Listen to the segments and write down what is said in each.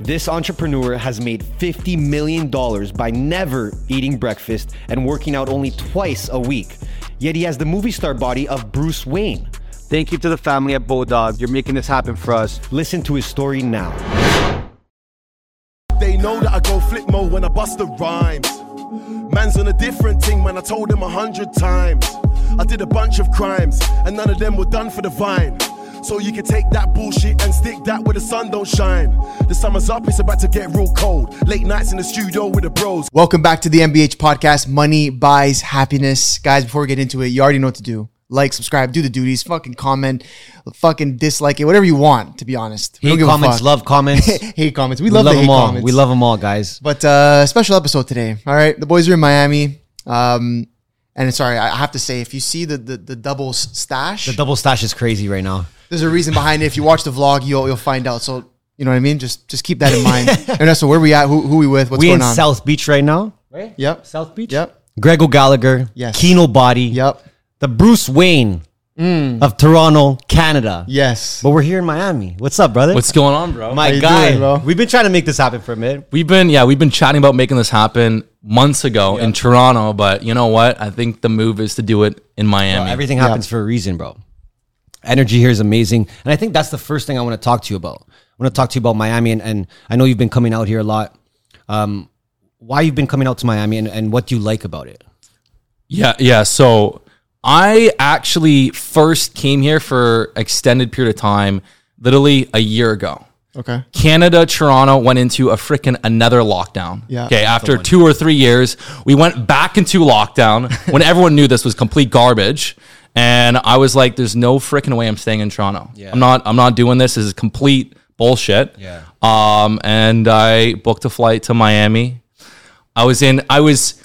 This entrepreneur has made $50 million by never eating breakfast and working out only twice a week. Yet he has the movie star body of Bruce Wayne. Thank you to the family at Bulldog. You're making this happen for us. Listen to his story now. They know that I go flip mode when I bust the rhymes. Man's on a different thing, man. I told him a hundred times. I did a bunch of crimes, and none of them were done for the vine. So you can take that bullshit and stick that where the sun don't shine. The summer's up, it's about to get real cold. Late nights in the studio with the bros. Welcome back to the MBH podcast. Money buys happiness. Guys, before we get into it, you already know what to do. Like, subscribe, do the duties, fucking comment, fucking dislike it, whatever you want, to be honest. We Hate don't give a comments, love comments. hate comments. We, we love, love the them hate all. comments. We love them all, guys. But uh special episode today. All right. The boys are in Miami. Um and sorry, I I have to say, if you see the the, the double stash, The double stash is crazy right now. there's a reason behind it. If you watch the vlog, you'll you'll find out. So you know what I mean? Just just keep that in mind. Ernesto, where we at? Who who we with? What's we going in on? South Beach right now. Right? Yep. South Beach? Yep. Greg O'Gallagher. Yes. Kinobody. Yep. Mm. The Bruce Wayne of Toronto, Canada. Yes. But we're here in Miami. What's up, brother? What's going on, bro? my How guy? doing, bro? We've been trying to make this happen for a minute. we've been yeah, we've been chatting about making this happen months ago in Toronto, but you know what? I think the move is to do it in Miami. Everything happens for a reason, bro. Energy here is amazing. And I think that's the first thing I want to talk to you about. I want to talk to you about Miami. And, and I know you've been coming out here a lot. Um, why you've been coming out to Miami and, and what do you like about it? Yeah, yeah. So I actually first came here for extended period of time, literally a year ago. Okay. Canada, Toronto went into a freaking another lockdown. Yeah. Okay. After two or three years, we went back into lockdown when everyone knew this was complete garbage. And I was like, there's no freaking way I'm staying in Toronto. Yeah. I'm not, I'm not doing this. This is complete bullshit. Yeah. Um, and I booked a flight to Miami. I was in, I was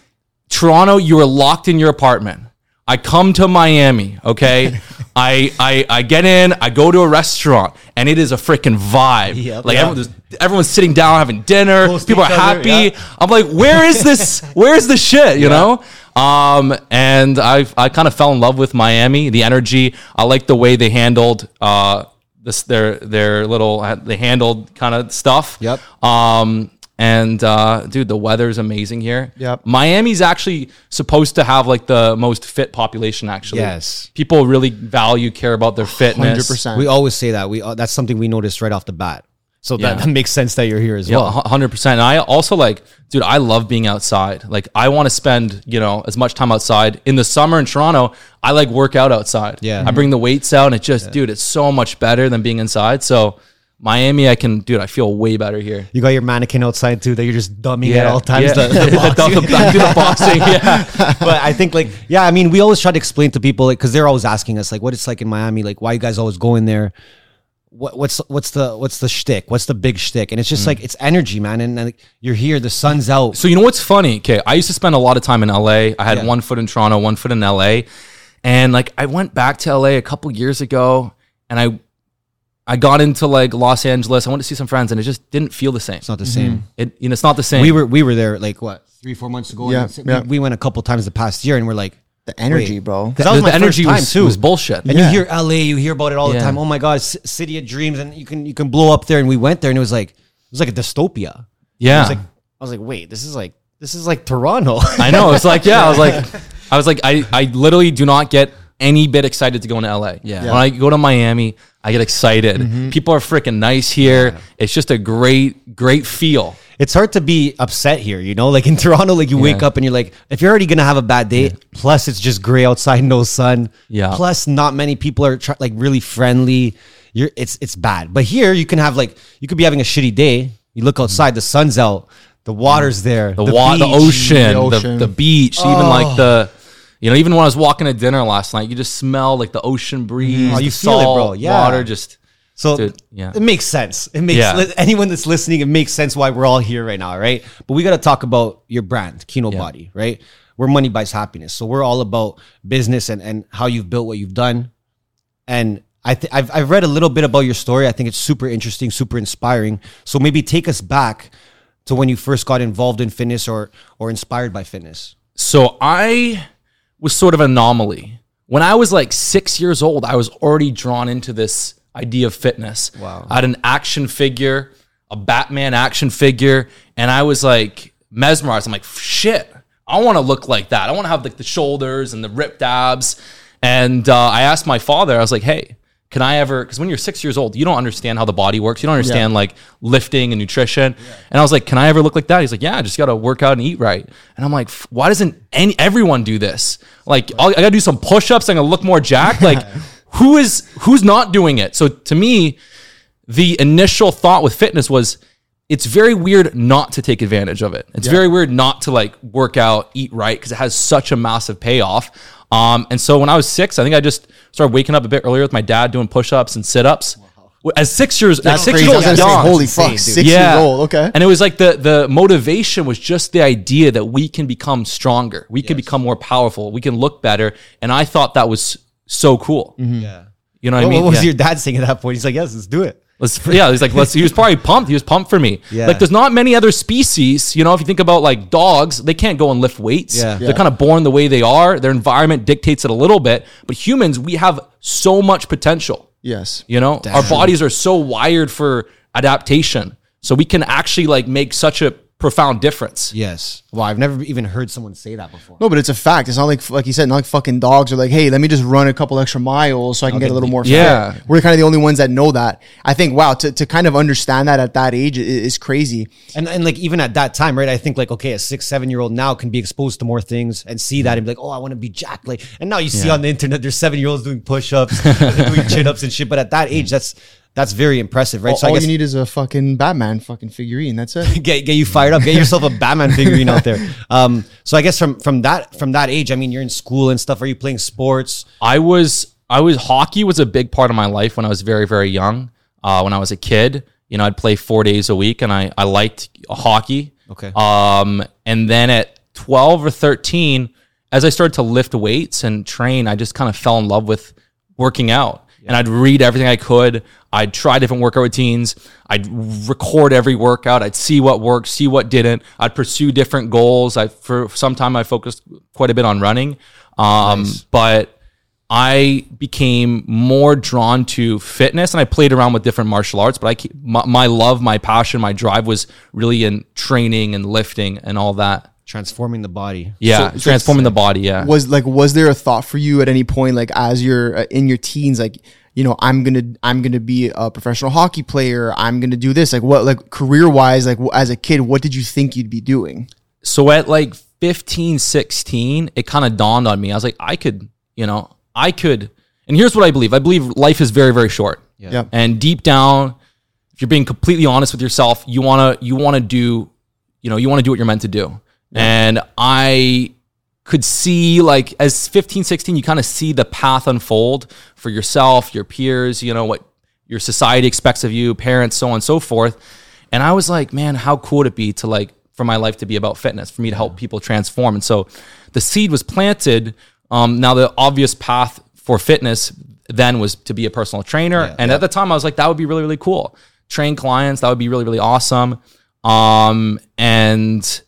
Toronto, you were locked in your apartment. I come to Miami, okay? I, I I get in, I go to a restaurant, and it is a freaking vibe. Yep. like everyone, everyone's sitting down having dinner. Close people are other, happy. I'm like, where is this? where is the shit? You know? Um, and I I kind of fell in love with Miami. The energy. I like the way they handled uh this their their little they handled kind of stuff. Yep. Um, and uh, dude, the weather is amazing here. Yep. Miami's actually supposed to have like the most fit population. Actually, Yes. People really value, care about their fitness. 100%. We always say that. We uh, That's something we noticed right off the bat. So that, Yeah. that makes sense that you're here as Yeah, well. hundred percent. And I also like, dude, I love being outside. Like, I want to spend, you know, as much time outside. In the summer in Toronto, I like work out outside. Yeah. I bring the weights out, and it just, dude, it's so much better than being inside. So, Miami, I can, dude, I feel way better here. You got your mannequin outside too that you're just dumbing at all times. Yeah. The, the The boxing. dumb- I do the boxing. Yeah. but I think like yeah, I mean we always try to explain to people like because they're always asking us like what it's like in Miami, like why you guys always going there. What, what's what's the what's the shtick? What's the big shtick? And it's just mm. like it's energy, man. And, like you're here, the sun's out. So you know what's funny? Okay, I used to spend a lot of time in LA. I had Yeah. one foot in Toronto, one foot in LA, and like I went back to LA a couple years ago, and I I got into like Los Angeles. I went to see some friends, and it just didn't feel the same. it's not the same. Mm-hmm. It you know it's not the same. We were we were there like what three four months ago. Yeah, and it's- yeah. We, we went a couple times the past year, and we're like the energy, Wait. bro. because that was the, my the energy first time was, too. was bullshit. And Yeah. you hear LA, you hear about it all the Yeah. time. Oh my god, c- city of dreams, and you can you can blow up there. And we went there, and it was like it was like a dystopia. Yeah, I was like, I was like, wait, this is like this is like Toronto. I know. It's like yeah. I was like, I was like, I I literally do not get any bit excited to go into LA. Yeah. When I go to Miami, I get excited. Mm-hmm. People are freaking nice here. It's just a great great feel. it's hard to be upset here, you know? Like in Toronto, like you wake up and you're like, if you're already gonna have a bad day, plus it's just gray outside, no sun. Yeah. Plus, not many people are try- like really friendly. You're it's it's bad. But here, you can have like you could be having a shitty day. You look outside, the sun's out, the water's mm. there, the, wa- the ocean, the the, ocean. the, beach, even like the, oh. You know, even when I was walking to dinner last night, you just smell like the ocean mm-hmm. breeze. Oh, you feel it, bro. Yeah. water just. So Dude, yeah. it makes sense. It makes Yeah. anyone that's listening, it makes sense why we're all here right now, right? But we got to talk about your brand, Kinobody, right? We're money buys happiness, so we're all about business and and how you've built what you've done. And I th- I've I've read a little bit about your story. I think it's super interesting, super inspiring. So maybe take us back to when you first got involved in fitness or or inspired by fitness. So I was sort of an anomaly. When I was like six years old, I was already drawn into this idea of fitness. Wow. I had an action figure a Batman action figure, and I was like mesmerized. I'm like, shit, I want to look like that. I want to have like the shoulders and the ripped abs. And uh, I asked my father, I was like, hey, can I ever? Because when you're six years old, you don't understand how the body works. You don't understand like lifting and nutrition. And I was like, can I ever look like that? He's like, yeah, I just got to work out and eat right. And I'm like, why doesn't any everyone do this? Like, I'll- I got to do some push-ups. I'm gonna look more jacked. Like, who is who's not doing it? So to me, the initial thought with fitness was it's very weird not to take advantage of it. It's very weird not to like work out, eat right because it has such a massive payoff. Um, and so when I was six, I think I just started waking up a bit earlier with my dad doing push-ups and sit-ups. As six years, That's at six crazy. years old, was gonna say, holy Insane, fuck, dude. six years old. Okay. And it was like the the motivation was just the idea that we can become stronger, we can become more powerful, we can look better, and I thought that was so cool. Yeah. You know what What, I mean? what was Yeah. your dad saying at that point? He's like, yes, let's do it. Let's, yeah, he's like, let's. He was probably pumped. He was pumped for me. Yeah. Like, there's not many other species. You know, if you think about like dogs, they can't go and lift weights. Yeah. They're kind of born the way they are. Their environment dictates it a little bit. But humans, we have so much potential. Yes. You know, our bodies are so wired for adaptation, so we can actually like make such a profound difference. Yes. Wow, I've never even heard someone say that before. No, but it's a fact. It's not like like you said, not like fucking dogs are like, hey, let me just run a couple extra miles so I can get a little more fit. Yeah. We're kind of the only ones that know that. I think, wow, to, to kind of understand that at that age is, crazy. And and like even at that time, right? I think like okay, a six, seven year old now can be exposed to more things and see that and be like, oh, I want to be jacked. Like, and now you see on the internet, there's seven year olds doing push ups, doing chin ups and shit. But at that age, that's that's very impressive, right? All, so I all guess you need is a fucking Batman fucking figurine. That's it. get get you fired up, get yourself a Batman figurine out there. Um, so I guess from from that from that age, I mean, you're in school and stuff. Are you playing sports? I was I was hockey was a big part of my life when I was very very young. Uh, when I was a kid, you know, I'd play four days a week, and I I liked hockey. Okay. Um, and then at twelve or thirteen, as I started to lift weights and train, I just kind of fell in love with working out. And I'd read everything I could. I'd try different workout routines. I'd record every workout. I'd see what worked, see what didn't. I'd pursue different goals. I for some time I focused quite a bit on running. Um, but I became more drawn to fitness and I played around with different martial arts, but I keep, my, my love, my passion, my drive was really in training and lifting and all that. Transforming the body. Yeah, So- so transforming the body. Yeah. was like was there a thought for you at any point like as you're uh, in your teens like you know i'm gonna i'm gonna be a professional hockey player i'm gonna do this like what like career wise like as a kid what did you think you'd be doing so at like 15 16 it kind of dawned on me i was like i could you know i could and here's what i believe i believe life is very very short Yeah. and deep down if you're being completely honest with yourself you want to you want to do you know you want to do what you're meant to do and i could see like as 15 16 you kind of see the path unfold for yourself your peers you know what your society expects of you parents so on and so forth. And i was like man how cool would it be to like for my life to be about fitness for me to help people transform? And so the seed was planted um, now the obvious path for fitness then was to be a personal trainer. And at the time i was like that would be really really cool. Train clients that would be really really awesome. Um, and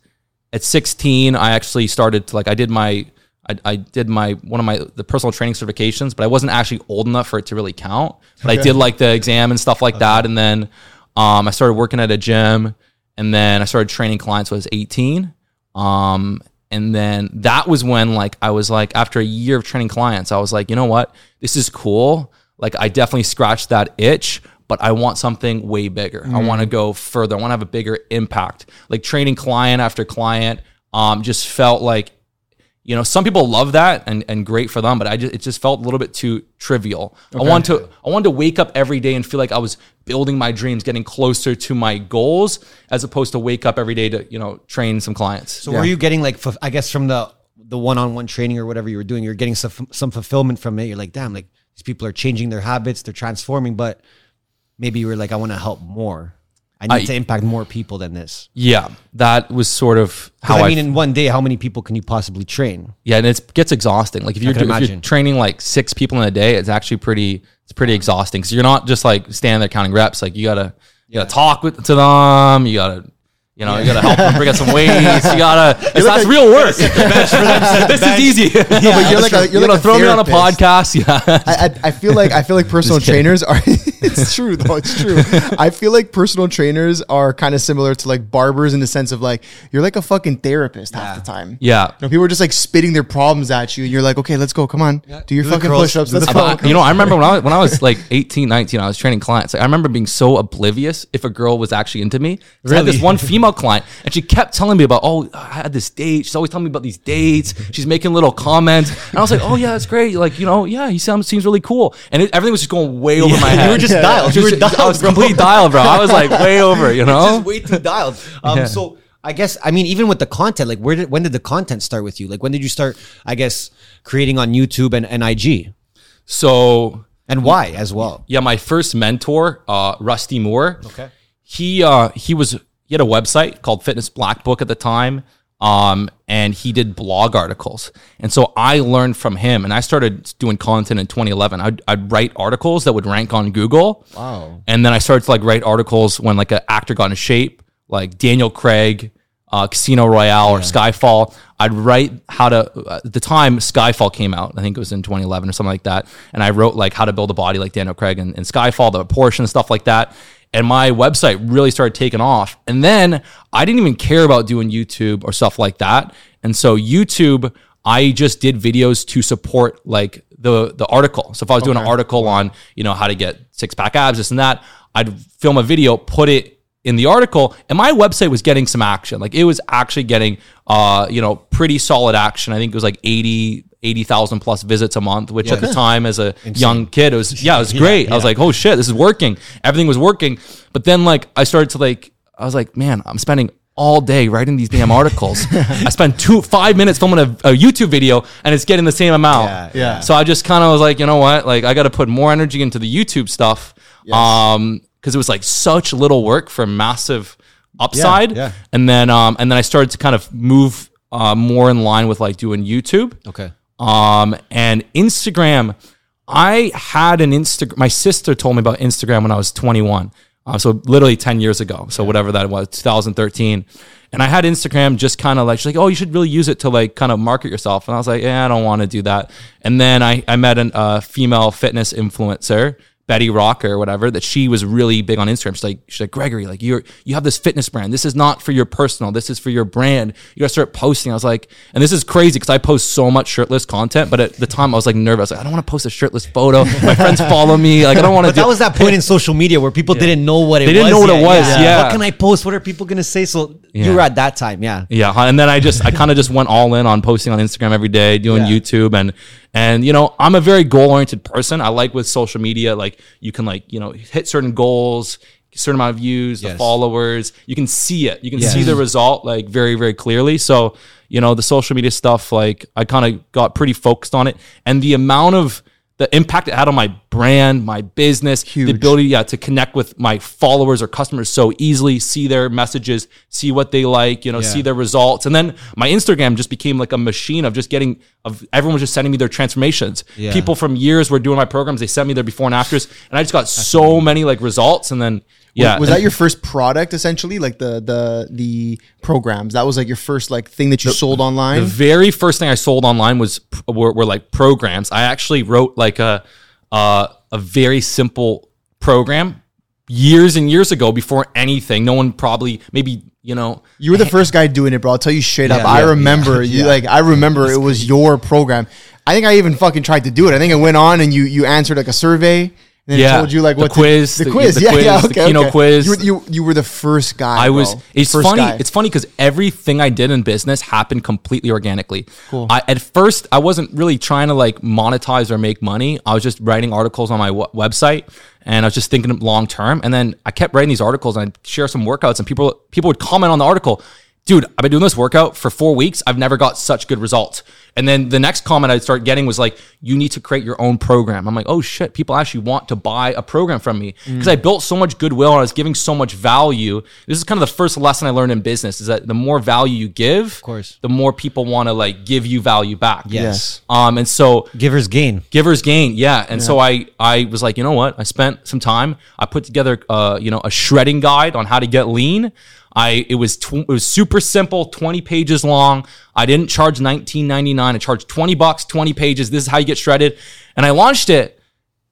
at 16 i actually started to like i did my I, I did my one of my the personal training certifications but i wasn't actually old enough for it to really count. But i did like the exam and stuff like that and then um, i started working at a gym and then i started training clients when i was 18 um, and then that was when like i was like after a year of training clients i was like you know what? This is cool. Like i definitely scratched that itch but I want something way bigger. I want to go further. I want to have a bigger impact. Like training client after client, um, just felt like, you know, some people love that and, and great for them, but I just it just felt a little bit too trivial. I want to I wanted to wake up every day and feel like I was building my dreams, getting closer to my goals, as opposed to wake up every day to you know train some clients. So were you getting like, I guess from the the one on one training or whatever you were doing, you're getting some some fulfillment from it. You're like, damn, like these people are changing their habits, they're transforming, but maybe you were like, I want to help more. I need I- to impact more people than this. yeah, that was sort of how I mean, in one day, how many people can you possibly train? Yeah, and it gets exhausting. Like if you're, if you're training like six people in a day, it's actually pretty it's pretty exhausting. Because you're not just like standing there counting reps. Like you gotta you gotta talk with to them. You gotta You know, you gotta help them bring up some weights. You gotta. It's, that's real work. this is easy. No, but you're like a, you're you know, like a throw me on a podcast. Yeah. I, I, I feel like I feel like personal trainers are. it's true though. It's true. I feel like personal trainers are kind of similar to like barbers in the sense of like you're like a fucking therapist half the time. Yeah. You know, people are just like spitting their problems at you, and you're like, okay, let's go. Come on, do your Do fucking push-ups. Let's go. you know, I remember when I was, when I was like 18, 19, I was training clients. Like, I remember being so oblivious if a girl was actually into me. 'Cause I had this one female client, and she kept telling me about, oh, I had this date. She's always telling me about these dates. She's making little comments, and I was like, oh yeah, that's great. Like, you know, yeah, he sounds seems really cool, and it, everything was just going way over my head. you were just dialed. You were Just- I dialed, was bro. complete dialed, bro. I was like way over. You know, just way too dialed. Um, Yeah. So I guess I mean even with the content, like where did when did the content start with you? Like when did you start? I guess creating on YouTube and, and IG, so and why as well. yeah, my first mentor, uh, Rusty Moore. Okay. he uh he was he had a website called Fitness Black Book at the time. Um, and he did blog articles. And so I learned from him and I started doing content in 2011. I'd, I'd write articles that would rank on Google. Wow. And then I started to like write articles when like an actor got in shape, like Daniel Craig, uh, Casino Royale or Skyfall. I'd write how to, uh, at the time Skyfall came out. I think it was in 2011 or something like that. And I wrote like how to build a body like Daniel Craig and, and Skyfall, the portion, stuff like that and my website really started taking off. And then I didn't even care about doing YouTube or stuff like that. And so YouTube, I just did videos to support like the the article. So if I was doing an article on, you know, how to get six pack abs, this and that, I'd film a video, put it in the article, and my website was getting some action. Like it was actually getting uh, you know, pretty solid action. I think it was like 80 80,000 plus visits a month, which at the time as a young kid, it was, yeah, it was great. I was like, oh shit, this is working. Everything was working. But then like, I started to like, I was like, man, I'm spending all day writing these damn articles. I spend two, five minutes filming a, a YouTube video and it's getting the same amount. Yeah, yeah. So I just kind of was like, you know what? Like I got to put more energy into the YouTube stuff. Um, cause it was like such little work for massive upside. yeah. And then, um, and then I started to kind of move, uh, more in line with like doing YouTube. Okay. Um, and Instagram, I had an Instagram. My sister told me about Instagram when I was 21. Uh, so literally 10 years ago. So whatever that was, 2013. And I had Instagram just kind of like, she's like, oh, you should really use it to like kind of market yourself. And I was like, yeah, I don't want to do that. And then I, I met a uh, female fitness influencer. Betty Rocker or whatever, that she was really big on Instagram. She's like, she's like, Gregory, like you're, you have this fitness brand. This is not for your personal. This is for your brand. You gotta start posting. I was like, and this is crazy because I post so much shirtless content, but at the time I was like nervous. Like, I don't want to post a shirtless photo. My friends follow me. Like, I don't want to But do that was that point in social media where people didn't know what it They was. didn't know what it was, yeah. What can I post? What are people gonna say? So you were at that time, yeah. Yeah, and then I just I kind of just went all in on posting on Instagram every day, doing Yeah. YouTube and and you know, I'm a very goal-oriented person. I like with social media like you can like, you know, hit certain goals, certain amount of views, the followers, you can see it. You can Yes. see the result like very very clearly. So, you know, the social media stuff like I kind of got pretty focused on it and the amount of the impact it had on my brand, my business, the ability yeah, to connect with my followers or customers so easily, see their messages, see what they like, you know, see their results. And then my Instagram just became like a machine of just getting of everyone was just sending me their transformations. Yeah. People from years were doing my programs, they sent me their before and afters, and I just got so many like results and then yeah. Was that your first product essentially? Like the the the programs? That was like your first like thing that you sold online? The very first thing I sold online was were, were like programs. I actually wrote like a uh, a very simple program years and years ago before anything. No one probably maybe you know You were the first guy doing it, bro. I'll tell you straight up. Yeah, I yeah, remember you like I remember it was your program. I think I even fucking tried to do it. I think I went on and you you answered like a survey and then Yeah, told you like the what to- quiz, the, the- quiz, the yeah, quiz, yeah, the okay, Kino okay. quiz. You, were- you you were the first guy. I was. bro. It's First funny. guy. It's funny because everything I did in business happened completely organically. Cool. I, at first, I wasn't really trying to like monetize or make money. I was just writing articles on my w- website, and I was just thinking long term. And then I kept writing these articles, and I'd share some workouts, and people people would comment on the article. Dude, I've been doing this workout for four weeks. I've never got such good results. And then the next comment I'd start getting was like, you need to create your own program. I'm like, oh shit, people actually want to buy a program from me because I built so much goodwill and I was giving so much value. This is kind of the first lesson I learned in business is that the more value you give, of course. the more people want to like give you value back. Yes. Um, and so Givers gain. givers gain yeah and so i i was like you know what i spent some time i put together uh you know a shredding guide on how to get lean I it was tw- it was super simple, 20 pages long. I didn't charge 19.99. I charged 20 bucks, 20 pages. This is how you get shredded. And I launched it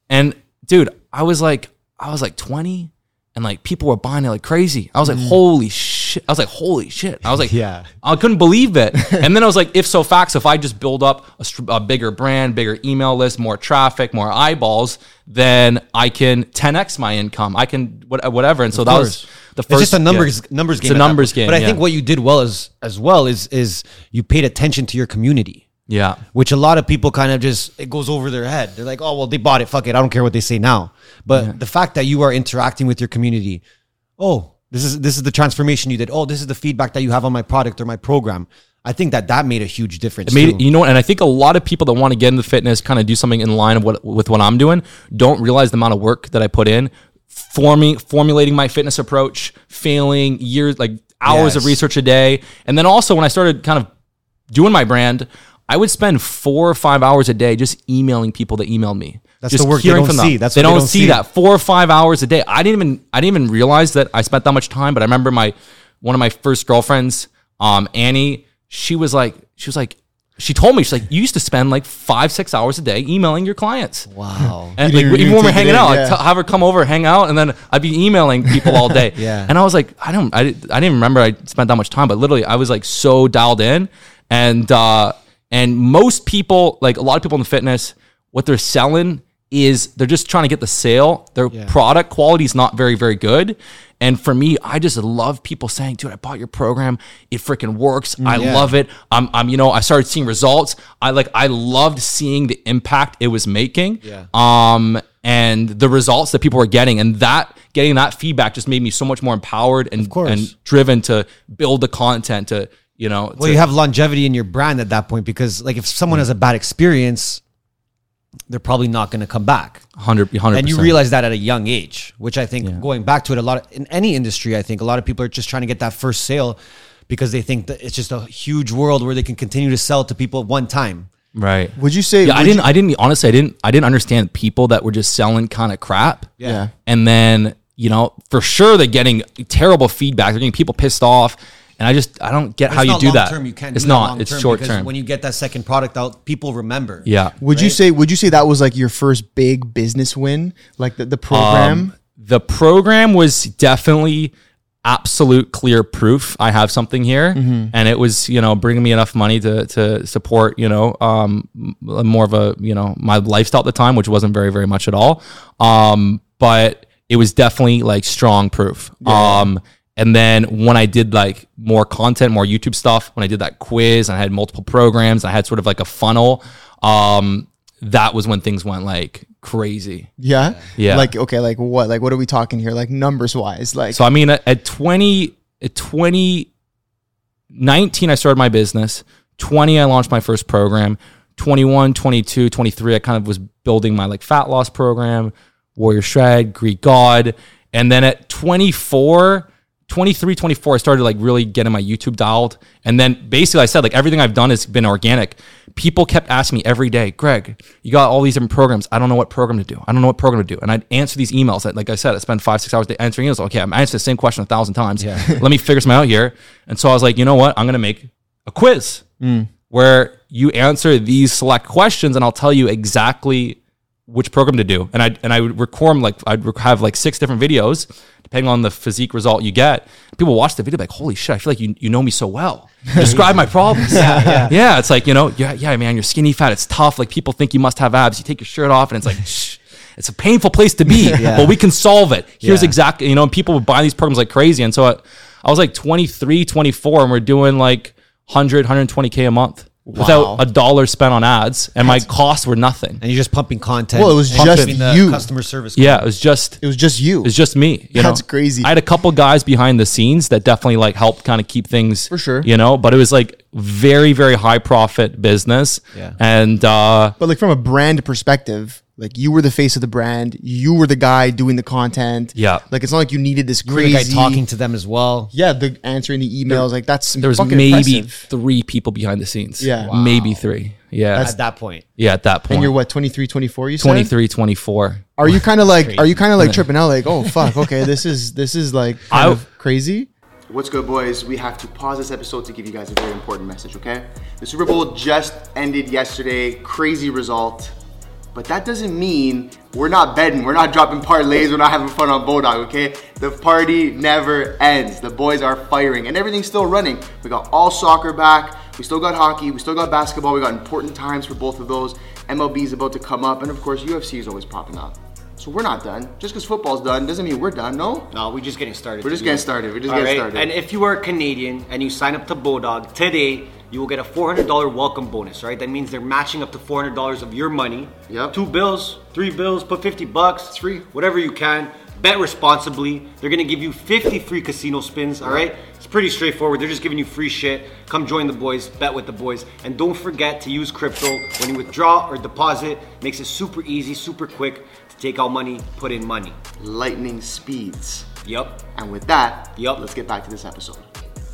and dude, I was like I was like 20 and like people were buying it like crazy. I was like mm. holy shit. I was like holy shit. I was like Yeah. I couldn't believe it. and then I was like, if so facts, if I just build up a, a bigger brand, bigger email list, more traffic, more eyeballs, then I can 10x my income. I can whatever. And so that was the first. It's just a yeah. numbers numbers game. a numbers game, But I yeah. think what you did well as as well is is you paid attention to your community. Yeah. which a lot of people kind of just it goes over their head. They're like, "Oh, well, they bought it. Fuck it. I don't care what they say now." But the fact that you are interacting with your community, oh, this is this is the transformation you did. Oh, this is the feedback that you have on my product or my program. I think that that made a huge difference. It made too. you know, and I think a lot of people that want to get into fitness, kind of do something in line of what with what I'm doing, don't realize the amount of work that I put in, forming, formulating my fitness approach, failing years, like hours of research a day, and then also when I started kind of doing my brand, I would spend four or five hours a day just emailing people that emailed me. That's just the work they don't see. That's they don't, don't see see. that four or five hours a day. I didn't even I didn't even realize that I spent that much time. But I remember my one of my first girlfriends, um, Annie. She was like, she was like, she told me she's like, you used to spend like five six hours a day emailing your clients. wow. And like, even when we're hanging in, out, yeah. like t- have her come over, hang out, and then I'd be emailing people all day. Yeah. And I was like, I don't, I, didn't- I didn't remember I spent that much time, but literally, I was like so dialed in, and uh, and most people, like a lot of people in the fitness, what they're selling is they're just trying to get the sale. Their product quality is not very, very good. And for me, I just love people saying, dude, I bought your program. It freaking works. I yeah. love it. I'm, I'm, you know, I started seeing results. I like, I loved seeing the impact it was making. Yeah. Um, and the results that people were getting. And that, getting that feedback just made me so much more empowered and, and driven to build the content to, you know, Well, to- you have longevity in your brand at that point because, like, if someone has a bad experience, they're probably not going to come back. 100, 100%. and you realize that at a young age, which I think going back to it a lot of, in any industry, I think a lot of people are just trying to get that first sale because they think that it's just a huge world where they can continue to sell to people at one time. right. Would you say? Yeah, I didn't. you- I didn't. Honestly, I didn't. I didn't understand people that were just selling kind of crap. Yeah. And then you know, for sure, they're getting terrible feedback. They're getting people pissed off, and I just I don't get how It's you not do long that. Term, you can't. it's do not. long It's short term. When you get that second product out, people remember. yeah. Would you say? Would you say that was like your first big business win, like the, the program? Um, the program was definitely absolute clear proof I have something here, and it was you know bringing me enough money to to support you know um more of a you know my lifestyle at the time, which wasn't very very much at all. Um, but it was definitely like strong proof. Um. And then when I did like more content, more YouTube stuff, when I did that quiz, and I had multiple programs, I had sort of like a funnel. Um, that was when things went like crazy. yeah. Yeah. Like okay, like what? Like what are we talking here? Like numbers wise, like So I mean, at, at twenty, at twenty nineteen, I started my business. Twenty, I launched my first program. 21, 22, 23, I kind of was building my like fat loss program, Warrior Shred, Greek God, and then at 24. 23, 24, I started like really getting my YouTube dialed. And then basically I said like everything I've done has been organic. People kept asking me every day, Greg, you got all these different programs. I don't know what program to do. I don't know what program to do. And I'd answer these emails that, like I said, I spend five, six hours answering emails. Okay, I'm answering the same question a thousand times. Yeah. Let me figure something out here. And so I was like, you know what? I'm going to make a quiz mm. where you answer these select questions and I'll tell you exactly which program to do. And I and I would record like I'd have like six different videos depending on the physique result you get. People watch the video like, holy shit, I feel like you, you know me so well. Describe my problems. yeah, yeah. Yeah. It's like, you know, yeah, yeah, man, you're skinny fat. It's tough. Like people think you must have abs. You take your shirt off and it's like, shh. It's a painful place to be, but we can solve it. Here's Yeah. exactly, you know, and people would buy these programs like crazy. And so I, I was like 23, 24, and we're doing like 100, 120K a month Wow. without a dollar spent on ads. And my costs were nothing. And you're just pumping content. Well, it was and just pumping the you. customer service. Yeah, it was just it was just you. it was just me. You That's know? crazy. I had a couple guys behind the scenes that definitely like helped kind of keep things For sure. You know, but it was like very, very high profit business. Yeah. And uh but like from a brand perspective, like you were the face of the brand, you were the guy doing the content. Yeah. Like it's not like you needed this You the crazy guy talking to them as well. Yeah, the answering the emails, like that's there was fucking maybe impressive. three people behind the scenes. Yeah. Wow. Maybe three. Yeah. At that point, yeah, at that point. And you're what 23, 24, You said 23, 24. Are you kind of like? Are you kind of like tripping out? Like, oh fuck, okay, this is this is like kind I- of crazy. What's good, boys? We have to pause this episode to give you guys a very important message, okay? The Super Bowl just ended yesterday. Crazy result. But that doesn't mean we're not betting, we're not dropping parlays, we're not having fun on Bulldog, okay? The party never ends. The boys are firing and everything's still running. We got all soccer back, we still got hockey, we still got basketball, we got important times for both of those. MLB is about to come up, and of course, UFC is always popping up. So we're not done. Just because football's done doesn't mean we're done, no? No, we're just getting started. We're just getting started. We're just All getting right? started. And if you are Canadian and you sign up to Bulldog today, you will get a $400 welcome bonus, right? That means they're matching up to $400 of your money. Yep. Two bills, three bills, put 50 bucks. It's free. Whatever you can. Bet responsibly. They're gonna give you 50 free casino spins, all right? It's pretty straightforward. They're just giving you free shit. Come join the boys, bet with the boys. And don't forget to use crypto when you withdraw or deposit. Makes it super easy, super quick to take out money, put in money. lightning speeds. Yep. And with that, Yep. let's get back to this episode.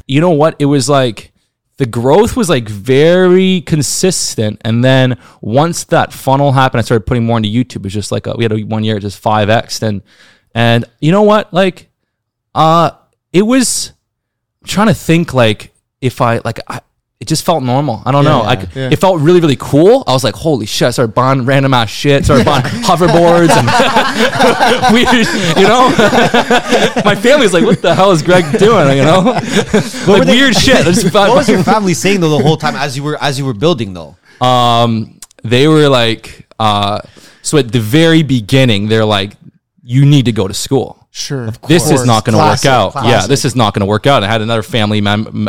you know what? It was like the growth was like very consistent, and then once that funnel happened, I started putting more into YouTube. It was just like a, we had a one year just five x, and and you know what? Like, uh, it was I'm trying to think like if I like I. It just felt normal. I don't know. yeah, Like yeah. it felt really, really cool. I was like, "Holy shit!" I started buying random ass shit. Started buying hoverboards and weird, you know. My family's like, "What the hell is Greg doing?" You know, like weird shit. I just What was your family saying though the whole time as you were as you were building though? um, they were like, uh, so at the very beginning, they're like, "You need to go to school. Sure. This is not going to work Classic, out. Yeah, this is not going to work out." I had another family mem-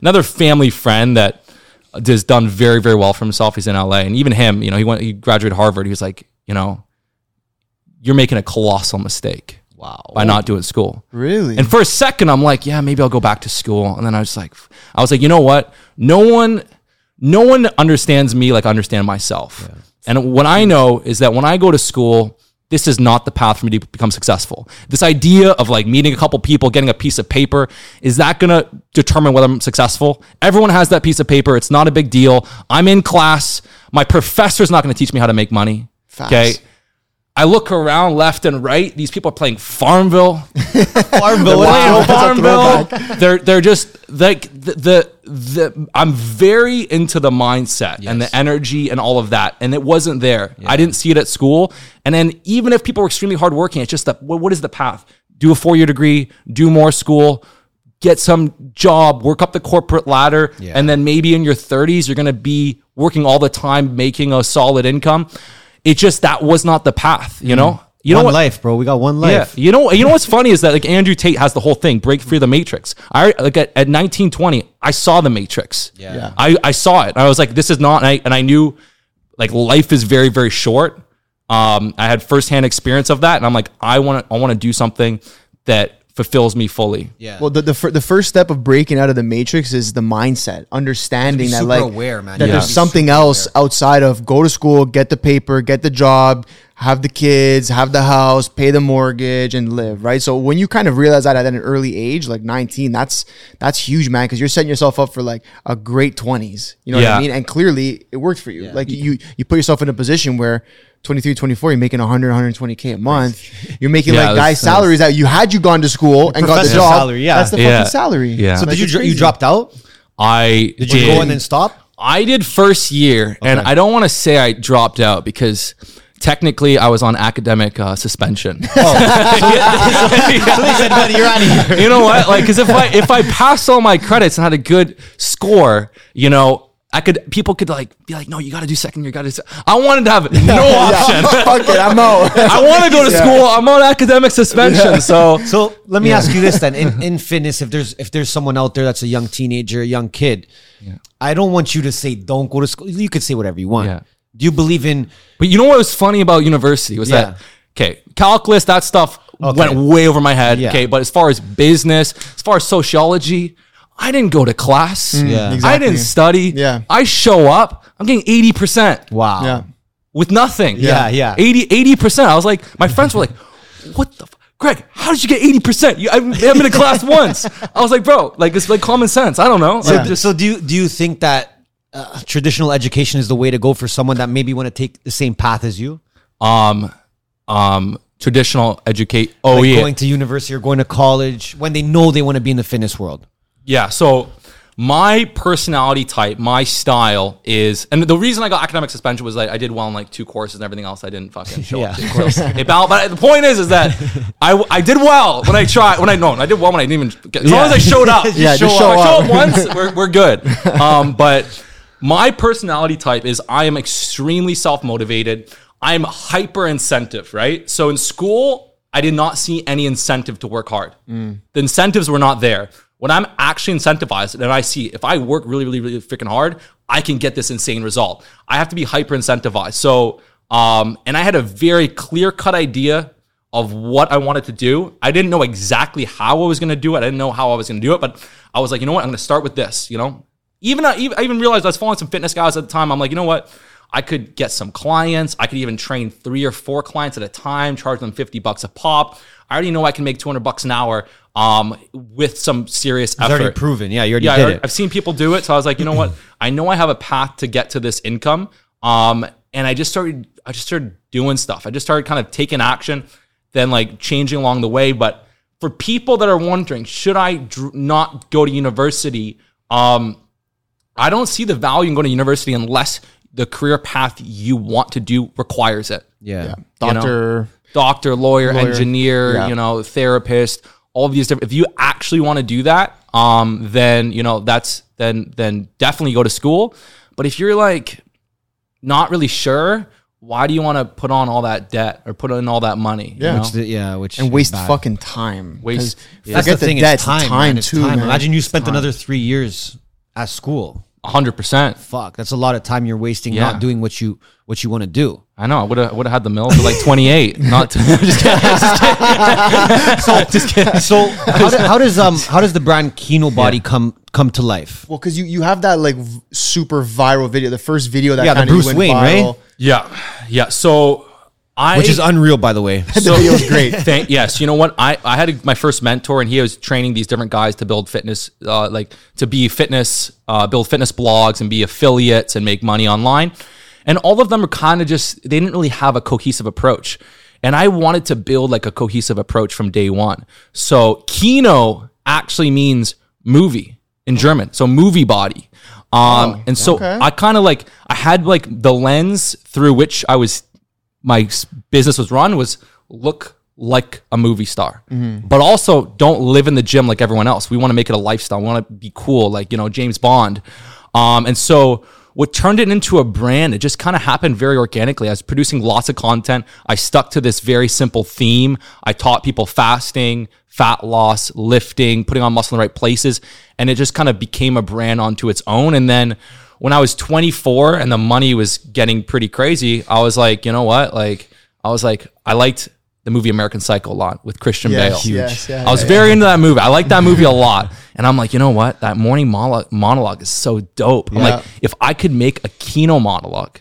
another family friend that has done very, very well for himself. He's in LA, and even him, you know, he went, he graduated Harvard. He was like, you know, you're making a colossal mistake. Wow. By not doing school. Really? And for a second, I'm like, yeah, maybe I'll go back to school. And then I was like, I was like, you know what? No one, no one understands me like I understand myself. And what I know is that when I go to school, this is not the path for me to become successful. This idea of like meeting a couple people, getting a piece of paper, is that going to determine whether I'm successful? Everyone has that piece of paper. It's not a big deal. I'm in class. My professor's not going to teach me how to make money. Facts. Okay. I look around left and right. These people are playing Farmville. Farmville. Wow. That's a Farmville. They're they're just like the, the the I'm very into the mindset and the energy and all of that, and it wasn't there. I didn't see it at school. And then even if people were extremely hardworking, it's just that what, what is the path? Do a four year degree, do more school, get some job, work up the corporate ladder, Yeah. and then maybe in your 30s you're gonna be working all the time, making a solid income. It just that was not the path, you know. You know one what? life, bro. We got one life. Yeah, you know, you know what's funny is that like Andrew Tate has the whole thing, break free of the matrix. I like at, at 19, 20, I saw the matrix. Yeah. Yeah. I, I saw it. I was like, this is not, and I, and I knew like life is very, very short. Um, I had firsthand experience of that, and I'm like, I want to, I want to do something that fulfills me fully. Yeah. Well, the the, fir- the first step of breaking out of the matrix is the mindset, understanding that like aware, man. that You gotta there's something super else outside of go to school, get the paper, get the job, have the kids, have the house, pay the mortgage, and live. Right. So when you kind of realize that at an early age, like 19, that's that's huge, man, because you're setting yourself up for like a great 20s. You know what I mean? And clearly it worked for you. Like you you put yourself in a position where. 23, 24, you're making 100, 120K a month. You're making Yeah, like that's- guys' salaries that you had you gone to school and got the professor's job. salary, yeah. That's the Yeah. fucking salary. Yeah. So So did you it's dro- you crazy. dropped out? I Did you go and then stop? I did first year, and I don't want to say I dropped out because technically I was on academic uh, suspension. you're out of here. you know what? Like, because if I if I passed all my credits and had a good score, you know, I could people could like be like, no, you got to do second year, got to. I wanted to have no option. Fuck it, I'm out. I want to go to Yeah. school. I'm on academic suspension, so So let me ask you this then: in, in fitness, if there's if there's someone out there that's a young teenager, a young kid, I don't want you to say don't go to school. You could say whatever you want. Yeah. Do you believe in? But you know what was funny about university was Yeah. that okay, calculus, that stuff Okay. went way over my head. Yeah. Okay, but as far as business, as far as sociology, I didn't go to class. Yeah. I Exactly. didn't study. Yeah. I show up. I'm getting eighty percent Wow. Yeah. with nothing. Yeah, yeah. 80 percent. I was like, my friends were like, "What the." F- Greg, how did you get 80%? I haven't been in class once. I was like, bro, like it's like common sense. I don't know. So, Like, just- so do you do you think that uh, traditional education is the way to go for someone that maybe want to take the same path as you? um, um, traditional educate. Oh like yeah, going to university or going to college when they know they want to be in the fitness world. Yeah. So my personality type, my style is, and the reason I got academic suspension was like I did well in like two courses and everything else. I didn't fucking show Yeah. up. To the course. It but the point is, is that I, I did well when I tried. When I no, I did well when I didn't even. Get, as long as I showed up. Yeah, just show I show up. up once. We're, we're good. Um, but my personality type is I am extremely self motivated. I'm hyper incentive, right? So in school, I did not see any incentive to work hard. Mm. The incentives were not there. When I'm actually incentivized and I see if I work really, really, really freaking hard, I can get this insane result. I have to be hyper incentivized. So, um, and I had a very clear cut idea of what I wanted to do. I didn't know exactly how I was going to do it. I didn't know how I was going to do it, but I was like, you know what? I'm going to start with this. You know, even I, even I even realized I was following some fitness guys at the time. I'm like, you know what? I could get some clients. I could even train three or four clients at a time, charge them 50 bucks a pop. I already know I can make 200 bucks an hour um, with some serious It's already effort. proven. Yeah, you already Yeah, did already- it. I've seen people do it. So I was like, you know what? I know I have a path to get to this income. Um, and I just started, I just started doing stuff. I just started kind of taking action, then like changing along the way. But for people that are wondering, should I dr- not go to university? Um, I don't see the value in going to university unless the career path you want to do requires it yeah. you know? Doctor. doctor, lawyer, Lawyer. engineer, Yeah. you know, therapist, all of these different if you actually want to do that, um, then you know, that's then then definitely go to school. But if you're like not really sure, why do you want to put on all that debt or put in all that money? Yeah. You know? Which the- yeah, which and waste bad. fucking time. Waste- 'Cause Yeah. That's Forget the thing. debt. It's time, time man. It's too, time. man. Imagine you spent Time. another three years at school. Hundred percent. Fuck, that's a lot of time you're wasting Yeah. not doing what you what you want to do. I know. I would have would have had the mill for like twenty eight. not to, just kidding. Just kidding. just kidding. So how, do, how does um how does the brand Kinobody come come to life? Well, because you, you have that like v- super viral video, the first video that Yeah, kind of went Wayne, viral. right? Yeah, yeah. So I Which is unreal, by the way. The video was great. Thank, yes, you know what? I, I had a, my first mentor, and he was training these different guys to build fitness, uh, like to be fitness, uh, build fitness blogs and be affiliates and make money online. And all of them are kind of just they didn't really have a cohesive approach. And I wanted to build like a cohesive approach from day one. So Kino actually means movie in German, so movie body. Um, and so okay. I kind of like I had like the lens through which I was my business was run was look like a movie star, but also don't live in the gym like everyone else. We want to make it a lifestyle. We want to be cool, like you know James Bond. Um, and so what turned it into a brand, it just kind of happened very organically. I was producing lots of content. I stuck to this very simple theme. I taught people fasting, fat loss, lifting, putting on muscle in the right places, and it just kind of became a brand onto its own. And then when I was 24 and the money was getting pretty crazy, I was like, you know what? Like, I was like, I liked the movie American Psycho a lot with Christian Yes, Bale. yes, yeah, I was yeah, very into that movie. I like that movie a lot. And I'm like, you know what? That morning monologue, monologue is so dope. I'm Yeah. like, if I could make a Kino monologue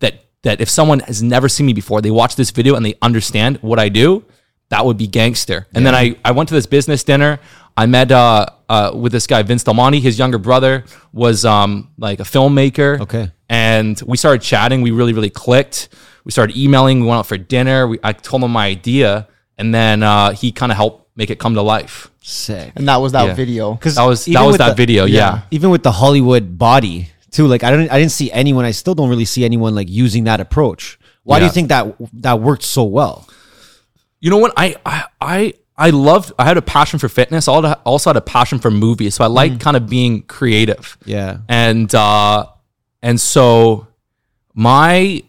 that that if someone has never seen me before, they watch this video and they understand what I do, that would be gangster. And then I, I went to this business dinner. I met uh, uh, with this guy Vince Del Monte. His younger brother was um, like a filmmaker. Okay. And we started chatting. We really, really clicked. We started emailing. We went out for dinner. We, I told him my idea, and then uh, he kind of helped make it come to life. Sick. And that was that Yeah. video. Because That was that was that video. Yeah. Even with the Hollywood body too, like I don't I didn't see anyone. I still don't really see anyone like using that approach. Why do you think that that worked so well? You know what? I I I, I loved. I had a passion for fitness. I also- had a passion for movies. So I like kind of being creative. Yeah. And uh, and so my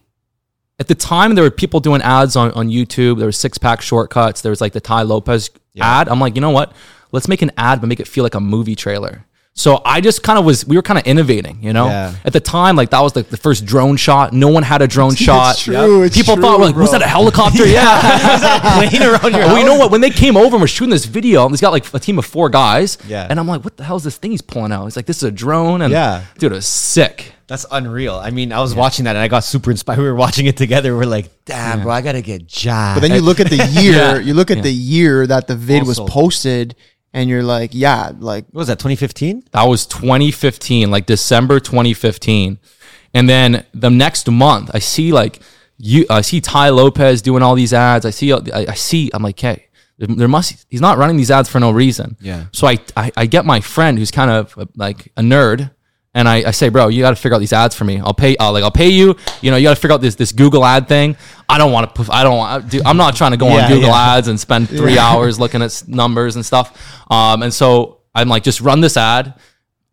at the time there were people doing ads on, on YouTube. There was six pack shortcuts. There was like the Tai Lopez ad. I'm like, you know what? Let's make an ad, but make it feel like a movie trailer. So I just kind of was, we were kind of innovating, you know. Yeah. At the time, like that was like the first drone shot. No one had a drone shot. true, it's People true, thought, like, was that a helicopter? yeah. Playing around your Well, you know what? When they came over and were shooting this video, and he's got like a team of four guys. Yeah. And I'm like, what the hell is this thing he's pulling out? He's like, this is a drone. And Yeah. dude, it was sick. That's unreal. I mean, I was watching that and I got super inspired. We were watching it together. We're like, damn, bro, I gotta get jacked. But then you look at the year, Yeah. you look at the year that the vid was posted, and you're like, yeah, like what was that? 2015? That was 2015, like December 2015. And then the next month, I see like you I see Tai Lopez doing all these ads. I see I, I see I'm like, hey, there- there must he's not running these ads for no reason. Yeah. So I I, I get my friend who's kind of like a nerd. And I, I say, bro, you got to figure out these ads for me. I'll pay, I'll like, I'll pay you. You know, you got to figure out this this Google ad thing. I don't want to, I don't want, dude, I'm not trying to go Yeah, on Google yeah. ads and spend three hours looking at numbers and stuff. Um, and so I'm like, just run this ad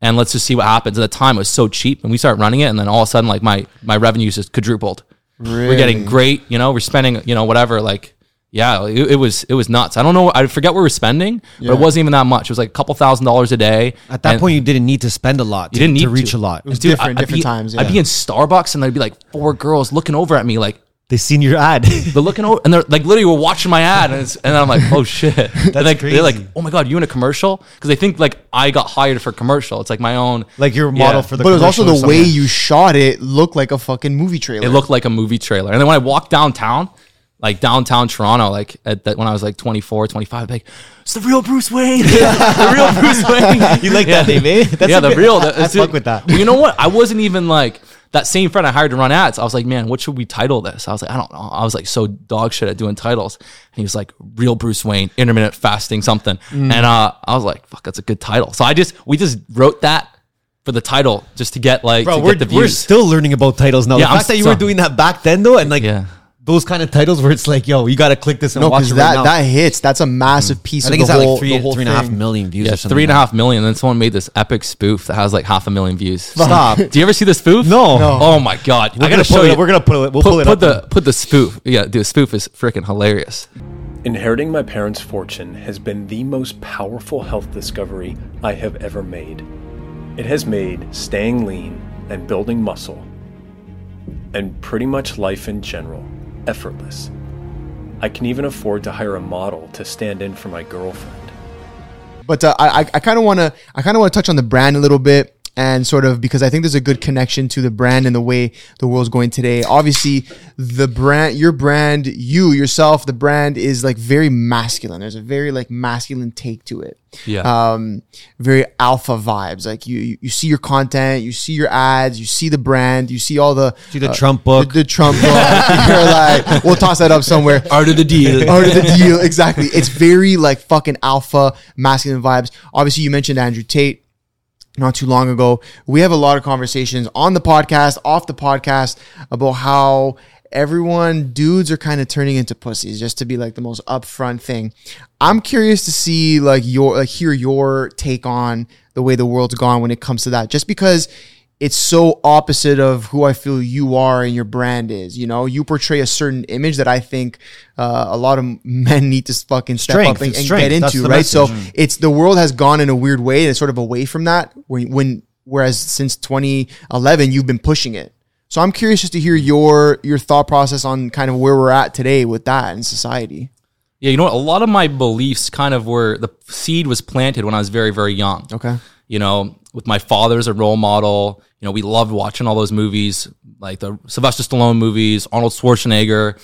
and let's just see what happens. At the time, it was so cheap, and we start running it, and then all of a sudden, like my my revenues just quadrupled. We're getting great, you know. We're spending, you know, whatever. Like, yeah, it, it was it was nuts. I don't know. I forget what we were spending, but it wasn't even that much. It was like a couple thousand dollars a day. At that point, you didn't need to spend a lot. you didn't need to reach to. a lot. It was Dude, different- I'd different be- times, I'd be in Starbucks, and there'd be like four girls looking over at me, like They seen your ad. they're looking over, and they're like literally were watching my ad, and, it's, and I'm like, oh shit. That's like, They're like, oh my god, you in a commercial? Because they think like I got hired for a commercial. It's like my own. like your model Yeah. for the. but it was also the way you shot it looked like a fucking movie trailer. It looked like a movie trailer. And then when I walked downtown, like downtown Toronto, like at that when I was like 24, 25, like it's the real Bruce Wayne, the real Bruce Wayne. You like that name, eh? That's yeah, the real. I- That's I fuck with that. Well, you know what? I wasn't even like that same friend I hired to run ads. I was like, man, what should we title this? I was like, I don't know. I was like so dog shit at doing titles. And he was like, real Bruce Wayne, intermittent fasting, something. Mm. And uh, I was like, fuck, that's a good title. So I just we just wrote that for the title just to get like Bro, to we're, get the we're still learning about titles now. Yeah, the I'm fact that you so- were doing that back then, though, and like Yeah. Those kind of titles where it's like, yo, you got to click this and no, watch because it that right now. that hits. That's a massive piece I think of it's the at whole, like three, the whole three and a half thing. million views. Yeah, or something three and a like half million. Then someone made this epic spoof that has like half a million views. Stop. Do you ever see the spoof? No. No. Oh my god! I We're gotta gonna show pull it you. We're gonna pull it. We'll put, pull it put up. the put the spoof. Yeah, dude, the spoof is freaking hilarious. Inheriting my parents' fortune has been the most powerful health discovery I have ever made. It has made staying lean and building muscle, and pretty much life in general, effortless. I can even afford to hire a model to stand in for my girlfriend. But uh, I, I kind of want to, I kind of want to touch on the brand a little bit, and sort of because I think there's a good connection to the brand and the way the world's going today. Obviously, the brand, your brand, you yourself, the brand is like very masculine. There's a very like masculine take to it. Yeah. Um, very alpha vibes. Like you, you, you see your content, you see your ads, you see the brand, you see all the See the Trump book. the, the Trump book. You're like, we'll toss that up somewhere. Art of the deal. Art of the deal. Exactly. It's very like fucking alpha masculine vibes. Obviously, you mentioned Andrew Tate not too long ago. We have a lot of conversations on the podcast, off the podcast about how everyone dudes are kind of turning into pussies just to be like the most upfront thing. I'm curious to see like your like hear your take on the way the world's gone when it comes to that. Just because it's so opposite of who I feel you are and your brand is. You know, you portray a certain image that I think uh, a lot of men need to fucking step Strength, up and, and get into, right? So it's the world has gone in a weird way and it's sort of away from that. When, when whereas since 2011 you've been pushing it. So I'm curious just to hear your your thought process on kind of where we're at today with that in society. Yeah, you know what? A lot of my beliefs kind of were the seed was planted when I was very, very young. Okay. You know, with my father as a role model, you know, we loved watching all those movies, like the Sylvester Stallone movies, Arnold Schwarzenegger.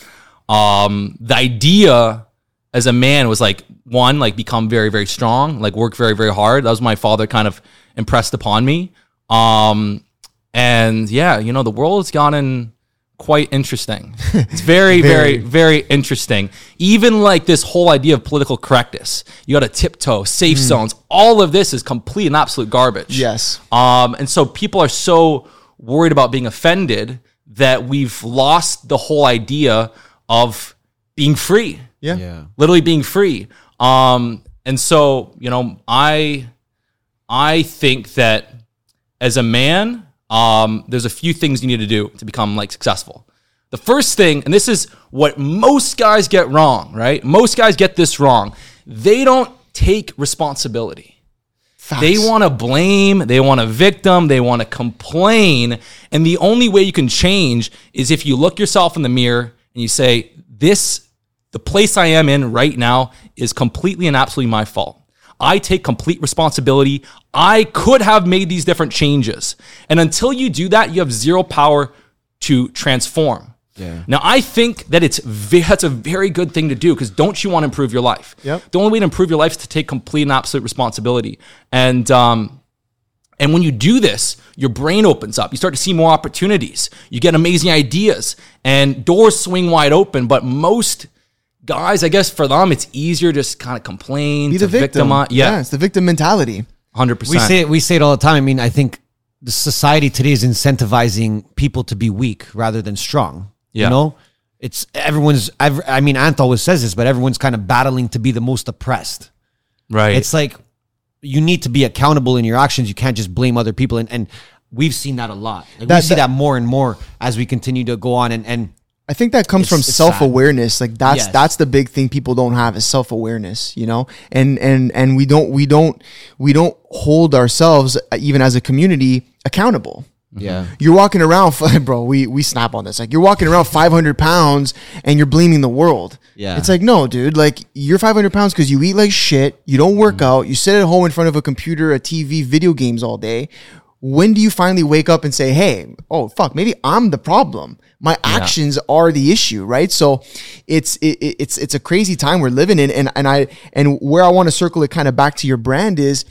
Um, the idea as a man was like one, like become very, very strong, like work very, very hard. That was my father kind of impressed upon me. Um, and yeah, you know, the world has gotten quite interesting. It's very, very, very interesting. Even like this whole idea of political correctness, you got to tiptoe, safe zones. All of this is complete and absolute garbage. Yes. Um, and so people are so worried about being offended that we've lost the whole idea of being free Yeah. Yeah. literally being free. Um, and so, you know, I I think that as a man, um, there's a few things you need to do to become like successful. The first thing, and this is what most guys get wrong, right? Most guys get this wrong. They don't take responsibility. They want to blame, they want to victim, they want to complain. And the only way you can change is if you look yourself in the mirror and you say, This, the place I am in right now, is completely and absolutely my fault. I take complete responsibility. I could have made these different changes. And until you do that, you have zero power to transform. Yeah. Now, I think that it's that's a very good thing to do because don't you want to improve your life? Yep. The only way to improve your life is to take complete and absolute responsibility. And um, And when you do this, your brain opens up. You start to see more opportunities. You get amazing ideas and doors swing wide open. But most guys, I guess for them, it's easier just kind of complain, Be to the victim. victimize. Yeah, it's the victim mentality. 100%. We say it, we say it all the time. I mean, I think the society today is incentivizing people to be weak rather than strong. Yeah. You know, it's everyone's. ev- I mean, Ant always says this, but everyone's kind of battling to be the most oppressed. right. It's like you need to be accountable in your actions. You can't just blame other people. And, and we've seen that a lot. Like we see that- that more and more as we continue to go on. And, and I think that comes It's- from self awareness. Like that's Yes. that's the big thing people don't have is self awareness. You know, and and and we don't we don't we don't hold ourselves uh, even as a community accountable. yeah, You're walking around, bro. We we snap on this. Like you're walking around 500 pounds and you're blaming the world. Yeah. it's like no, dude. Like you're 500 pounds because you eat like shit. You don't work out. You sit at home in front of a computer, a TV, video games all day. When do you finally wake up and say, "Hey, oh fuck, maybe I'm the problem. My actions are the issue." Right? So it's it, it- it's it's a crazy time we're living in, and and I and where I want to circle it kind of back to your brand is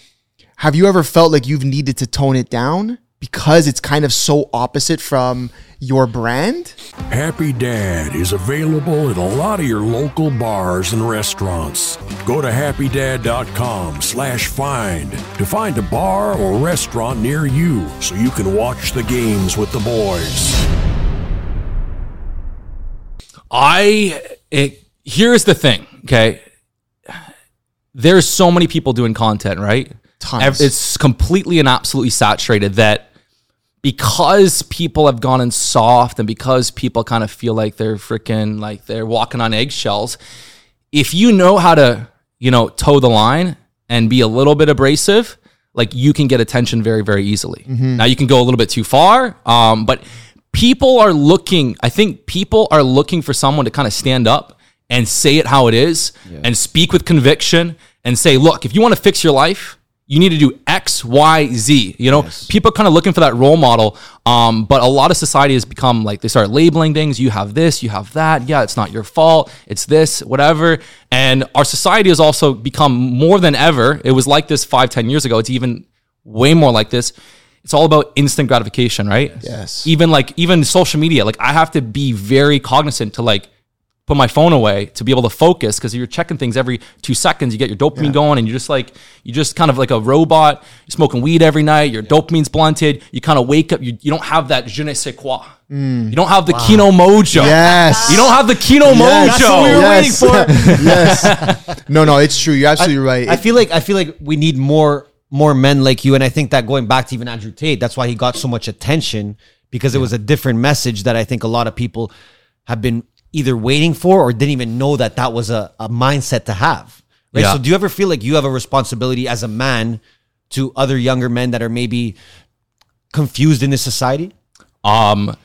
have you ever felt like you've needed to tone it down because it's kind of so opposite from your brand? Happy Dad is available at a lot of your local bars and restaurants. Go to happydad.com slash find to find a bar or restaurant near you so you can watch the games with the boys. I it, here's the thing, okay? There's so many people doing content, right? Tons. It's completely and absolutely saturated that because people have gone in soft and because people kind of feel like they're freaking like they're walking on eggshells, if you know how to, you know, toe the line and be a little bit abrasive, like you can get attention very, very easily. Now you can go a little bit too far, um, but people are looking. I think people are looking for someone to kind of stand up and say it how it is and speak with conviction and say, look, if you want to fix your life, you need to do X, Y, Z. You know, people are kind of looking for that role model. Um, but a lot of society has become like they start labeling things. You have this, you have that. Yeah, it's not your fault. It's this, whatever. And our society has also become more than ever. It was like this five, ten years ago. It's even way more like this. It's all about instant gratification, right? Yes. Even like even social media, like I have to be very cognizant to like put my phone away to be able to focus because you're checking things every two seconds. You get your dopamine going, and you're just like you're just kind of like a robot. You're smoking weed every night. Your dopamine's blunted. You kind of wake up. You, you don't have that je ne sais quoi. Mm. You don't have the Kino Mojo. Yes. You don't have the Kino Yes. Mojo. That's what we were Yes. waiting for. yes. No, no, it's true. You're absolutely right. I feel like I feel like we need more more men like you, and I think that going back to even Andrew Tate, that's why he got so much attention because it was a different message that I think a lot of people have been either waiting for or didn't even know that that was a, a mindset to have. Right. Yeah. So do you ever feel like you have a responsibility as a man to other younger men that are maybe confused in this society? Um,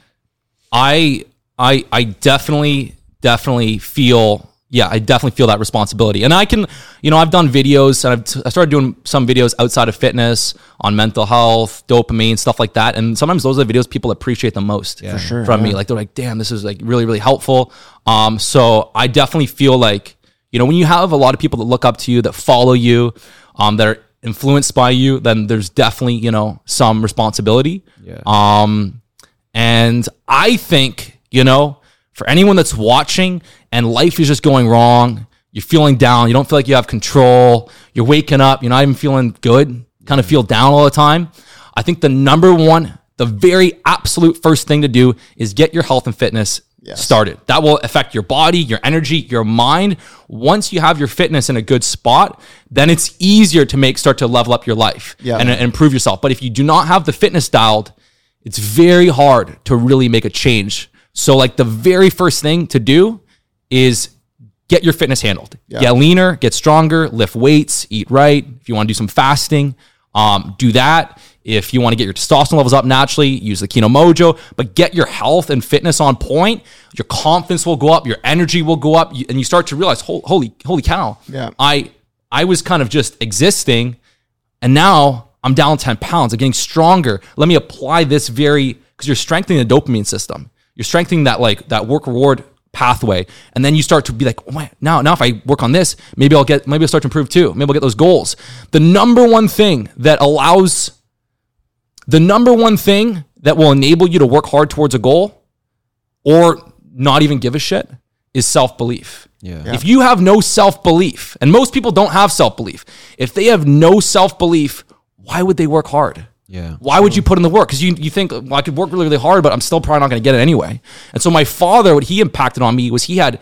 I I I definitely definitely feel yeah I definitely feel that responsibility, and I can you know I've done videos and I've I started doing some videos outside of fitness on mental health, dopamine, stuff like that, and sometimes those are the videos people appreciate the most for sure, from me. Like they're like, damn, this is like really really helpful. Um, so I definitely feel like you know when you have a lot of people that look up to you that follow you, um, that are influenced by you, then there's definitely you know some responsibility. Yeah. Um, and I think, you know, for anyone that's watching and life is just going wrong, you're feeling down, you don't feel like you have control, you're waking up, you're not even feeling good, kind of feel down all the time. I think the number one, the very absolute first thing to do is get your health and fitness started. That will affect your body, your energy, your mind. Once you have your fitness in a good spot, then it's easier to make start to level up your life Yeah. and, and improve yourself. But if you do not have the fitness dialed, it's very hard to really make a change. So, like, the very first thing to do is get your fitness handled. Get leaner, get stronger, lift weights, eat right. If you want to do some fasting, um, do that. If you want to get your testosterone levels up naturally, use the Kino Mojo. But get your health and fitness on point. Your confidence will go up. Your energy will go up, and you start to realize, holy, holy cow! Yeah. I, I was kind of just existing, and now I'm down 10 pounds. I'm getting stronger. Let me apply this very because you're strengthening the dopamine system. You're strengthening that like that work reward pathway. And then you start to be like, oh my, now, now if I work on this, maybe I'll get maybe I'll start to improve too. Maybe I'll get those goals. The number one thing that allows the number one thing that will enable you to work hard towards a goal or not even give a shit is self belief. Yeah. If you have no self belief, and most people don't have self belief, if they have no self belief, why would they work hard? Yeah. Why would you put in the work? Because you, you think, well, I could work really, really hard, but I'm still probably not going to get it anyway. And so my father, what he impacted on me was he had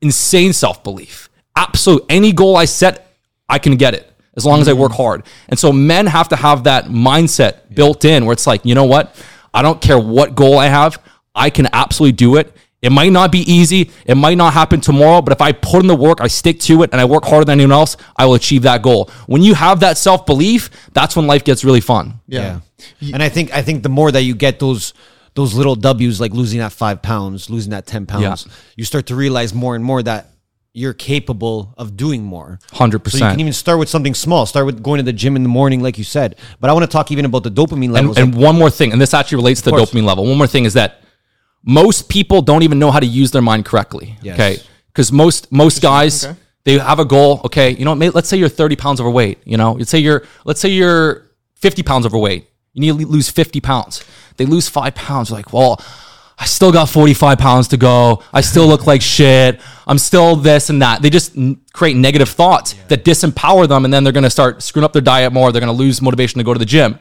insane self belief. Absolute. Any goal I set, I can get it as long as I work mm. hard. And so men have to have that mindset built in where it's like, you know what? I don't care what goal I have, I can absolutely do it. It might not be easy. It might not happen tomorrow, but if I put in the work, I stick to it, and I work harder than anyone else, I will achieve that goal. When you have that self belief, that's when life gets really fun. Yeah. And I think I think the more that you get those those little W's like losing that five pounds, losing that ten pounds, Yeah. you start to realize more and more that you're capable of doing more. 100%. So you can even start with something small. Start with going to the gym in the morning, like you said. But I want to talk even about the dopamine And, levels. and one more thing, and this actually relates to the dopamine level. One more thing is that most people don't even know how to use their mind correctly. Yes. Okay, because most most guys they have a goal. Okay, you know, let's say you're 30 pounds overweight. You know, let's say you're let's say you're 50 pounds overweight. You need to lose 50 pounds. They lose five pounds. You're like, well, I still got 45 pounds to go. I still look like shit. I'm still this and that. They just n- create negative thoughts that disempower them, and then they're going to start screwing up their diet more. They're going to lose motivation to go to the gym.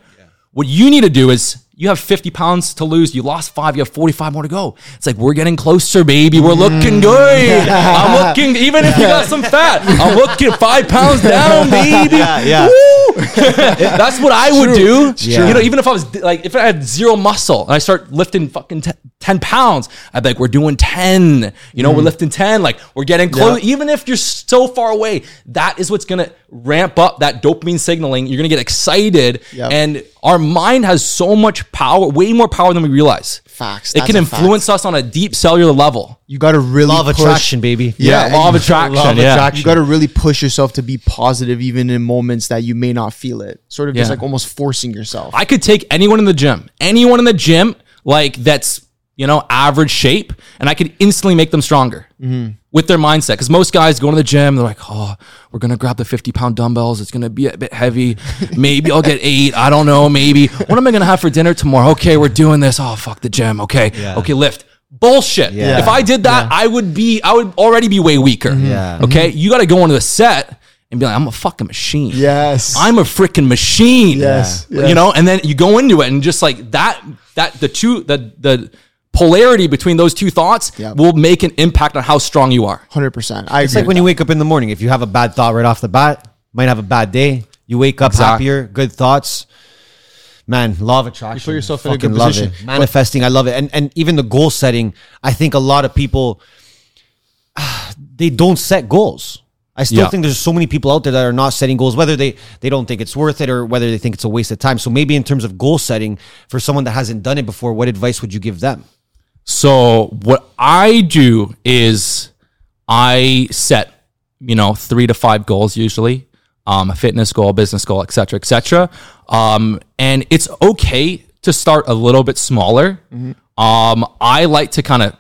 What you need to do is you have 50 pounds to lose. You lost five. You have 45 more to go. It's like we're getting closer, baby. We're looking good. Mm. I'm looking, even if you got some fat, I'm looking five pounds down, baby. yeah. That's what I would do. true. You know, even if I was like, if I had zero muscle and I start lifting fucking te- 10 pounds, I'd be like, we're doing 10. You know, we're lifting 10. Like, we're getting close. Even if you're so far away, that is what's going to ramp up that dopamine signaling. You're going to get excited. Yep. And our mind has so much power, way more power than we realize. Facts. It That's can a fact. influence us on a deep cellular level. You got to really Law of push- attraction, baby. Yeah, law of and- attraction, Law of yeah. attraction. You got to really push yourself to be positive, even in moments that you may not feel it. Sort of just Yeah. like almost forcing yourself. I could take anyone in the gym, anyone in the gym, like that's you know average shape, and I could instantly make them stronger with their mindset. Because most guys go to the gym, they're like, "Oh, we're gonna grab the fifty pound dumbbells. It's gonna be a bit heavy. Maybe I'll get eight. I don't know. Maybe what am I gonna have for dinner tomorrow? Okay, we're doing this. Oh, fuck the gym. Okay, Yeah. okay, lift." Bullshit. Yeah. If I did that, I would be, I would already be way weaker. Mm-hmm. Yeah. Okay. Mm-hmm. You got to go into the set and be like, I'm a fucking machine. Yes. I'm a freaking machine. Yes, You yes. know, and then you go into it and just like that, that the two, the, the polarity between those two thoughts Yep. will make an impact on how strong you are. Hundred percent. I It's agree. like when you wake up in the morning. If you have a bad thought right off the bat, might have a bad day. You wake up Exact- happier, good thoughts. Man, law of attraction. You put yourself in a good position. it. Manifesting, I love it. And and even the goal setting, I think a lot of people they don't set goals. I still Yeah. think there's so many people out there that are not setting goals, whether they they don't think it's worth it or whether they think it's a waste of time. So maybe in terms of goal setting for someone that hasn't done it before, what advice would you give them? So what I do is I set, you know, three to five goals usually, um, a fitness goal, business goal, et cetera, et cetera. Um, and it's okay to start a little bit smaller. Um, I like to kind of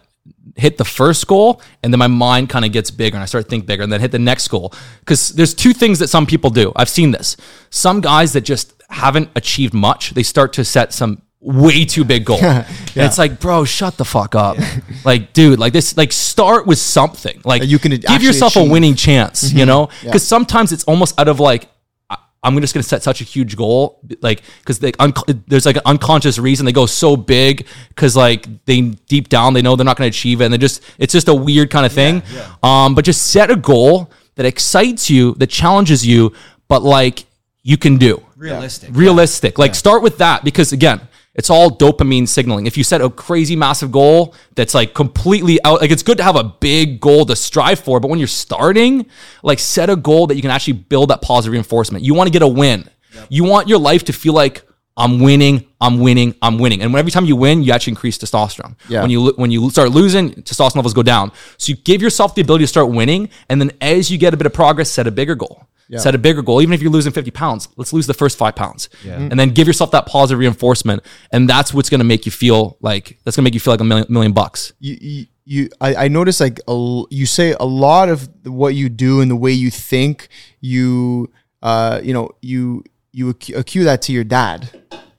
hit the first goal and then my mind kind of gets bigger and I start to think bigger and then hit the next goal. Because there's two things that some people do. I've seen this. Some guys that just haven't achieved much, they start to set some way too big goal. And it's like, bro, shut the fuck up. Like, dude, like this, like start with something. Like you can give actually yourself a winning chance, you know? Because sometimes it's almost out of like, I- I'm just going to set such a huge goal, like because they un- there's like an unconscious reason they go so big because like they deep down they know they're not going to achieve it, and they just it's just a weird kind of thing. Um, but just set a goal that excites you, that challenges you, but like you can do Realistic. realistic. Like start with that because again, it's all dopamine signaling. If you set a crazy massive goal that's like completely out, like it's good to have a big goal to strive for, but when you're starting, like set a goal that you can actually build that positive reinforcement. You want to get a win. You want your life to feel like I'm winning, I'm winning, I'm winning. And every time you win, you actually increase testosterone. Yeah. When you when you start losing, testosterone levels go down. So you give yourself the ability to start winning, and then as you get a bit of progress, set a bigger goal. Set a bigger goal. Even if you're losing 50 pounds, let's lose the first five pounds. And then give yourself that positive reinforcement. And that's what's gonna make you feel like that's gonna make you feel like a million, million bucks. you, you, you I, I notice like a, you say a lot of what you do and the way you think you uh you know you you accu- accue that to your dad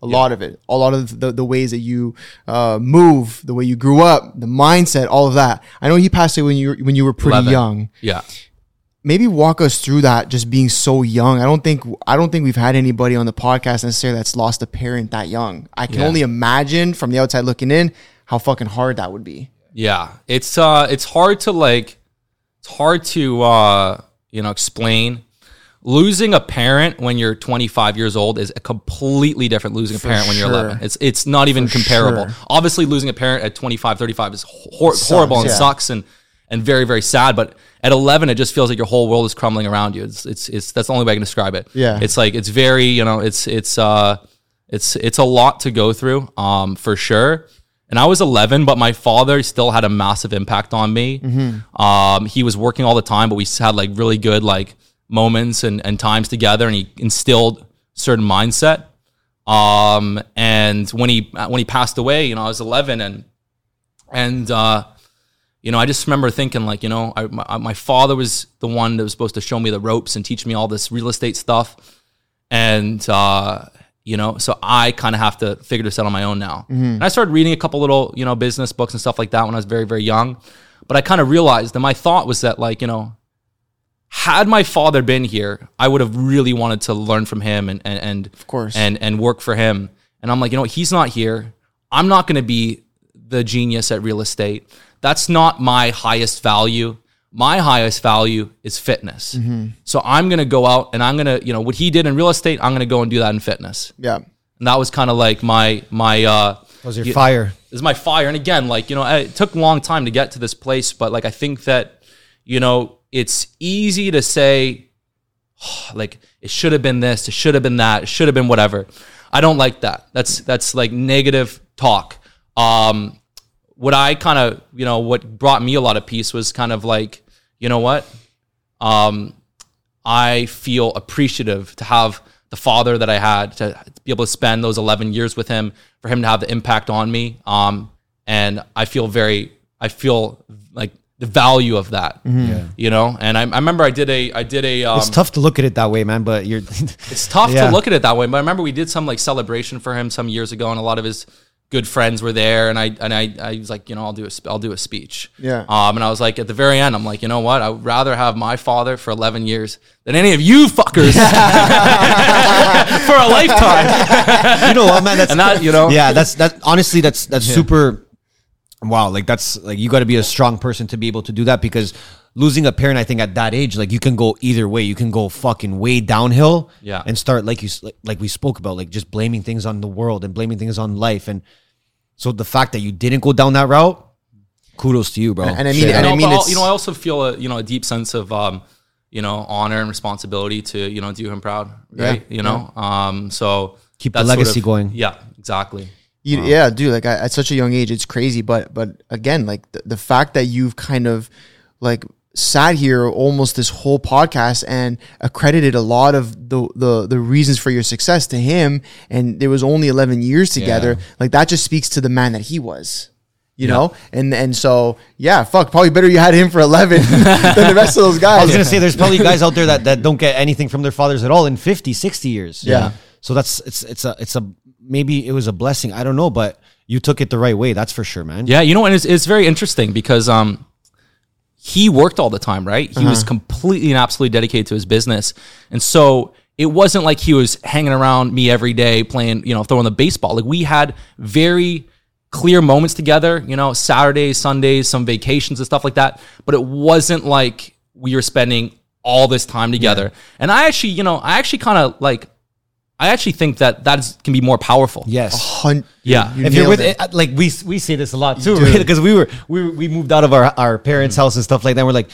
a A lot of it. A lot of the, the ways that you uh, move, the way you grew up, the mindset, all of that. I know he passed away when you were, when you were pretty 11. young. Yeah. Maybe walk us through that. Just being so young. I don't think I don't think we've had anybody on the podcast necessarily that's lost a parent that young. I can Yeah. only imagine from the outside looking in how fucking hard that would be. Yeah, it's uh, it's hard to like, it's hard to uh, you know, explain. Losing a parent when you're 25 years old is a completely different losing a parent when you're 11. It's it's not even comparable. sure. Obviously, losing a parent at 25, 35 is hor- horrible and yeah. sucks and and very very sad. But at 11, it just feels like your whole world is crumbling around you. It's it's it's that's the only way I can describe it. Yeah. it's like it's very you know it's it's uh it's it's a lot to go through um for sure and i was 11 but my father still had a massive impact on me um he was working all the time but we had like really good like moments and, and times together and he instilled certain mindset um and when he when he passed away you know i was 11 and and uh you know, I just remember thinking like, you know, I, my, my father was the one that was supposed to show me the ropes and teach me all this real estate stuff and uh, you know, so I kind of have to figure this out on my own now. And I started reading a couple little, you know, business books and stuff like that when I was very, very young. But I kind of realized that my thought was that, like, you know, had my father been here, I would have really wanted to learn from him and and, and of course. and and work for him. And I'm like, you know, what, he's not here. I'm not going to be the genius at real estate. That's not my highest value. My highest value is fitness. So I'm going to go out and I'm going to, you know, what he did in real estate, I'm going to go and do that in fitness. Yeah. And that was kind of like my my uh That was your you- fire. this is my fire. And again, like, you know, it took a long time to get to this place, but like, I think that, you know, it's easy to say, like, it should have been this, it should have been that, it should have been whatever. I don't like that. That's, that's like negative talk. Um, what I kind of, you know, what brought me a lot of peace was kind of like, you know what? Um, I feel appreciative to have the father that I had to be able to spend those 11 years with him, for him to have the impact on me. Um, and I feel very, I feel like the value of that, you know? And I, I remember I did a, I did a, um, It's tough to look at it that way, man. But you're. it's tough Yeah. to look at it that way. But I remember we did some like celebration for him some years ago, and a lot of his good friends were there. And I and I, I was like, you know, I'll do a sp- I'll do a speech. Yeah. Um, and I was like, at the very end, I'm like, you know what? I would rather have my father for 11 years than any of you fuckers for a lifetime. you know what, man? That's And that, you know, yeah, that's that. Honestly, that's that's super. Wow, like that's like you got to be a strong person to be able to do that because losing a parent, I think at that age, like you can go either way. You can go fucking way downhill, Yeah. and start like you like, like we spoke about, like just blaming things on the world and blaming things on life, and so the fact that you didn't go down that route, kudos to you, bro. And I mean- Straight and up. I mean, it's- you know, I also feel a you know a deep sense of um, you know honor and responsibility to you know do him proud, right? You know, um, so Keep the that's sort legacy of- going. Yeah, exactly. You, yeah, dude. Like I, at such a young age, it's crazy. But but again, like the, the fact that you've kind of like sat here almost this whole podcast and accredited a lot of the the the reasons for your success to him, and there was only eleven years together. Like that just speaks to the man that he was. You know, and and so yeah, fuck. Probably better you had him for eleven than the rest of those guys. I was gonna say there's probably guys out there that, that don't get anything from their fathers at all in 50, 60 years. Yeah. So that's it's it's a it's a maybe it was a blessing. I don't know, but you took it the right way. That's for sure, man. Yeah, you know, and it's, it's very interesting because um, he worked all the time, right? He was uh-huh. completely and absolutely dedicated to his business, and so it wasn't like he was hanging around me every day playing, you know, throwing the baseball. Like we had very clear moments together, you know, Saturdays, Sundays, some vacations and stuff like that. But it wasn't like we were spending all this time together. And I actually, you know, I actually kind of like. I actually think that that is, can be more powerful. Yes. Hun- Yeah. you if you're with it. it, like we we say this a lot too, right? Because we were we we moved out of our our parents' mm. house and stuff like that. We're like,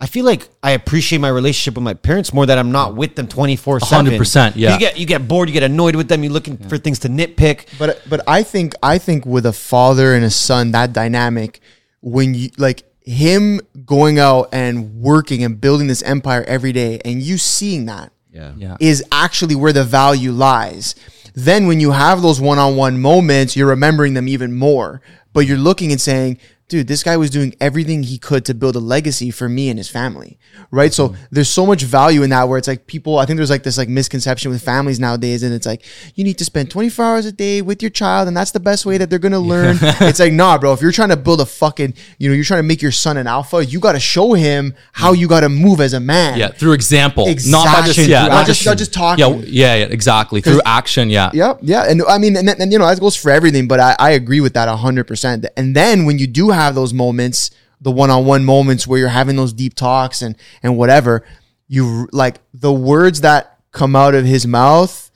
I feel like I appreciate my relationship with my parents more that I'm not with them twenty four seven. 100%, yeah. You get you get bored, you get annoyed with them. You're looking for things to nitpick. But but I think I think with a father and a son, that dynamic, when you like him going out and working and building this empire every day, and you seeing that Yeah. is actually where the value lies. Then when you have those one-on-one moments, you're remembering them even more. But you're looking and saying, dude, this guy was doing everything he could to build a legacy for me and his family. Right. So Mm-hmm. there's so much value in that where it's like people, I think there's like this like misconception with families nowadays. And it's like, you need to spend 24 hours a day with your child. And that's the best way that they're going to learn. it's like, nah, bro, if you're trying to build a fucking, you know, you're trying to make your son an alpha, you got to show him how you got to move as a man. Yeah, through example, not by just yeah, Not just- not just talking. Yeah, yeah, yeah, exactly. Through action, yeah. Yep. Yeah. And I mean, and, and you know, that goes for everything, but I, I agree with that 100%. And then when you do have those moments, the one on one moments where you're having those deep talks and, and whatever, you like the words that come out of his mouth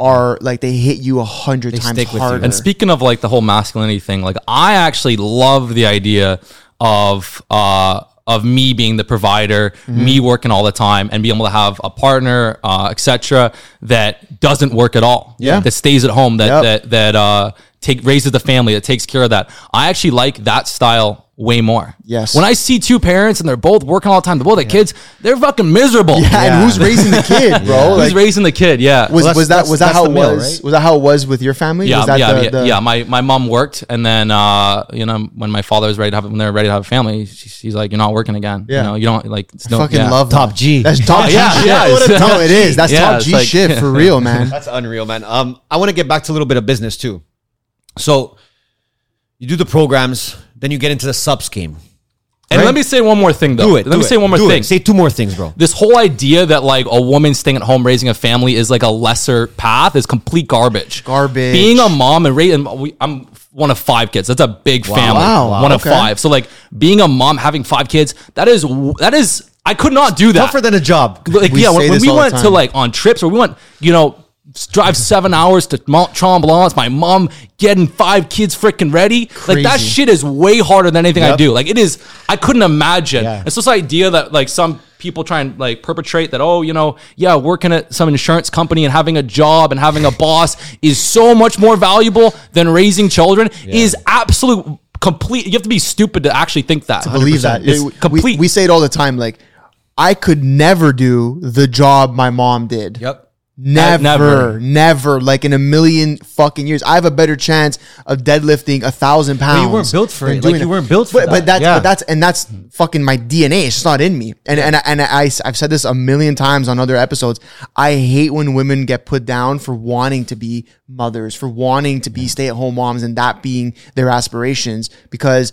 are like they hit you a hundred times stick with you. harder. And speaking of like the whole masculinity thing, like I actually love the idea of uh of me being the provider, Mm-hmm. me working all the time, and being able to have a partner, uh, etc., that doesn't work at all. Yeah. that stays at home, that Yep. that that uh take raises the family, that takes care of that. I actually like that style way more. Yes. When I see two parents and they're both working all the time, they're both the kids, they're fucking miserable. yeah, and who's raising the kid, bro? Who's Like, raising the kid? Yeah. was, that's- was that was that how it male, was? right? Was that how it was with your family? Yeah, was that yeah, the, yeah, the- yeah. My my mom worked, and then uh, you know when my father was ready to have when they were ready to have a family, she, she's like, "You're not working again. Yeah. You know, you don't like no, fucking yeah. love Top. G. That's top G yeah, yeah, it's- no, it is. That's top G like- shit for real, man. That's unreal, man. Um, I want to get back to a little bit of business too. So you do the programs, then you get into the subs game. And Right? let me say one more thing, though. Do it. Let do me it, say one more do it. thing. Say two more things, bro. this whole idea that like a woman staying at home raising a family is like a lesser path is complete garbage. Garbage. Being a mom and raising, I'm one of five kids. That's a big family. Wow. One of Okay. five. So like being a mom having five kids, that is that is I could not do that. Tougher than a job. like We yeah, when, when we went to like on trips or we went, you know, s- drive seven hours to Mont Tremblant, my mom getting five kids freaking ready. Like that shit is way harder than anything I do. Like it is, I couldn't imagine. Yeah. It's this idea that like some people try and like perpetrate that, oh, you know, yeah, working at some insurance company and having a job and having a boss is so much more valuable than raising children is absolute complete. You have to be stupid to actually think that. believe that. It's It- we- complete. We, say it all the time. Like, I could never do the job my mom did. Yep. Never, never. never, like in a million fucking years. I have a better chance of deadlifting a thousand pounds. you weren't built for it. Like, you weren't built for but, that. But that's Yeah. but that's and that's fucking my DNA. It's just not in me. And and and I I've said this a million times on other episodes. I hate when women get put down for wanting to be mothers, for wanting to be stay at home moms, and that being their aspirations. Because,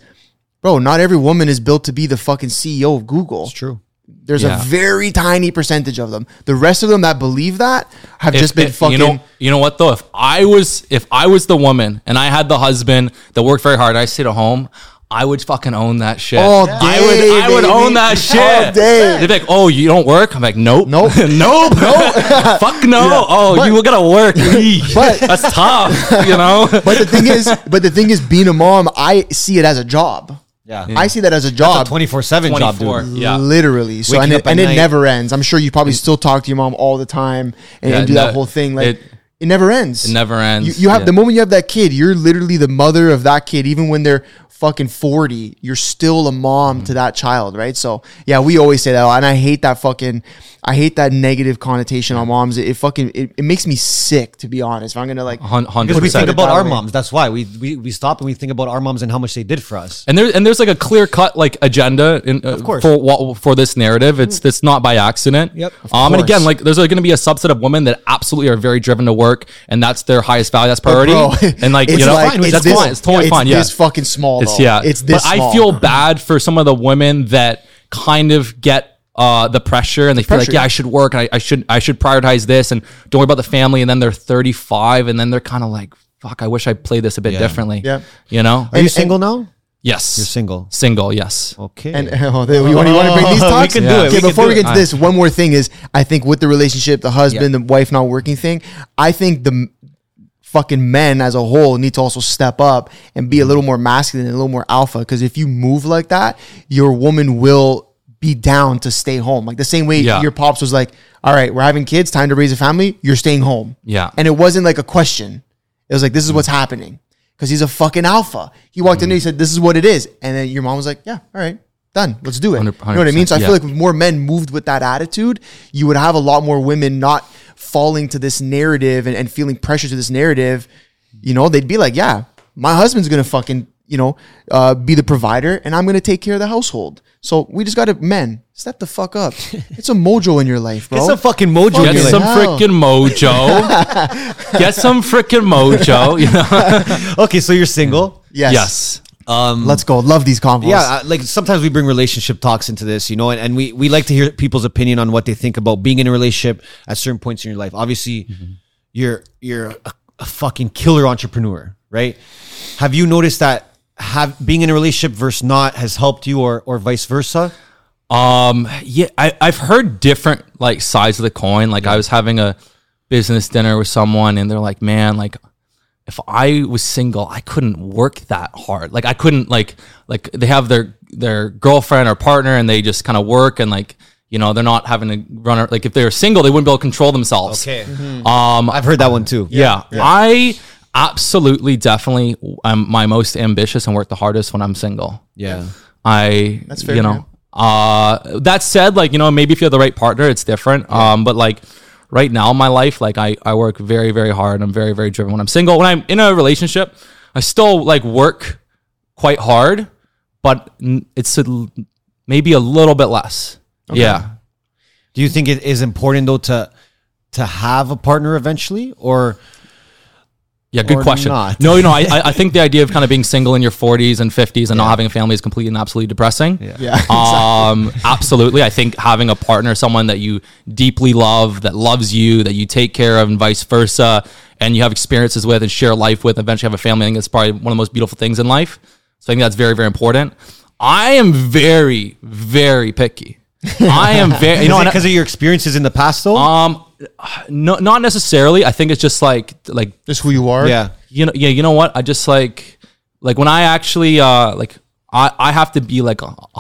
bro, not every woman is built to be the fucking CEO of Google. It's True. There's Yeah. a very tiny percentage of them. The rest of them that believe that have If- just been if- fucking. You know, you know what though? If I was, if I was the woman and I had the husband that worked very hard, I stayed at home. I would fucking own that shit. All I day, would, I would own that All shit. day. They'd be like, "Oh, you don't work?" I'm like, "Nope, Nope. nope, nope, fuck no." Oh, But- you gotta work. But- that's tough, you know. but the thing is, but the thing is, being a mom, I see it as a job. Yeah. I see that as a job. Twenty four seven job, 24. dude. Yeah. Literally. So Waking and it, and it never ends. I'm sure you probably still talk to your mom all the time and, Yeah, and do no, that whole thing. Like it, it- never ends. It never ends. You, you have Yeah. the moment you have that kid, you're literally the mother of that kid. Even when they're fucking 40, you're still a mom Mm. to that child, right? So yeah, we always say that, and I hate that fucking, I hate that negative connotation on moms. It, it fucking, it, it makes me sick to be honest. If I'm gonna like, Hun- hundred Because we percent. think about our way. moms. That's why we, we we stop and we think about our moms and how much they did for us. And there and there's like a clear cut like agenda in, uh, course. for what for this narrative. It's it's not by accident. Yep. Of Um. And again, like there's going to be a subset of women that absolutely are very driven to work, and that's their highest value. That's priority. bro, and like you know, like- fine, it's that's this- fine. It's totally it's fine. Yeah. this fucking small. It's yeah. It's this. But I feel bad for some of the women that kind of get. Uh, the pressure and they feel like Pressure. yeah I should work I, I should I should prioritize this and don't worry about the family and then they're 35 and then they're kind of like fuck I wish I played this a bit Yeah. differently Yeah. you know Are you And- single now? Yes You're single. single yes Okay. And oh, they- you want to bring these Oh, we talks? can do it. Okay, We before do we it. get to this, one more thing is I think with the relationship, the husband, the wife not working thing, I think the fucking men as a whole need to also step up and be a little more masculine and a little more alpha. Because if you move like that, your woman will be down to stay home. Like the same way Yeah. your pops was like, "All right, we're having kids, time to raise a family. You're staying home." Yeah. and it wasn't like a question. It was like, "This is what's happening." Because he's a fucking alpha. He walked in there, he said, "This is what it is," and then your mom was like, "Yeah, all right." Done. Let's do it. You know 100%, what I mean? So I yeah. feel like if more men moved with that attitude, you would have a lot more women not falling to this narrative and, and feeling pressure to this narrative. You know, they'd be like, yeah, my husband's gonna fucking you know, uh, be the provider, and I'm gonna take care of the household. So we just gotta, men, step the fuck up. It's a mojo in your life, bro. Get some fucking mojo. Get in your some life. hell. freaking mojo. Get some freaking mojo. You know? Okay, so you're single. yes. yes. Um, Let's go. Love these convos. Yeah, like sometimes we bring relationship talks into this, you know, and, and we, we like to hear people's opinion on what they think about being in a relationship at certain points in your life. Obviously, you're you're a, a fucking killer entrepreneur, right? Have you noticed that have being in a relationship versus not has helped you, or or vice versa? Um, yeah, I, I've heard different like sides of the coin. Like I was having a business dinner with someone and they're like, man, like if I was single, I couldn't work that hard. Like I couldn't like, like they have their, their girlfriend or partner and they just kind of work and like, you know, they're not having to run, like if they were single, they wouldn't be able to control themselves. Okay. Um, I've heard that one too. yeah, I absolutely, definitely I'm my most ambitious and work the hardest when I'm single. yeah. I That's fair, you know. Uh that said, like, you know, maybe if you have the right partner, it's different. Um, but like right now in my life, like I, I work very, very hard. I'm very, very driven when I'm single. When I'm in a relationship, I still like work quite hard, but it's a, l- maybe a little bit less. Yeah. Do you think it is important though to to have a partner eventually, or Yeah, good Or question. not. No, you know, I, I I think the idea of kind of being single in your 40s and 50s and not having a family is completely and absolutely depressing. Yeah. Um, absolutely. I think having a partner, someone that you deeply love, that loves you, that you take care of, and vice versa, and you have experiences with and share life with, eventually have a family. I think that's probably one of the most beautiful things in life. So I think that's very, very important. I am very, very picky. I am very, you know, because of your experiences in the past though? um, no, not necessarily. I think it's just like, like Just who you are. yeah. you know, yeah, you know what? I just like, like when I actually, uh, like, I, I have to be like a, a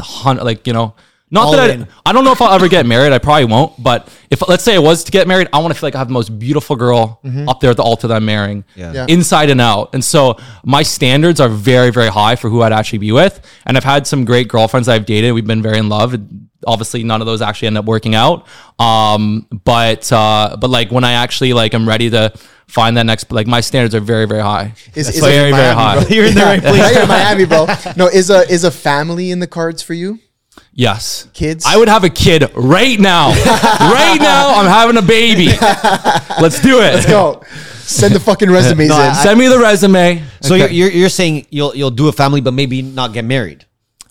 hundred, like, you know, not All that in. I, I don't know if I'll ever get married. I probably won't. But if, let's say I was to get married, I want to feel like I have the most beautiful girl up there at the altar that I'm marrying, Yeah. Yeah. inside and out. And so my standards are very, very high for who I'd actually be with. And I've had some great girlfriends I've dated. We've been very in love. Obviously, none of those actually end up working out. Um, but, uh, but like when I actually like, I'm ready to find that next, like my standards are very, very high. Is, is very, very Miami, high. bro? You're in the right place. Now you're in Miami, bro. No, is a is a family in the cards for you? Yes. Kids? I would have a kid right now. right now, I'm having a baby. Let's do it. Let's go. Send the fucking resumes No, in. I- Send me the resume. So you're, you're you're saying you'll you'll do a family, but maybe not get married.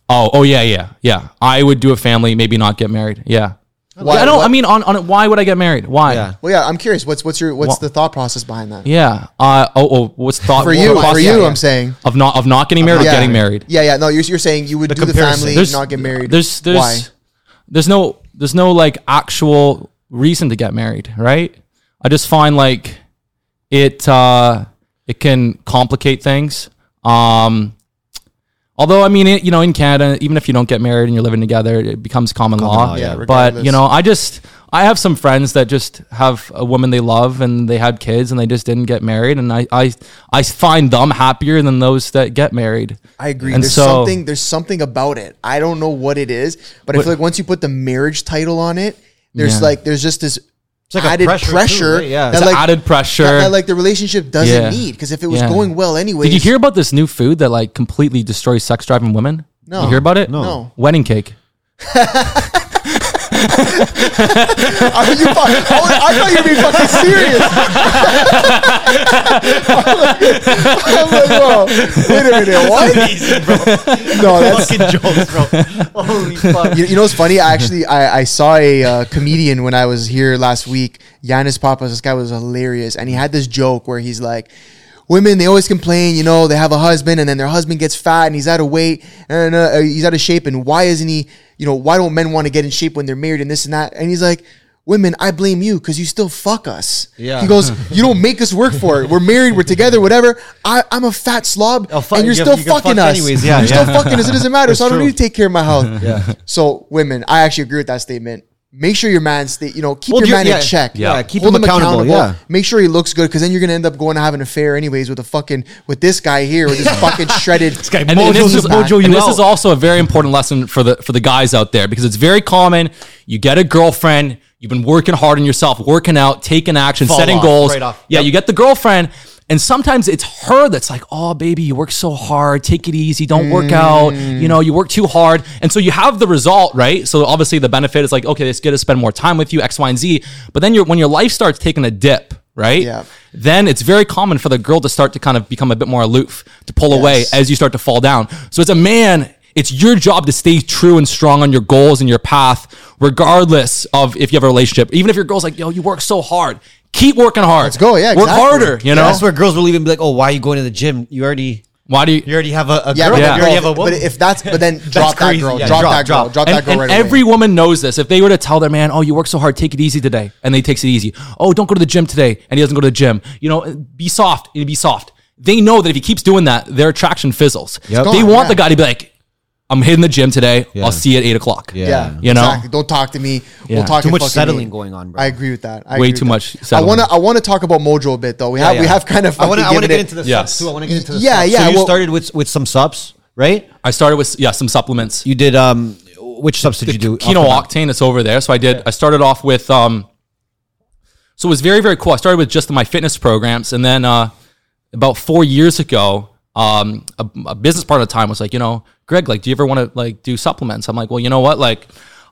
Oh, oh yeah, yeah, yeah. I would do a family, maybe not get married. Yeah. Why- I don't. what- I mean, on on it, why would I get married? Why? Yeah. well, yeah, I'm curious. What's what's your what's Well- the thought process behind that? Yeah. Uh, oh, oh, what's thought For you, what for process- you, I'm saying. of not of not getting married or Yeah. getting married. Yeah, yeah. No, you're, you're saying you would do the comparison. family, not get married. There's there's Why? there's no there's no like actual reason to get married, right? I just find like it uh it can complicate things. Um although I mean it, you know in Canada even if you don't get married and you're living together it becomes common, law. law, yeah, but you know I just I have some friends that just have a woman they love and they had kids and they just didn't get married and I I I find them happier than those that get married. I agree. And there's so- something there's something about it. I don't know what it is, but I feel like once you put the marriage title on it, there's Yeah. like there's just this like a added pressure pressure, too, right? Yeah. that It's like added pressure. that, that, like the relationship doesn't Yeah. need because if it was Yeah. going well anyway. Did you hear about this new food that like completely destroys sex drive in women? No. You hear about it? No. No. Wedding cake. I, mean, you, I, I thought you were being fucking serious. I'm like, whoa, wait a minute, what? No, that's Fucking jokes, bro. Holy fuck. you, you know what's funny? I actually I, I saw a uh, comedian when I was here last week. Yannis Pappas. This guy was hilarious, and he had this joke where he's like. Women, they always complain, you know, they have a husband and then their husband gets fat and he's out of weight and uh, he's out of shape. And why isn't he, you know, why don't men want to get in shape when they're married and this and that? And he's like, Women, I blame you because you still fuck us. Yeah. He goes, You don't make us work for it. We're married, we're together, whatever. I, I'm a fat slob Oh, fu- and you're you- still you fucking fuck us. anyways, yeah, you're yeah. still fucking us. It doesn't matter. so I don't need to take care of my health. Yeah. So women, I actually agree with that statement. Make sure your man stay, you know, keep Hold your your- man yeah, in check. yeah, keep him accountable, yeah. Make sure he looks good because then you're gonna end up going to have an affair anyways with a fucking with this guy here with this fucking shredded. this guy And, and this, is, mojo and this is also a very important lesson for the for the guys out there because it's very common. You get a girlfriend, you've been working hard on yourself, working out, taking action, Fall setting off, goals. right off. Yeah, Yep. you get the girlfriend, And sometimes it's her that's like, oh, baby, you work so hard. Take it easy. Don't work out. You know, you work too hard. And so you have the result, right? So obviously the benefit is like, okay, it's good to spend more time with you, X, Y, and Z. But then you're, when your life starts taking a dip, right? Yeah. Then it's very common for the girl to start to kind of become a bit more aloof, to pull away as you start to fall down. So as a man, it's your job to stay true and strong on your goals and your path, regardless of if you have a relationship. Even if your girl's like, yo, you work so hard. Keep working hard. Let's go, yeah, Work exactly. harder, you know? That's where girls will even be like, "Oh, why are you going to the gym? You already, Why do you you already have a, a Yeah, girl. but, You already have a but if that's but then drop that girl, Yeah, drop, drop, that girl, drop. drop, and, that girl and right every away. woman knows this. If they were to tell their man, "Oh, you work so hard, take it easy today," and they takes it easy. Oh, don't go to the gym today, and he doesn't go to the gym. You know, be soft. You be soft. They know that if he keeps doing that, their attraction fizzles. Yep. They want yeah. the guy to be like, "I'm hitting the gym today. Yeah. I'll see you at eight o'clock." Yeah. Yeah, You know? exactly. Don't talk to me. Yeah. We'll talk Too much settling meeting. going on, bro. I agree with that. I Way too much that. I want to. I want to talk about Mojo a bit though. We have Yeah, we have kind of. I want to. I want to get into the Yes. subs too. I want to get into the Yeah, subs. yeah, So you well- started with with some subs, right? I started with yeah some supplements. You did um, which subs did you do? Kino off the bat? Octane, it's over there. So I did. I started off with um. So it was very very cool. I started with just my fitness programs, and then uh, about four years ago, um, a, a business partner at the time was like, you know, Greg, like, do you ever want to like do supplements? I'm like, well, you know what, like.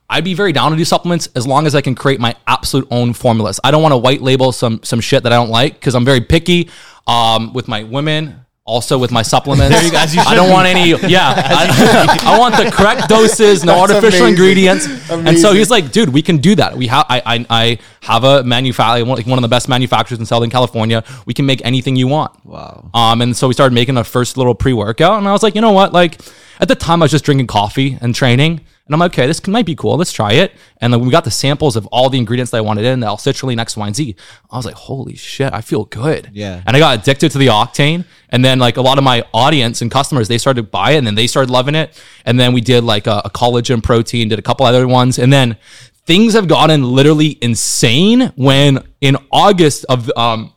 I'd be very down to do supplements as long as I can create my absolute own formulas. I don't want to white label some some shit that I don't like because I'm very picky um, with my women, also with my supplements. you- as you I don't be. want any. Yeah, I, I want the correct doses, no That's artificial amazing. ingredients. And so he's like, dude, we can do that. We have I I, I have a manufacturer, like one of the best manufacturers in Southern California. We can make anything you want. Wow. Um, and so we started making our first little pre workout, and I was like, you know what? Like at the time, I was just drinking coffee and training. And I'm like, okay, this might be cool. Let's try it. And then we got the samples of all the ingredients that I wanted in, the L-citrulline, X, Y, and Z. I was like, holy shit, I feel good. Yeah. And I got addicted to the octane. And then like a lot of my audience and customers, they started to buy it and then they started loving it. And then we did like a, a collagen protein, did a couple other ones. And then things have gotten literally insane when in August of um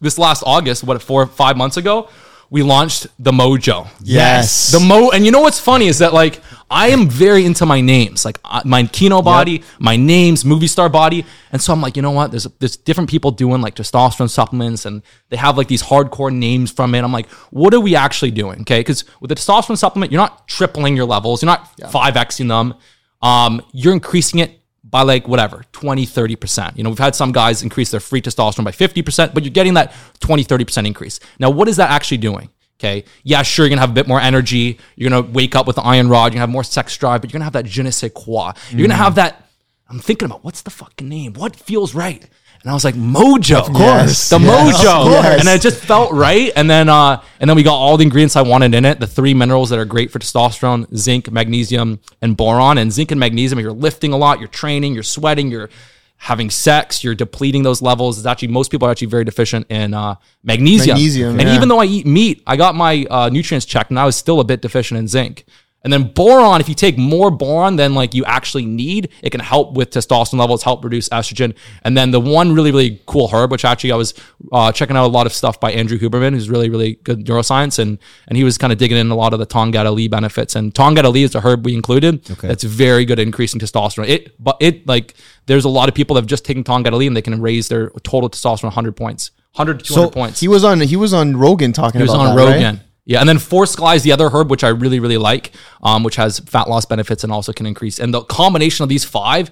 this last August, what four five months ago, we launched the Mojo. Yes. The Mo and you know what's funny is that like I am very into my names, like uh, my Kinobody, my names, movie star body, and so I'm like, you know what? There's there's different people doing like testosterone supplements, and they have like these hardcore names from it. I'm like, what are we actually doing? Okay, because with the testosterone supplement, you're not tripling your levels, you're not five xing them, um, you're increasing it by like whatever 20 30% you know we've had some guys increase their free testosterone by 50% but you're getting that 20 30% increase. Now what is that actually doing? Okay yeah sure you're gonna have a bit more energy you're gonna wake up with the iron rod you're gonna have more sex drive but you're gonna have that je ne sais quoi. You're gonna mm-hmm. have that i'm thinking about what's the fucking name? What feels right and I was like, Mojo, of course. the Yes, Mojo, of course. and it just felt right. And then, uh, and then we got all the ingredients I wanted in it. The three minerals that are great for testosterone: zinc, magnesium, and boron. And zinc and magnesium, if you're lifting a lot, you're training, you're sweating, you're having sex, you're depleting those levels. It's actually most people are actually very deficient in uh, magnesium. Magnesium, and yeah. even though I eat meat, I got my uh, nutrients checked, and I was still a bit deficient in zinc. And then boron, if you take more boron than like you actually need, it can help with testosterone levels, help reduce estrogen. And then the one really, really cool herb, which actually I was uh, checking out a lot of stuff by Andrew Huberman, who's really, really good neuroscience, and and he was kind of digging in a lot of the Tongkat Ali benefits. And Tongkat Ali is a herb we included. Okay. That's very good at increasing testosterone. It, but it like there's a lot of people that have just taken Tongkat Ali and they can raise their total testosterone 100 points, 100 to 200 So points. He was on. He was on Rogan talking about it. He was on that, right? Rogan. Yeah, and then Forskohlii is the other herb, which I really, really like, um, which has fat loss benefits and also can increase. And the combination of these five,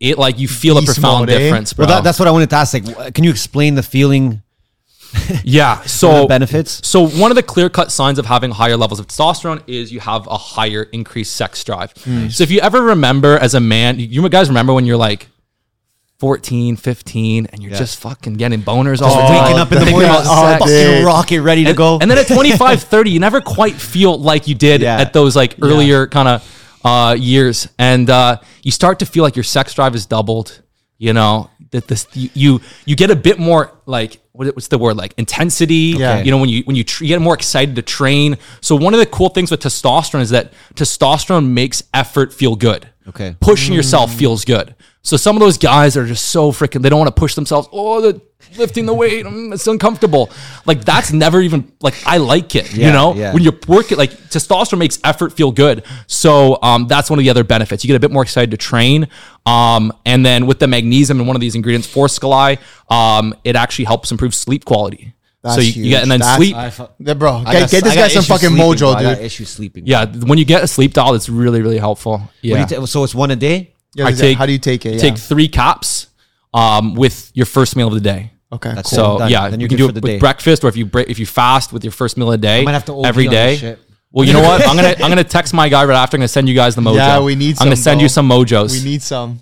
it like you feel a profound mode, eh? difference, bro. Well, that, that's what I wanted to ask. Like, can you explain the feeling, yeah. the So benefits? So one of the clear cut signs of having higher levels of testosterone is you have a higher increased sex drive. So if you ever remember as a man, you guys remember when you're like 14, 15, and you're just fucking getting boners all the time. Waking up in the morning, oh, fucking rocket, ready to and, go. and then at 25, 30, you never quite feel like you did Yeah. at those like earlier kind of uh, years. And uh, you start to feel like your sex drive is doubled, you know, that this, you, you, you get a bit more like, what's the word? Like intensity. Yeah. You know, when you, when you, tr- you get more excited to train. So one of the cool things with testosterone is that testosterone makes effort feel good. Okay. Pushing yourself feels good. So some of those guys are just so freaking, they don't want to push themselves. Oh, the lifting the weight, mm, it's uncomfortable. Like that's never even, like I like it, you Yeah, know? yeah. When you work it, like testosterone makes effort feel good. So um, that's one of the other benefits. You get a bit more excited to train. Um, and then with the magnesium in one of these ingredients, Forskohlii, um, it actually helps improve sleep quality. That's so you, you get and then huge. That's- sleep. I fu- Yeah, bro, I get, got- get I this got guy some issues fucking sleeping, mojo, bro. I got dude. issues sleeping. yeah, when you get a sleep dial, it's really really helpful. What Yeah, do you ta- so it's one a day. Yeah, I is it- take- how do you take it? Yeah. take three caps um, with your first meal of the day. okay, That's cool. So Done. yeah, Then you can good do for it the with day. breakfast or if you break, if you fast with your first meal of the day. might have to OD every on this day. shit. Well, you know what? I'm gonna I'm gonna text my guy right after. I'm gonna send you guys the mojo. Yeah, we need I'm gonna send bro. you some mojos. we need some.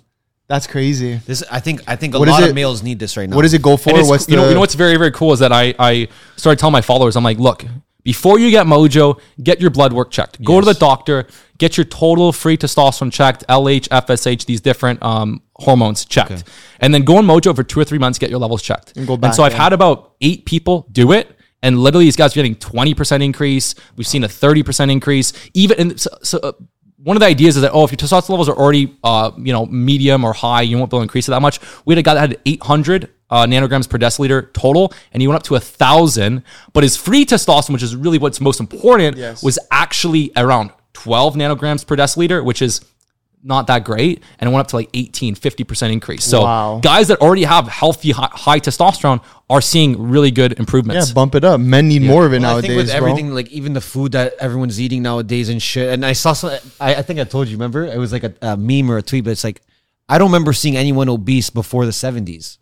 That's crazy. This I think I think a What is lot it- of males need this right now. What does it go for? And it's- What's the you know you know what's very very cool is that I I started telling my followers I'm like look before you get Mojo get your blood work checked go to the doctor get your total free testosterone checked LH FSH these different um, hormones checked and then go on Mojo for two or three months get your levels checked And go back, so I've yeah. had about eight people do it. And literally, these guys are getting 20% increase. We've seen a 30% increase. Even and so, so uh, one of the ideas is that oh, if your testosterone levels are already uh, you know medium or high, you won't be able to increase it that much. We had a guy that had 800 uh, nanograms per deciliter total, and he went up to a thousand. But his free testosterone, which is really what's most important, Yes. was actually around 12 nanograms per deciliter, which is not that great and it went up to like 18 50% increase so Wow. guys that already have healthy high, high testosterone are seeing really good improvements yeah, improvements bump it up. Men need more of it Well, I nowadays, think with bro. everything, like even the food that everyone's eating nowadays and shit. And I saw some. I, I think I told you. Remember, it was like a, a meme or a tweet, but it's like I don't remember seeing anyone obese before the seventies.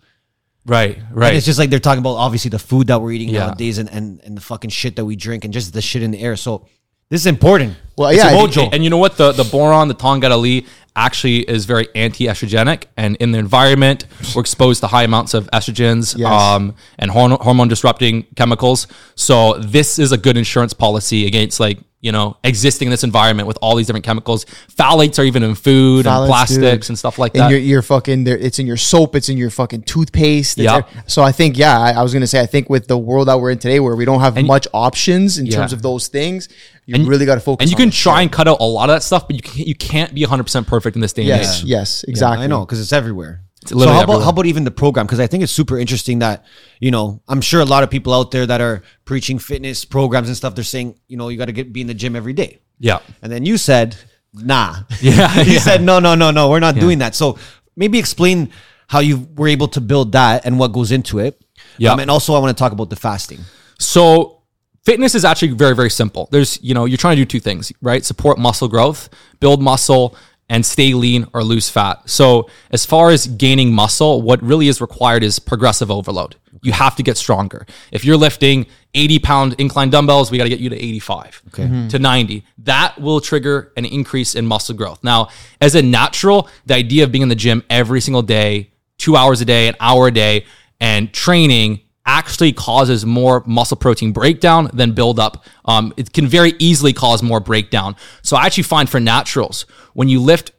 right And right it's just like they're talking about obviously the food that we're eating Yeah. nowadays and, and and the fucking shit that we drink and just the shit in the air. So this is important. Well, It's yeah, a I mojo. And you know what? The the boron, the Tongkat Ali, actually is very anti-estrogenic, and in the environment, we're exposed to high amounts of estrogens Yes. um, and hormone, hormone disrupting chemicals. So this is a good insurance policy against like you know existing in this environment with all these different chemicals. Phthalates are even in food Phthalates, and plastics dude. and stuff like and that. you're, you're fucking there. It's in your soap. It's in your fucking toothpaste. it's Yep. there. So I think, yeah, I, I was gonna say, I think with the world that we're in today, where we don't have And- much options in Yeah. terms of those things, you And- really got to focus. and you on can try shit. and cut out a lot of that stuff, but you can't, you can't be 100% perfect in this day and Yes, age. yes, Yeah, exactly. I know because it's everywhere. So how about how about even the program? Because I think it's super interesting that you know I'm sure a lot of people out there that are preaching fitness programs and stuff. They're saying you know you got to get be in the gym every day. Yeah. And then you said, nah. Yeah, you yeah. said, no, no, no, no, we're not doing that. So maybe explain how you were able to build that and what goes into it. Yeah. Um, and also, I want to talk about the fasting. So fitness is actually very, very simple. There's, you know, you're trying to do two things, right? Support muscle growth, build muscle, and stay lean or lose fat. So as far as gaining muscle, what really is required is progressive overload. You have to get stronger. If you're lifting 80 pound incline dumbbells, we got to get you to 85 mm-hmm. to 90. That will trigger an increase in muscle growth. Now, as a natural, the idea of being in the gym every single day, two hours a day, an hour a day, and training actually causes more muscle protein breakdown than buildup. Um, it can very easily cause more breakdown. So I actually find for naturals, when you lift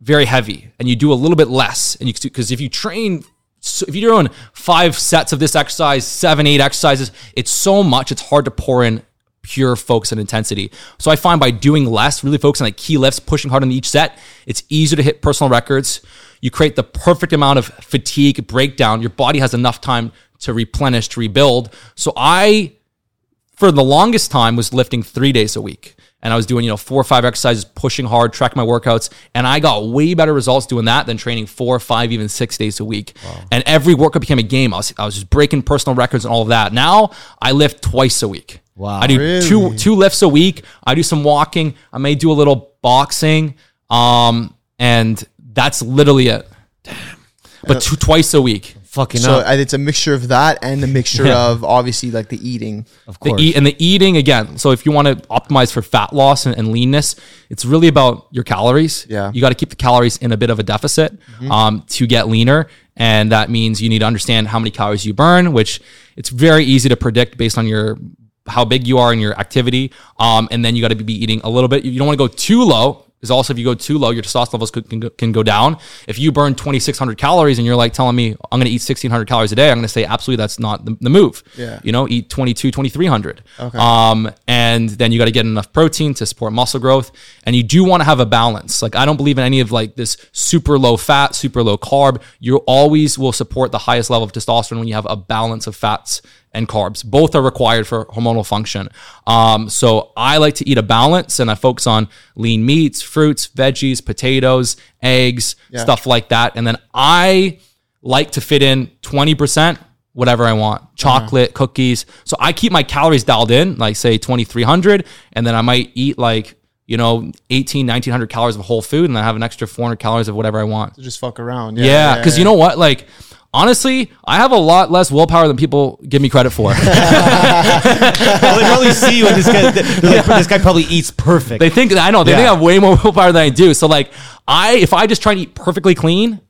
very heavy and you do a little bit less, and you because if you train, so if you're doing five sets of this exercise, seven, eight exercises, it's so much, it's hard to pour in pure focus and intensity. So I find by doing less, really focusing on like key lifts, pushing hard on each set, it's easier to hit personal records. You create the perfect amount of fatigue breakdown. Your body has enough time to replenish, to rebuild. So I, for the longest time, was lifting three days a week. And I was doing, you know, four or five exercises, pushing hard, tracking my workouts. And I got way better results doing that than training four, five, even six days a week. And every workout became a game. I was, I was just breaking personal records and all of that. Now I lift twice a week. Wow. I do two two lifts a week. I do some walking. I may do a little boxing. Um, and that's literally it. Damn. But two, twice a week. Fucking So up. uh, it's a mixture of that and the mixture Yeah. of obviously like the eating. Of The course. and the eating again. So if you want to optimize for fat loss and, and leanness, it's really about your calories. Yeah. you got to keep the calories in a bit of a deficit um, to get leaner, and that means you need to understand how many calories you burn, which it's very easy to predict based on your how big you are in your activity. Um, and then you got to be eating a little bit. You don't want to go too low. Because also, if you go too low, your testosterone levels could, can, go, can go down. If you burn 2,600 calories and you're like telling me I'm going to eat 1,600 calories a day, I'm going to say absolutely that's not the, the move. Yeah. You know, eat 22, 2,300. Okay. Um, and then you got to get enough protein to support muscle growth. And you do want to have a balance. Like I don't believe in any of like this super low fat, super low carb. You always will support the highest level of testosterone when you have a balance of fats and carbs. Both are required for hormonal function. Um, so I like to eat a balance and I focus on lean meats, fruits, veggies, potatoes, eggs, stuff like that. And then I like to fit in 20% whatever I want, chocolate, cookies. So I keep my calories dialed in, like say 2300, and then I might eat like, you know, 18, 1900 calories of whole food and then have an extra 400 calories of whatever I want. Just fuck around. Yeah, because you know what? Like, honestly, I have a lot less willpower than people give me credit for. well, they probably see you and this guy. Like, this guy probably eats perfect. they think I know they think I have way more willpower than I do. So like, I if I just try to eat perfectly clean,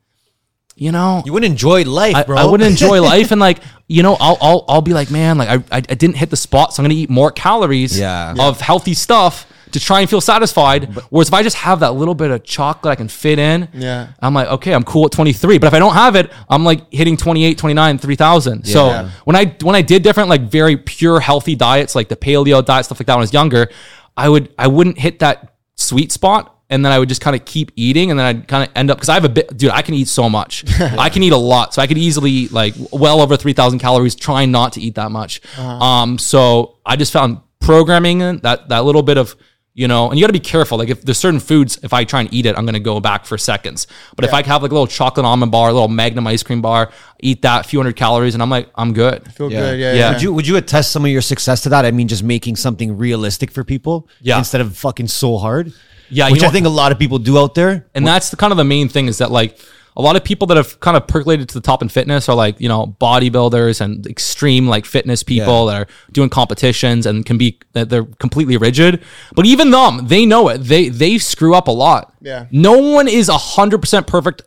you know, you wouldn't enjoy life, I, bro. I wouldn't enjoy life and like you know I'll, I'll I'll be like man like I, I I didn't hit the spot so I'm gonna eat more calories Yeah. of healthy stuff to try and feel satisfied. Whereas if I just have that little bit of chocolate I can fit in, Yeah. I'm like okay I'm cool at 23. But if I don't have it, I'm like hitting 28, 29, 3000. So when I when I did different like very pure healthy diets like the paleo diet stuff like that when I was younger, I would I wouldn't hit that sweet spot. And then I would just kind of keep eating, and then I'd kind of end up because I have a bit, dude. I can eat so much. I can eat a lot, so I could easily eat like well over three thousand calories, trying not to eat that much. Um, so I just found programming that that little bit of you know, and you got to be careful. Like if there's certain foods, if I try and eat it, I'm gonna go back for seconds. But if I have like a little chocolate almond bar, a little Magnum ice cream bar, eat that, a few hundred calories, and I'm like, I'm good. I Feel Yeah. good. Yeah. Yeah. Yeah. Would you would you attest some of your success to that? I mean, just making something realistic for people, Yeah. instead of fucking so hard. Yeah, you which know I think a lot of people do out there. And that's the kind of the main thing is that like a lot of people that have kind of percolated to the top in fitness are like, you know, bodybuilders and extreme like fitness people that are doing competitions and can be that they're completely rigid. But even them, they know it. They they screw up a lot. Yeah. No one is a hundred percent perfect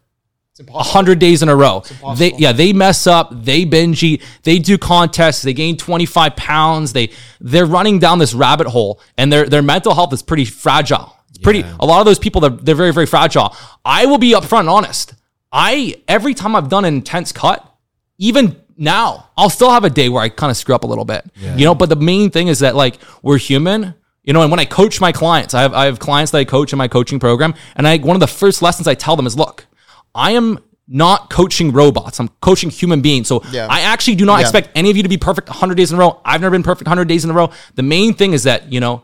a hundred days in a row. They yeah, they mess up, they binge eat, they do contests, they gain 25 pounds, they they're running down this rabbit hole and their their mental health is pretty fragile. It's pretty a lot of those people they're, they're very, very fragile. I will be upfront and honest. I every time I've done an intense cut, even now, I'll still have a day where I kind of screw up a little bit. You know, but the main thing is that like we're human. You know, and when I coach my clients, I have I have clients that I coach in my coaching program, and I one of the first lessons I tell them is, look, I am not coaching robots. I'm coaching human beings. So Yeah. I actually do not Yeah. expect any of you to be perfect 100 days in a row. I've never been perfect 100 days in a row. The main thing is that, you know,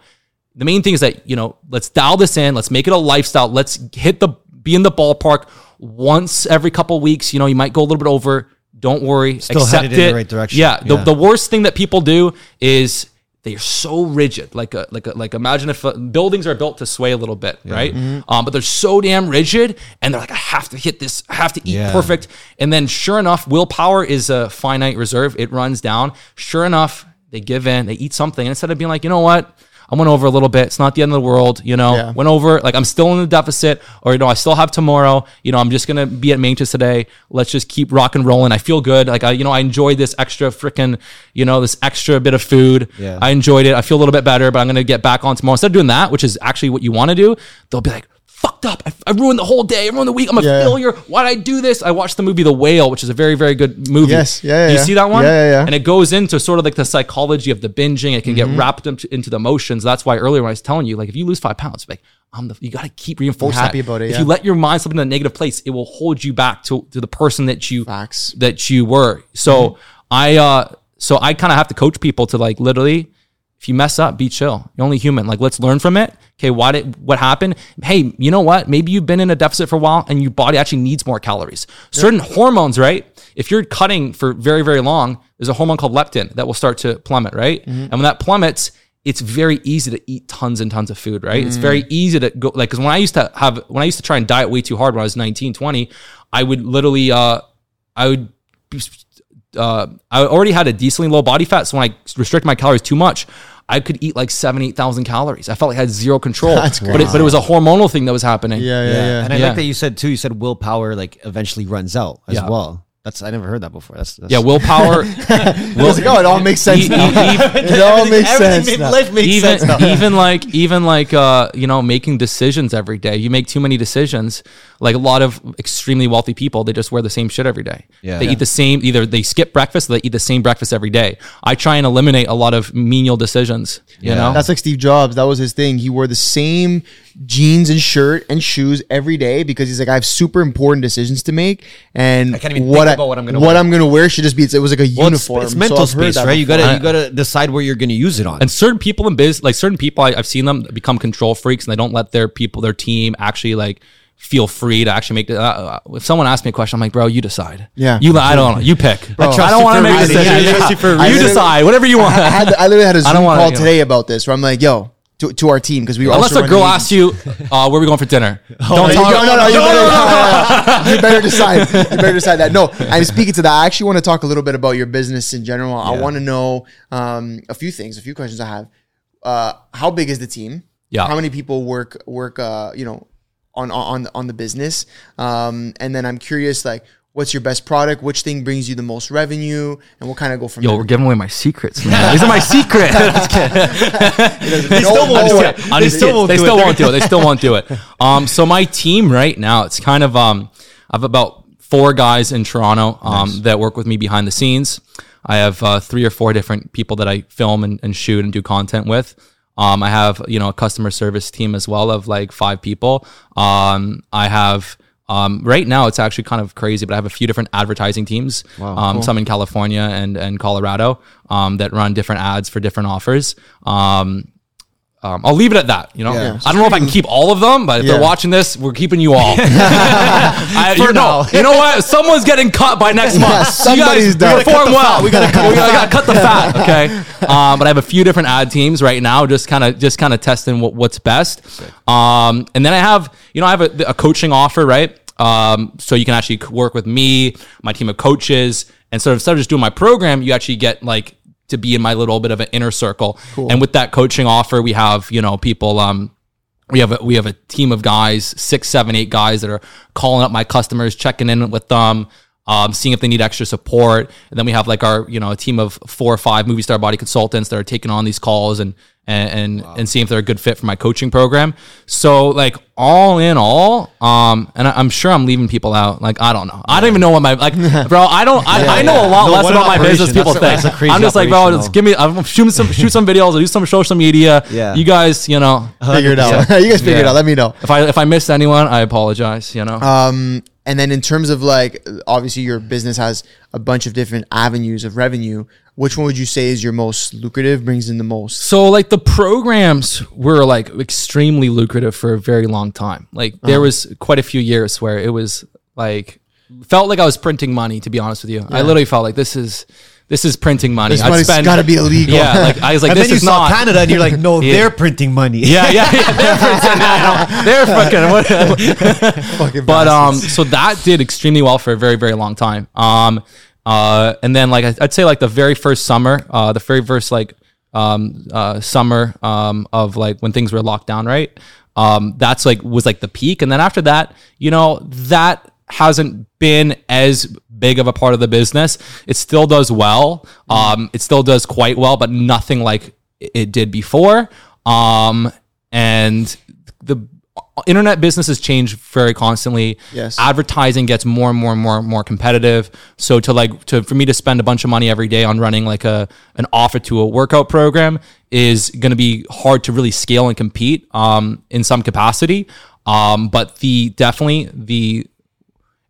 the main thing is that, you know, let's dial this in. Let's make it a lifestyle. Let's hit the, be in the ballpark once every couple weeks. You know, you might go a little bit over. Don't worry. Still accept headed in it. the right direction. Yeah. The, Yeah. the worst thing that people do is they are so rigid. Like a, like a, like imagine if uh, buildings are built to sway a little bit, right? Mm-hmm. Um, but they're so damn rigid, and they're like, I have to hit this, I have to eat Yeah. perfect. And then, sure enough, willpower is a finite reserve. It runs down. Sure enough, they give in. They eat something, and instead of being like, you know what, I went over a little bit. It's not the end of the world, you know. Yeah. Went over like I'm still in the deficit, or you know, I still have tomorrow. You know, I'm just gonna be at Manchester today. Let's just keep rock and rolling. I feel good. Like I, you know, I enjoyed this extra freaking, you know, this extra bit of food. Yeah. I enjoyed it. I feel a little bit better, but I'm gonna get back on tomorrow. Instead of doing that, which is actually what you want to do, they'll be like. Fucked up. I, I ruined the whole day. I ruined the week. I'm a Yeah. failure. Why'd I do this? I watched the movie The Whale, which is a very, very good movie. Yes. Yeah, yeah, You yeah. see that one? Yeah, yeah, yeah. And it goes into sort of like the psychology of the binging. It can Mm-hmm. get wrapped into, into the emotions. That's why earlier when I was telling you, like, if you lose five pounds, like, I'm the, you got to keep reinforcing. happy that. about it, If you let your mind slip into a negative place, it will hold you back to, to the person that you Facts. that you were. So Mm-hmm. I, uh, so I kind of have to coach people to like literally, if you mess up, be chill. You're only human. Like, let's learn from it. Okay, why did what happened? Hey, you know what? Maybe you've been in a deficit for a while, and your body actually needs more calories. Certain hormones, right? If you're cutting for very, very long, there's a hormone called leptin that will start to plummet, right? And when that plummets, it's very easy to eat tons and tons of food, right? It's very easy to go like because when I used to have when I used to try and diet way too hard when I was 19, 20, I would literally uh I would be uh, I already had a decently low body fat, so when I restrict my calories too much, I could eat like seven, eight thousand calories. I felt like I had zero control. That's but it, but it was a hormonal thing that was happening. Yeah, yeah, yeah. And I Yeah. like that you said too. You said willpower like eventually runs out as Yeah. well. That's I never heard that before. That's, that's Yeah, willpower. It's like, oh, it all makes sense E- now. e- it all makes sense made- now. life makes even sense now. even like even like uh you know making decisions every day. You make too many decisions. Like a lot of extremely wealthy people, they just wear the same shit every day. Yeah. They eat the same. Either they skip breakfast, or they eat the same breakfast every day. I try and eliminate a lot of menial decisions. You Yeah. know, That's like Steve Jobs. That was his thing. He wore the same jeans and shirt and shoes every day because he's like, I have super important decisions to make, and I can't even what think I, about what I'm gonna what wear. I'm gonna wear should just be. It was like a Well, uniform. it's So mental I've space, that right? You gotta you gotta decide where you're gonna use it on. And certain people in business, like certain people, I, I've seen them become control freaks, and they don't let their people, their team, actually like feel free to actually make the, uh, uh, if someone asks me a question, I'm like, bro, you decide. Yeah. You, I don't know. You pick. I, trust don't want to for a make reason. decisions. Yeah, you for You decide, whatever you want. I, had, I literally had a Zoom call you know. today about this where I'm like, yo, to, to our team because we were Unless a girl asks you, uh, where are we going for dinner? don't No, tell her. no, no, no, you better, you better decide. You better decide that. No, I'm speaking to that. I actually want to talk a little bit about your business in general. I want to know um, a few things, a few questions I have. Uh, how big is the team? Yeah. How many people work work? Uh, you know, on on on the business. Um, and then I'm curious, like, what's your best product? Which thing brings you the most revenue? And we'll kind of go from Yo, there. we're giving away my secrets, man. These are my secrets. they still won't do it. They still won't they do still it. won't do it. They still won't do it. Um, so my team right now, it's kind of um, I have about four guys in Toronto um, that work with me behind the scenes. I have uh, three or four different people that I film and, and shoot and do content with. Um, I have you know a customer service team as well of like five people. Um, I have um, right now it's actually kind of crazy, but I have a few different advertising teams. um, Some in California and and Colorado um, that run different ads for different offers. Um, um, I'll leave it at that. You know, Yeah. I don't know if I can keep all of them, but if Yeah. they're watching this, we're keeping you all. I, you, know, now. you know what? Someone's getting cut by next month. you somebody's guys done. perform We gotta cut well. We gotta cut we gotta cut the fat. Okay. Um, but I have a few different ad teams right now, just kind of just kind of testing what, what's best. Um, and then I have, you know, I have a, a coaching offer, right? Um, so you can actually work with me, my team of coaches, and sort of instead of just doing my program, you actually get like to be in my little bit of an inner circle. And with that coaching offer, we have, you know, people, um, we have a, we have a team of guys, six, seven, eight guys that are calling up my customers, checking in with them, um, seeing if they need extra support. And then we have like our, you know, a team of four or five movie star body consultants that are taking on these calls and and and, and seeing if they're a good fit for my coaching program. So like all in all, um, and I, I'm sure I'm leaving people out. Like I don't know, I don't even know what my like, bro. I don't, I, I know a lot No, less about my business. People That's think I'm just like, bro, just give me. I'm shooting some shoot some videos. I do some social media. Yeah. you guys, you know, figure it out. you guys figure it out. Let me know. if I if I missed anyone, I apologize. You know. Um, and then in terms of like, obviously your business has a bunch of different avenues of revenue. Which one would you say is your most lucrative, brings in the most? So like the programs were like extremely lucrative for a very long time. Like there Uh-huh. was quite a few years where it was like felt like I was printing money. To be honest with you, I literally felt like this is this is printing money. This I'd money's spend- gotta be illegal. Yeah, like I was like, and this then you is saw not. Canada, and you're like, no, Yeah. they're printing money. Yeah, yeah, yeah. They're printing. Know. They're fucking. Fucking but um, so that did extremely well for a very very long time. Um, uh, and then like I'd say like the very first summer, uh, the very first like um uh summer um of like when things were locked down, right? Um, that's like was like the peak, and then after that, you know, that hasn't been as big of a part of the business. It still does well. Um, it still does quite well, but nothing like it did before. Um, and the internet business has changed very constantly. Yes. Advertising gets more and more and more and more competitive. So to like to for me to spend a bunch of money every day on running like a an offer to a workout program is going to be hard to really scale and compete um in some capacity. Um but the definitely the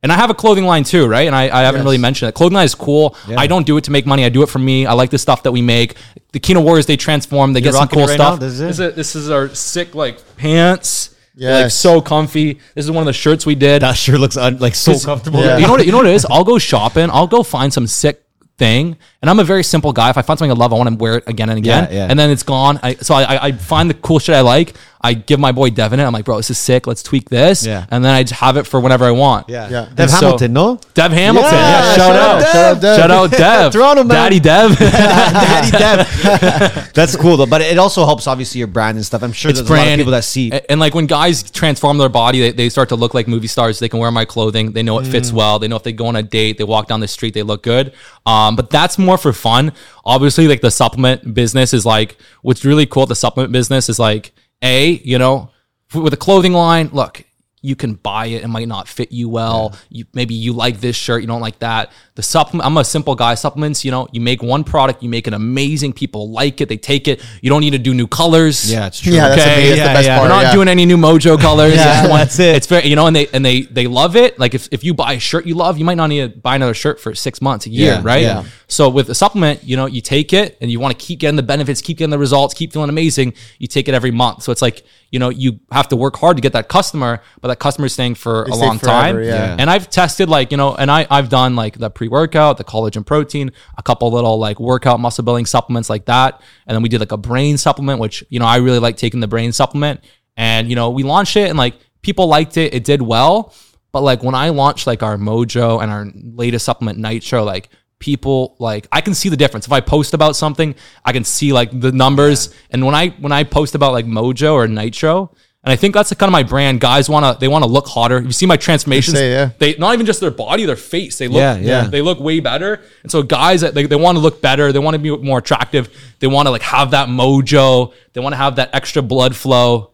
and I have a clothing line too, right? And I, I haven't really mentioned it. Clothing line is cool. I don't do it to make money. I do it for me. I like the stuff that we make. The Kino Warriors, they transform. They get some cool right stuff. This is it? This is, this is our sick like pants. They're, like so comfy. This is one of the shirts we did. That sure looks un- like so comfortable. Yeah. You know what? You know what it is? I'll go shopping. I'll go find some sick thing, and I'm a very simple guy. If I find something I love, I want to wear it again and again, Yeah, yeah. and then it's gone. I, so I, I- I find the cool shit I like. I give my boy Devin it. I'm like, bro, this is sick. Let's tweak this, Yeah. and then I just have it for whenever I want. Yeah. Yeah. Dev And so- Hamilton, no? Dev Hamilton. Yeah, Yeah, shout, shout out. out Shout out Dev. Shout out Dev. Toronto, man. Daddy Dev. Daddy Dev. That's cool though, but it also helps obviously your brand and stuff. I'm sure it's there's a lot of people that see. and, and, like when guys transform their body they, they start to look like movie stars they can wear my clothing they know it fits Mm. well they know if they go on a date they walk down the street they look good um, but that's more for fun obviously like the supplement business is like what's really cool the supplement business is like a you know with a clothing line look you can buy it. It might not fit you well. You maybe you like this shirt, you don't like that. The supplement. I'm a simple guy. Supplements. You know, you make one product, you make it amazing. People like it. They take it. You don't need to do new colors. Yeah, it's true. Yeah, that's, Okay, the, that's yeah, the best yeah. part. We're not yeah. doing any new Mojo colors. Yeah, It's that's it. It's very, you know, and they and they they love it. Like if, if you buy a shirt you love, you might not need to buy another shirt for six months, a year, Yeah, right? yeah. So with a supplement, you know, you take it and you want to keep getting the benefits, keep getting the results, keep feeling amazing. You take it every month. So it's like, you know, you have to work hard to get that customer, but that customer is staying for a stay long forever, time. yeah. And I've tested like, you know, and I, I've done like the pre-workout, the collagen protein, a couple little like workout muscle building supplements like that. And then we did like a brain supplement, which, you know, I really like taking the brain supplement. And, you know, we launched it and like people liked it. It did well. But like when I launched like our Mojo and our latest supplement Nitro, like people like I can see the difference. If I post about something, I can see like the numbers. And when I when I post about like Mojo or Nitro, and I think that's the kind of my brand. Guys want to they want to look hotter. You see my transformations. say, yeah. They not even just their body, their face. They look Yeah, yeah. they look way better. And so guys they, they want to look better, they want to be more attractive. They want to like have that mojo. They want to have that extra blood flow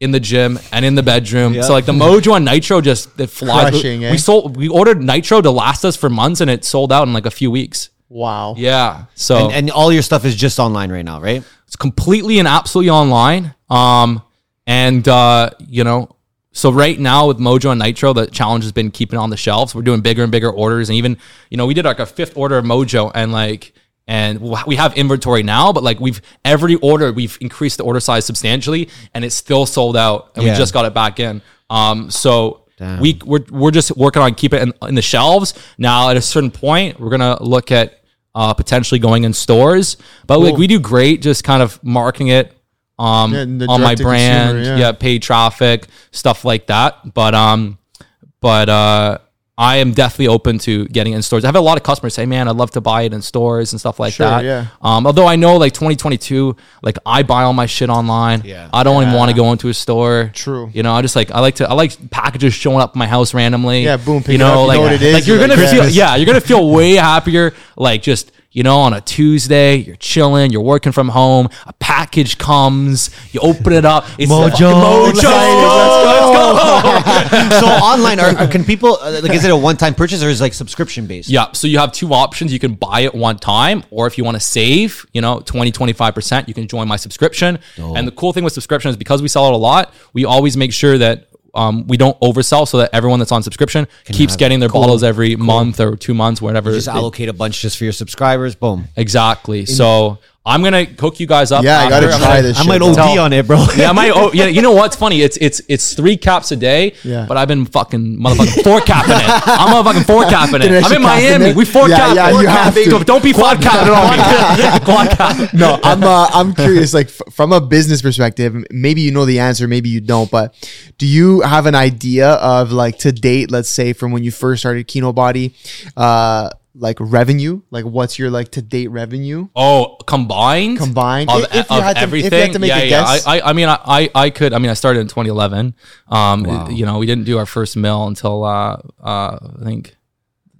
in the gym and in the bedroom. Yeah. So like the mojo on nitro just it flies. Crushing, eh? We sold we ordered nitro to last us for months and it sold out in like a few weeks. Wow. Yeah. So And, and all your stuff is just online right now, right? it's completely and absolutely online. Um, and uh, you know, so right now with Mojo and Nitro, the challenge has been keeping it on the shelves. We're doing bigger and bigger orders, and even you know, we did like a fifth order of Mojo, and like, and we have inventory now, but like we've every order we've increased the order size substantially, and it's still sold out, and Yeah. we just got it back in. Um, so. Damn. We we're, we're just working on keeping it in, in the shelves. Now, at a certain point, we're gonna look at uh, potentially going in stores. But like we do great, just kind of marketing it um, Yeah, on my brand, yeah. yeah. paid traffic, stuff like that. But um, but uh, I am definitely open to getting it in stores. I have a lot of customers say, "Man, I'd love to buy it in stores and stuff like Sure, that." yeah. Um, although I know like 2022, like I buy all my shit online. Yeah. I don't even want to go into a store. True. You know, I just like I like to I like packages showing up at my house randomly. Yeah, boom, pick you know, up, you like know what it is, like you're you're gonna like, feel yeah, you're gonna feel way happier. Like just you know, on a Tuesday, you're chilling, you're working from home, a package comes, you open it up, it's Mojo. Mojo. Let's Let's go. so online, are, are- can people uh, like? Is it a one-time purchase or is it like subscription based? Yeah. So you have two options. You can buy it one time, or if you want to save, you know, 20, 25%, you can join my subscription. And the cool thing with subscription is because we sell it a lot, we always make sure that um, we don't oversell so that everyone that's on subscription keeps have- getting their bottles every month or two months, whatever. Just allocate a bunch just for your subscribers. Boom. Exactly. So I'm gonna hook you guys up. Yeah, I gotta after. I'm try gonna- this I might bro. OD Tell- on it, bro. Yeah, my oh yeah. You know what's funny? It's it's it's three caps a day. Yeah. But I've been fucking motherfucking four capping it. I'm motherfucking four capping it. I I'm in should cap in Miami. it? We four Yeah, cap. yeah, four you cap. have to. So Don't be five capping it on. Quad cap. no, I'm uh, I'm curious. Like f- from a business perspective, maybe you know the answer, maybe you don't. But do you have an idea of like to date? Let's say from when you first started Kinobody, uh, like revenue. Like what's your like to date revenue? Oh, combined, Combined? of, If- if you of had to- if you everything. had to make yeah, a yeah. guess. I, I, I mean, I, I, I could. I mean, I started in 2011. Um, you know, we didn't do our first mill until uh, uh, I think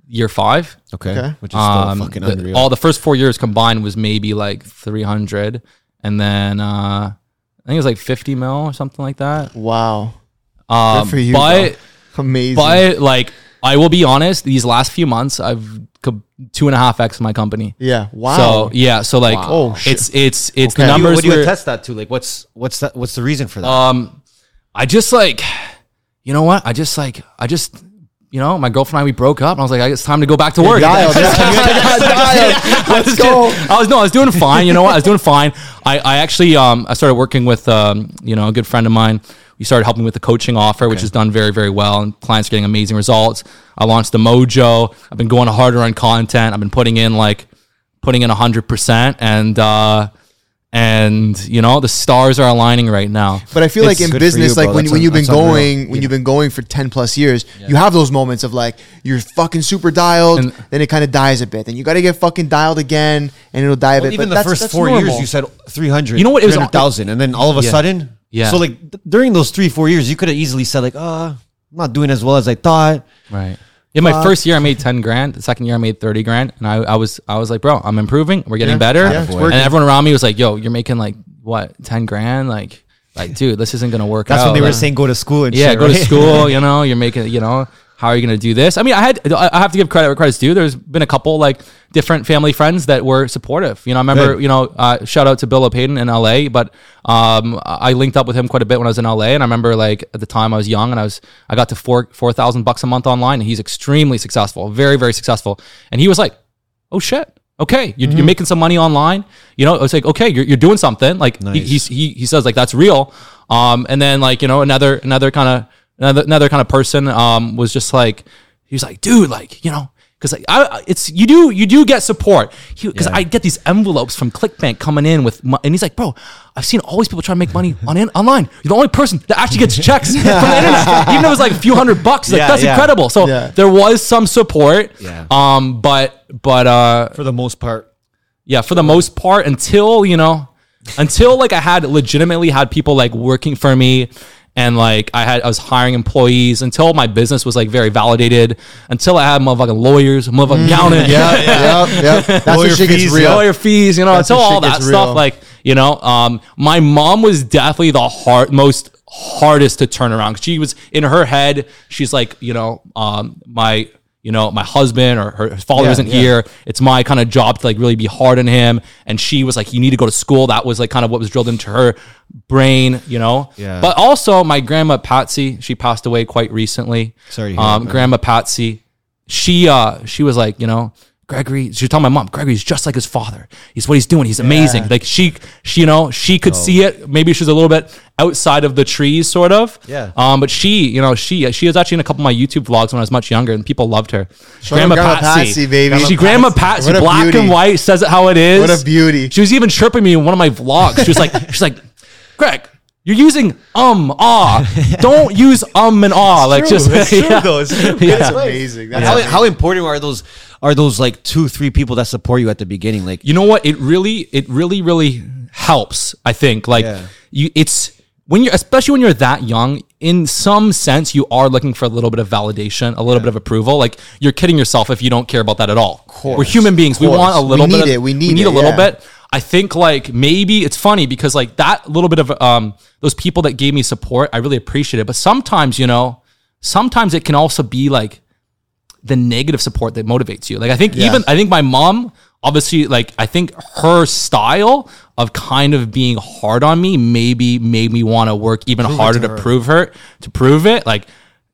year five. Okay. Okay. Which is still Um, fucking the- unreal. all the first four years combined was maybe like 300, and then uh, I think it was like 50 mil or something like that. Wow, Um, for you, but bro. amazing. but like I will be honest, these last few months I've co- two and a half x my company. yeah, wow. So yeah, so like Oh, shit. it's it's it's Okay. the What do you- numbers. what do you were- attest that to? Like, what's what's that? What's the reason for that? um, I just like, you know what? I just like I just. You know, my girlfriend and I we broke up, and I was like, "It's time to go back to work." dialed, yeah. I Let's was go. doing- I was no, I was doing fine. You know what? I was doing fine. I, I actually um I started working with um you know a good friend of mine. We started helping with the coaching offer, which has done very very well, and clients are getting amazing results. I launched the Mojo. I've been going harder on content. I've been putting in like putting in hundred percent, and uh and you know the stars are aligning right now. But I feel like in business, you, like bro. when, That's when un- you've been that's unreal. going, when you've been going for 10 plus years, you have those moments of like, you're fucking super dialed, And- then it kind of dies a bit. Then you got to get fucking dialed again and it'll die a bit. Even but the that's- first that's four normal. years, you said three hundred. You know what? It was- thousand, and then all of a Yeah. sudden, Yeah. So like th- during those three four years, you could have easily said like, "Uh, I'm not doing as well as I thought." Right. Yeah, my first year I made ten grand. The second year I made thirty grand, and I, I was I was like, bro, I'm improving. We're getting Yeah. better. Yeah, and everyone around me was like, yo, you're making like what ten grand? Like, like, dude, this isn't gonna work That's out. when they were saying go to school and yeah, shit, go to school. You know, you're making. You know, how are you gonna do this? I mean, I had I have to give credit where credit's due. There's been a couple like different family friends that were supportive. You know, I remember Good. you know uh, shout out to Bill O'Payton in L.A. But um, I linked up with him quite a bit when I was in L.A. And I remember like at the time I was young and I was I got to four four thousand bucks a month online, and he's extremely successful, very very successful. And he was like, "Oh shit." Okay, you're, Mm-hmm. you're making some money online. You know, it's like okay, you're, you're doing something. Like he, he's, he he says like that's real. Um, and then like you know another another kind of another another kind of person um was just like he was like dude like you know because like I I- it's you do you do get support because I get these envelopes from ClickBank coming in with mo- and he's like bro I've seen all these people trying to make money on in, online you're the only person that actually gets checks from the internet even though it was like a few hundred bucks He's like Yeah, that's yeah. incredible so Yeah. there was some support Yeah. um but but uh for the most part. yeah, for the most part, until you know, until like I had legitimately had people like working for me, and like I had I was hiring employees until my business was like very validated. Until I had motherfucking lawyers, motherfucking accountant, Yeah, yeah, yeah. That's Lawyer when shit gets fees, real. lawyer fees, you know, That's until all that stuff. real. Like you know, um, my mom was definitely the hard most hardest to turn around. 'Cause She was in her head. She's like, you know, um, my you know my husband or her father Yeah, isn't yeah. here. It's my kind of job to like really be hard on him. And she was like, you need to go to school. That was like kind of what was drilled into her brain, you know. Yeah. But also my grandma Patsy, she passed away quite recently. Sorry Um, grandma Patsy, she uh she was like, you know, Gregory, she was telling my mom, Gregory's just like his father. He's what he's doing. He's amazing. Like she, she, you know, she could see it. Maybe she's a little bit outside of the trees, sort of. Yeah. Um, but she, you know, she, she was actually in a couple of my YouTube vlogs when I was much younger, and people loved her. out Grandma Patsy, baby. She, Grandma Patsy, What a black beauty. and white, says it how it is. What a beauty. She was even chirping me in one of my vlogs. She was like, she's like, Greg. You're using um ah. Don't use um and ah. Like just yeah. Yeah. That's amazing. That's how, amazing. how important are those are those like two three people that support you at the beginning? Like you know what? It really it really really helps i think. Like Yeah. you it's when you're especially when you're that young in some sense you are looking for a little bit of validation a little bit of approval. Like you're kidding yourself if you don't care about that at all. We're human beings. We want a little We bit need of- it. We need a it, little yeah. bit. I think like maybe it's funny because like that little bit of um those people that gave me support i really appreciate it. But sometimes you know sometimes it can also be like the negative support that motivates you. Like I think even I think my mom obviously like I think her style of kind of being hard on me maybe made me want to work even harder to, prove her to prove it. Like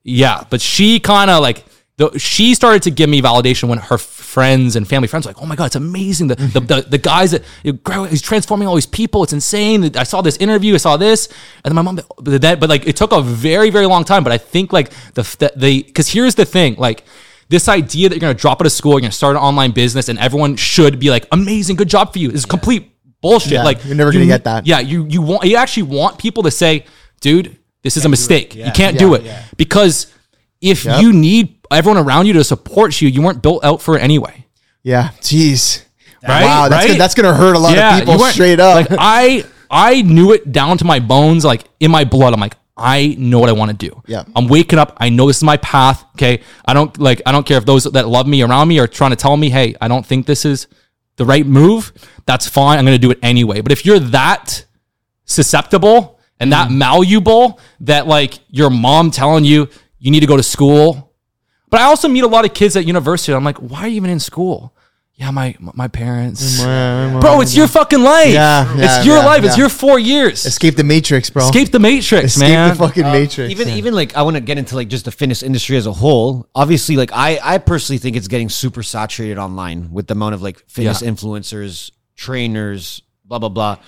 yeah, but she kind of like the, she started to give me validation when her friends and family friends were like, oh my god, it's amazing. The the, the, the guys that you know, he's transforming all these people. It's insane. I saw this interview. I saw this, and then my mom. But that, but like it took a very very long time. But I think like the the- the because here's the thing like. This idea that you're gonna drop out of school, you're gonna start an online business, and everyone should be like, "Amazing, good job for you." Is complete bullshit. Yeah, like you're never you- gonna get that. Yeah, you you want you actually want people to say, "Dude, this is a mistake. You can't do it." Because if you need everyone around you to support you, you weren't built out for it anyway. Yeah. Jeez. Right? Wow. That's Right? gonna, that's gonna hurt a lot of people straight up. Like I I knew it down to my bones, like in my blood. I'm like, I know what I want to do. Yeah. I'm waking up. I know this is my path. Okay. I don't like I don't care if those that love me around me are trying to tell me, hey, I don't think this is the right move. That's fine. I'm gonna do it anyway. But if you're that susceptible and that Mm-hmm. malleable that like your mom telling you you need to go to school. But I also meet a lot of kids at university. I'm like, why are you even in school? Yeah, my my parents. Bro, it's your fucking life. Yeah, yeah, it's your yeah, life. It's your four years. Escape the matrix, bro. Escape the matrix, Escape man. the fucking uh, matrix. even even like I want to get into like just the fitness industry as a whole. Obviously, like I I personally think it's getting super saturated online with the amount of like fitness Yeah. influencers, trainers, blah blah blah.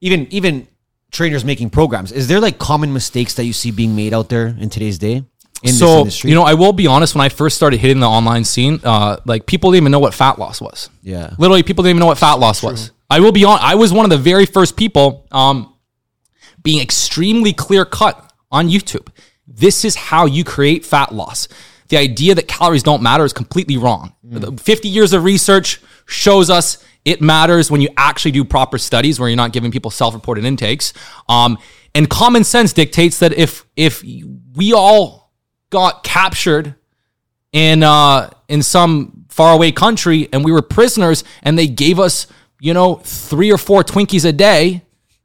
Even even trainers making programs. Is there like common mistakes that you see being made out there in today's day in so industry? you know, I will be honest. When I first started hitting the online scene, uh, like people didn't even know what fat loss was. Yeah. literally, people didn't even know what fat loss was. I will be on. I was one of the very first people um, being extremely clear cut on YouTube. This is how you create fat loss. The idea that calories don't matter is completely wrong. The 50 years of research shows us it matters when you actually do proper studies where you're not giving people self-reported intakes. Um, and common sense dictates that if if we all got captured in uh in some faraway country and we were prisoners and they gave us you know three or four twinkies a day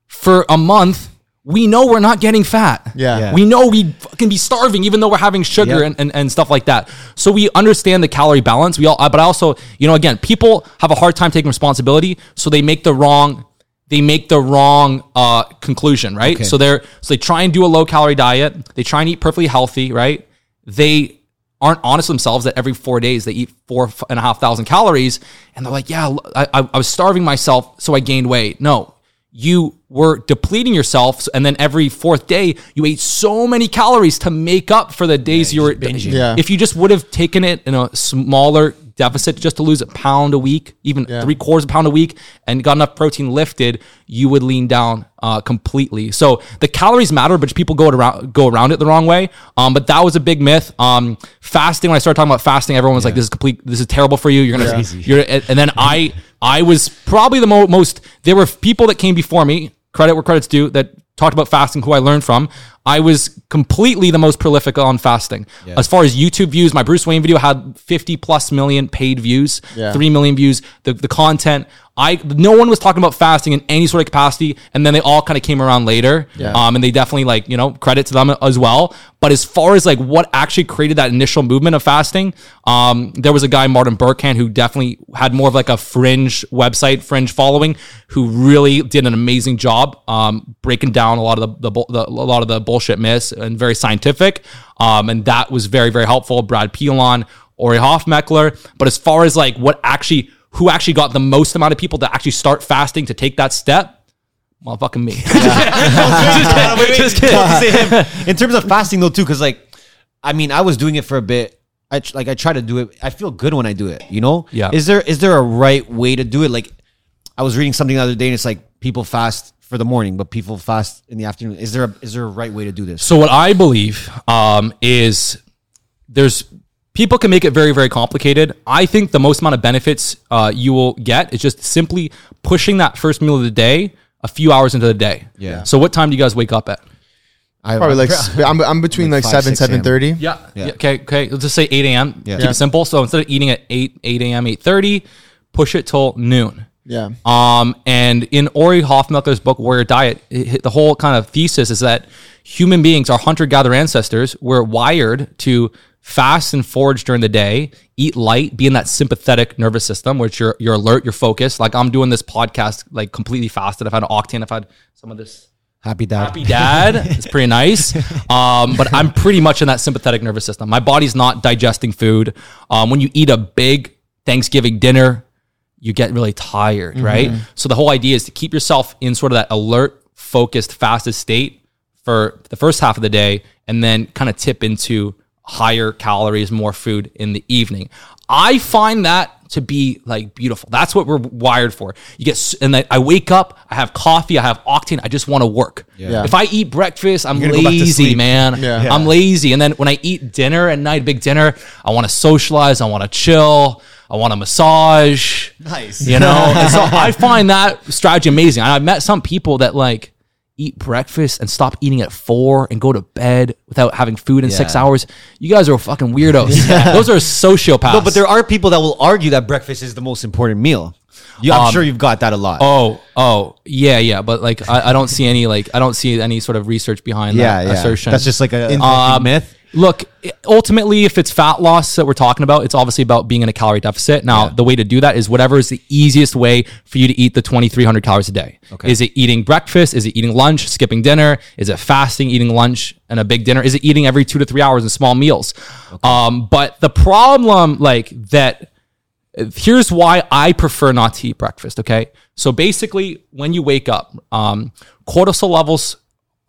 for a month we know we're not getting fat Yeah. Yeah. we know we can be starving even though we're having sugar Yeah. and, and, and stuff like that so we understand the calorie balance we all but I also you know again people have a hard time taking responsibility so they make the wrong they make the wrong uh, conclusion right Okay. so they're so they try and do a low calorie diet they try and eat perfectly healthy right they aren't honest with themselves that every four days they eat four and a half thousand calories, and they're like, "Yeah, I, I, I was starving myself, so I gained weight." No, you were depleting yourself, and then every fourth day you ate so many calories to make up for the days you were binging. Yeah. If you just would have taken it in a smaller deficit just to lose a pound a week, even three quarters of a pound a week, and got enough protein lifted, you would lean down uh, completely. So the calories matter, but people go around go around it the wrong way. Um, but that was a big myth. Um, fasting. When I started talking about fasting, everyone was like, "This is complete. This is terrible for you. You're gonna." You're, and and then I I was probably the mo- most. There were people that came before me. Credit where credit's due. That talked about fasting, who I learned from. I was completely the most prolific on fasting. As far as YouTube views, my Bruce Wayne video had 50 plus million paid views, Yeah. 3 million views. The, the content, I no one was talking about fasting in any sort of capacity, and then they all kind of came around later. Yeah. Um, and they definitely like, you know, credit to them as well. But as far as like what actually created that initial movement of fasting, um, there was a guy, Martin Berkhan, who definitely had more of like a fringe website, fringe following, who really did an amazing job um, breaking down a lot of the, the, the a lot of the bullshit miss and very scientific. Um, and that was very very helpful. Brad Pilon, Ori Hofmekler. But as far as like what actually who actually got the most amount of people to actually start fasting to take that step, motherfucking me. just kidding. In terms of fasting though, too, because like, I mean, I was doing it for a bit. I like I try to do it. I feel good when I do it. You know. Yeah. Is there is there a right way to do it? Like, I was reading something the other day, and it's like people fast for the morning, but people fast in the afternoon. Is there a is there a right way to do this? So what I believe um, is there's people can make it very very complicated. I think the most amount of benefits uh, you will get is just simply pushing that first meal of the day a few hours into the day. Yeah. So what time do you guys wake up at? I, Probably like s- I'm, I'm between like, Like five, seven six a.m. seven thirty. Yeah. yeah. Okay. Okay. Let's just say 8 a.m. Yeah. Keep Yeah. it simple. So instead of eating at 8 8 a.m. 8:30, push it till noon. Yeah. Um, and in Ori Hofmekler's book, Warrior Diet, it, the whole kind of thesis is that human beings, our hunter gatherer ancestors, were wired to fast and forage during the day, eat light, be in that sympathetic nervous system, which you're you're alert, you're focused. Like I'm doing this podcast like completely fasted. If I've had octane, I've had some of this happy dad. happy dad. it's pretty nice. Um, but I'm pretty much in that sympathetic nervous system. My body's not digesting food. Um, when you eat a big Thanksgiving dinner, you get really tired, mm-hmm. right? So the whole idea is to keep yourself in sort of that alert, focused, fastest state for the first half of the day, and then kind of tip into higher calories, more food in the evening. I find that to be like beautiful. That's what we're wired for. You get, and then I wake up, I have coffee, I have octane, I just want to work. Yeah. If I eat breakfast, I'm gonna go back to lazy, man. Yeah. Yeah. I'm lazy. And then when I eat dinner at night, big dinner, I want to socialize, I want to chill, I want a massage. Nice. You know? and so I find that strategy amazing. I've met some people that like eat breakfast and stop eating at four and go to bed without having food in six hours. You guys are fucking weirdos. Those are sociopaths. No, but there are people that will argue that breakfast is the most important meal. You, I'm sure you've got that a lot. Oh, oh, yeah, yeah. But like, I, I don't see any like, I don't see any sort of research behind yeah, that yeah. assertion. That's just like a, Um, myth. Look, ultimately, if it's fat loss that we're talking about, it's obviously about being in a calorie deficit. Now, the way to do that is whatever is the easiest way for you to eat the 2,300 calories a day. Okay. Is it eating breakfast? Is it eating lunch, skipping dinner? Is it fasting, eating lunch and a big dinner? Is it eating every two to three hours in small meals? Um, but the problem, like that, here's why I prefer not to eat breakfast. Okay. So basically, when you wake up, um, cortisol levels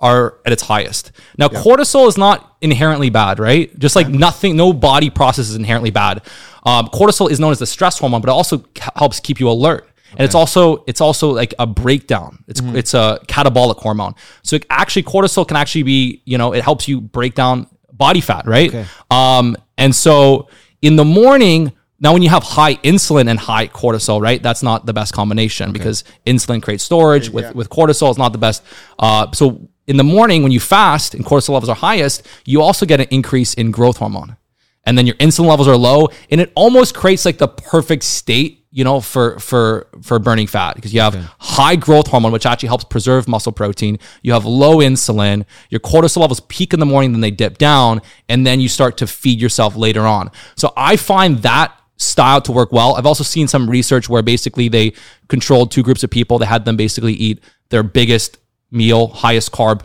are at its highest. Now, cortisol is not inherently bad, right? Just like nothing, no body process is inherently bad. Um, cortisol is known as the stress hormone, but it also ca- helps keep you alert. And it's also it's also like a breakdown. It's it's a catabolic hormone. So it actually cortisol can actually be you know it helps you break down body fat, right? Um, and so in the morning, now when you have high insulin and high cortisol, right? That's not the best combination because insulin creates storage with, with cortisol. It's not the best. Uh, so in the morning, when you fast and cortisol levels are highest, you also get an increase in growth hormone. And then your insulin levels are low, and it almost creates like the perfect state, you know, for for for burning fat because you have high growth hormone, which actually helps preserve muscle protein. You have low insulin. Your cortisol levels peak in the morning, then they dip down, and then you start to feed yourself later on. So I find that style to work well. I've also seen some research where basically they controlled two groups of people. They had them basically eat their biggest meal, highest carb